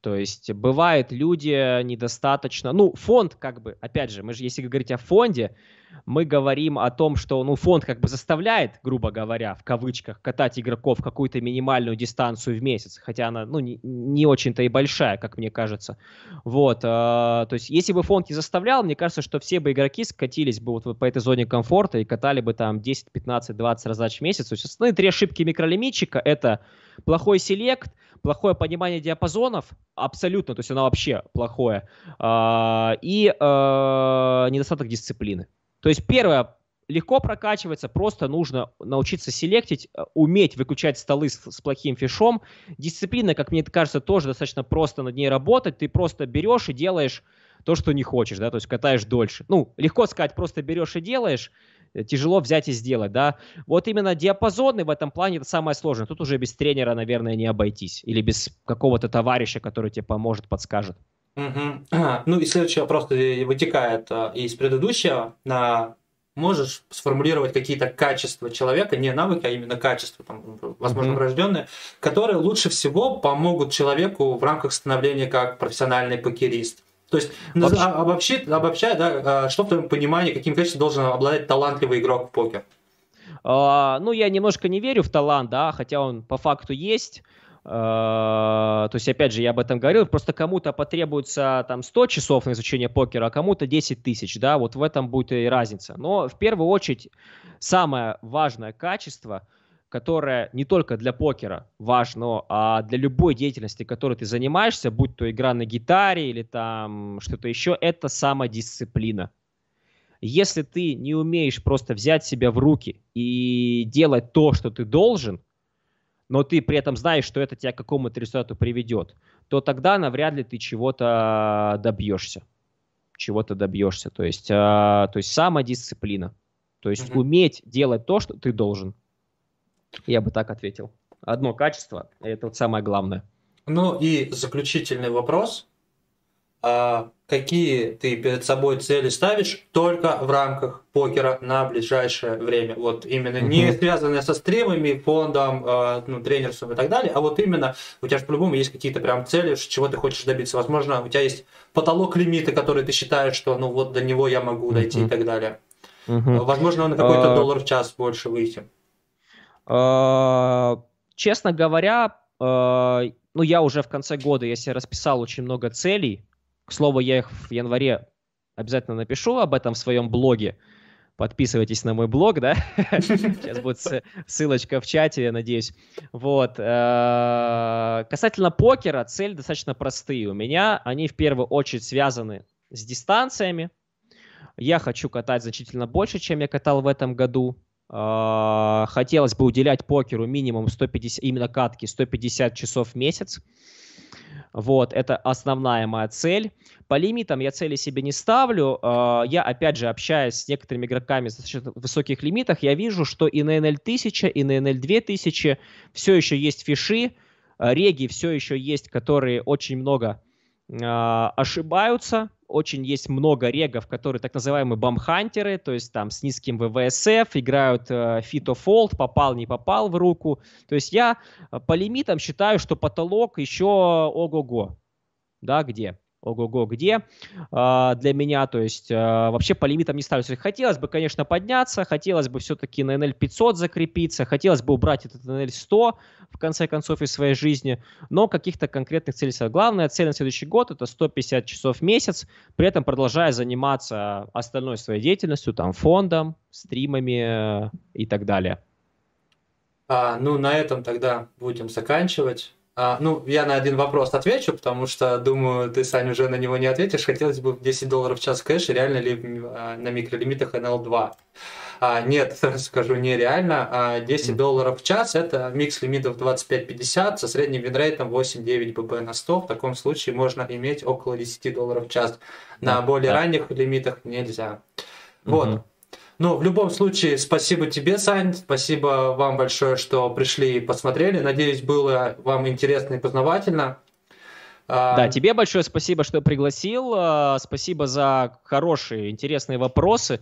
B: То есть бывает люди недостаточно, ну фонд как бы, опять же, мы же если говорить о фонде, мы говорим о том, что ну фонд как бы заставляет, грубо говоря, в кавычках, катать игроков какую-то минимальную дистанцию в месяц, хотя она ну не, не очень-то и большая, как мне кажется. Вот, э, то есть если бы фонд не заставлял, мне кажется, что все бы игроки скатились бы вот по этой зоне комфорта и катали бы там 10, 15, 20 раздач в месяц. То есть основные три ошибки микролимитчика это плохой селект, плохое понимание диапазонов, абсолютно, то есть оно вообще плохое, а, и а, недостаток дисциплины. То есть первое, легко прокачивается, просто нужно научиться селектить, э, уметь выключать столы с, с плохим фишом. Дисциплина, как мне кажется, тоже достаточно просто над ней работать. Ты просто берешь и делаешь то, что не хочешь, да, то есть катаешь дольше. Ну, легко сказать, просто берешь и делаешь, Э, тяжело взять и сделать, да. Вот именно диапазоны в этом плане это самое сложное. Тут уже без тренера, наверное, не обойтись. Или без какого-то товарища, который тебе поможет, подскажет.
A: Угу. Ну и следующий вопрос вытекает э, из предыдущего. Можешь сформулировать какие-то качества человека, не навыки, а именно качества, там, возможно, врожденные, которые лучше всего помогут человеку в рамках становления как профессиональный покерист? То есть, Вообще... обобщить, обобщая, да, а, что в твоем понимании, каким качеством должен обладать талантливый игрок в покер?
B: Uh, ну, я немножко не верю в талант, да, хотя он по факту есть. Uh, то есть, опять же, я об этом говорил, просто кому-то потребуется там 100 часов на изучение покера, а кому-то 10 тысяч, да, вот в этом будет и разница. Но в первую очередь самое важное качество – которое не только для покера важно, а для любой деятельности, которой ты занимаешься, будь то игра на гитаре или там что-то еще, это самодисциплина. Если ты не умеешь просто взять себя в руки и делать то, что ты должен, но ты при этом знаешь, что это тебя к какому-то результату приведет, то тогда навряд ли ты чего-то добьешься. Чего-то добьешься. То есть, а, то есть самодисциплина. То есть mm-hmm. уметь делать то, что ты должен. Я бы так ответил. Одно качество, это вот самое главное.
A: Ну и заключительный вопрос. А какие ты перед собой цели ставишь только в рамках покера на ближайшее время? Вот именно не связанные со стримами, фондом, э, ну, тренерством и так далее, а вот именно у тебя же по-любому есть какие-то прям цели, чего ты хочешь добиться. Возможно, у тебя есть потолок лимита, который ты считаешь, что ну вот до него я могу дойти и так далее. Угу. Возможно, на какой-то а... доллар в час больше выйти.
B: А... Честно говоря, а... ну я уже в конце года, я себе расписал очень много целей. К слову, я их в январе обязательно напишу об этом в своем блоге. Подписывайтесь на мой блог, да? Сейчас будет ссылочка в чате, я надеюсь. Вот. Э, касательно покера, цель достаточно простые. У меня они в первую очередь связаны с дистанциями. Я хочу катать значительно больше, чем я катал в этом году. Э, хотелось бы уделять покеру минимум 150, именно катки 150 часов в месяц. Вот, это основная моя цель. По лимитам я цели себе не ставлю. А, я, опять же, общаясь с некоторыми игроками достаточно высоких лимитах, я вижу, что и на NL 1000, и на NL 2000 все еще есть фиши, реги все еще есть, которые очень много а, ошибаются, очень есть много регов, которые так называемые бамхантеры, то есть там с низким WWSF, играют э, fit or fold, попал, не попал в руку. То есть я э, по лимитам считаю, что потолок еще ого-го. Да, где? Ого-го, где а, для меня, то есть а, вообще по лимитам не ставлю. Хотелось бы, конечно, подняться, хотелось бы все-таки на NL 500 закрепиться, хотелось бы убрать этот NL 100 в конце концов из своей жизни, но каких-то конкретных целей. Главная цель на следующий год это 150 часов в месяц, при этом продолжая заниматься остальной своей деятельностью, там, фондом, стримами э, и так далее.
A: А, ну, на этом тогда будем заканчивать. А, ну, я на один вопрос отвечу, потому что, думаю, ты, Саня, уже на него не ответишь. Хотелось бы 10 долларов в час кэш, реально ли а, на микролимитах NL2? А, нет, скажу, нереально. А 10 долларов в час – это микс лимитов 25-50 со средним винрейтом 8-9 ББ на 100. В таком случае можно иметь около 10 долларов в час. На да, более да. ранних лимитах нельзя. Вот. Угу. Ну, в любом случае, спасибо тебе, Сань, спасибо вам большое, что пришли и посмотрели. Надеюсь, было вам интересно и познавательно.
B: А, да, тебе большое спасибо, что пригласил. А, спасибо за хорошие, интересные вопросы.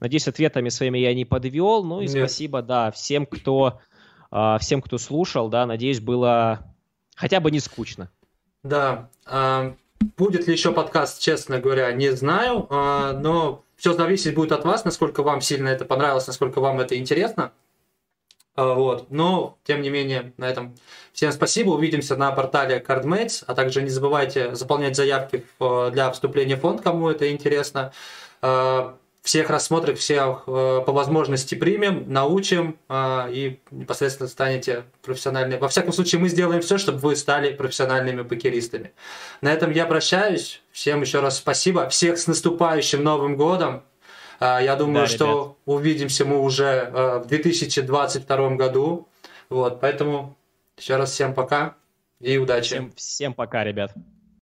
B: Надеюсь, ответами своими я не подвел. Ну и Нет. спасибо, да, всем, кто, а, всем, кто слушал. Да, надеюсь, было хотя бы не скучно.
A: Да. Будет ли еще подкаст, честно говоря, не знаю, но все зависеть будет от вас, насколько вам сильно это понравилось, насколько вам это интересно. А, вот. Но, тем не менее, на этом всем спасибо. Увидимся на портале CardMates, а также не забывайте заполнять заявки для вступления в фонд, кому это интересно. Всех рассмотрим, всех э, по возможности примем, научим э, и непосредственно станете профессиональными. Во всяком случае, мы сделаем все, чтобы вы стали профессиональными покеристами. На этом я прощаюсь. Всем еще раз спасибо. Всех с наступающим Новым годом. Э, я думаю, да, что ребят. увидимся мы уже в 2022 году. Вот, поэтому еще раз всем пока и удачи.
B: Всем, всем пока, ребят.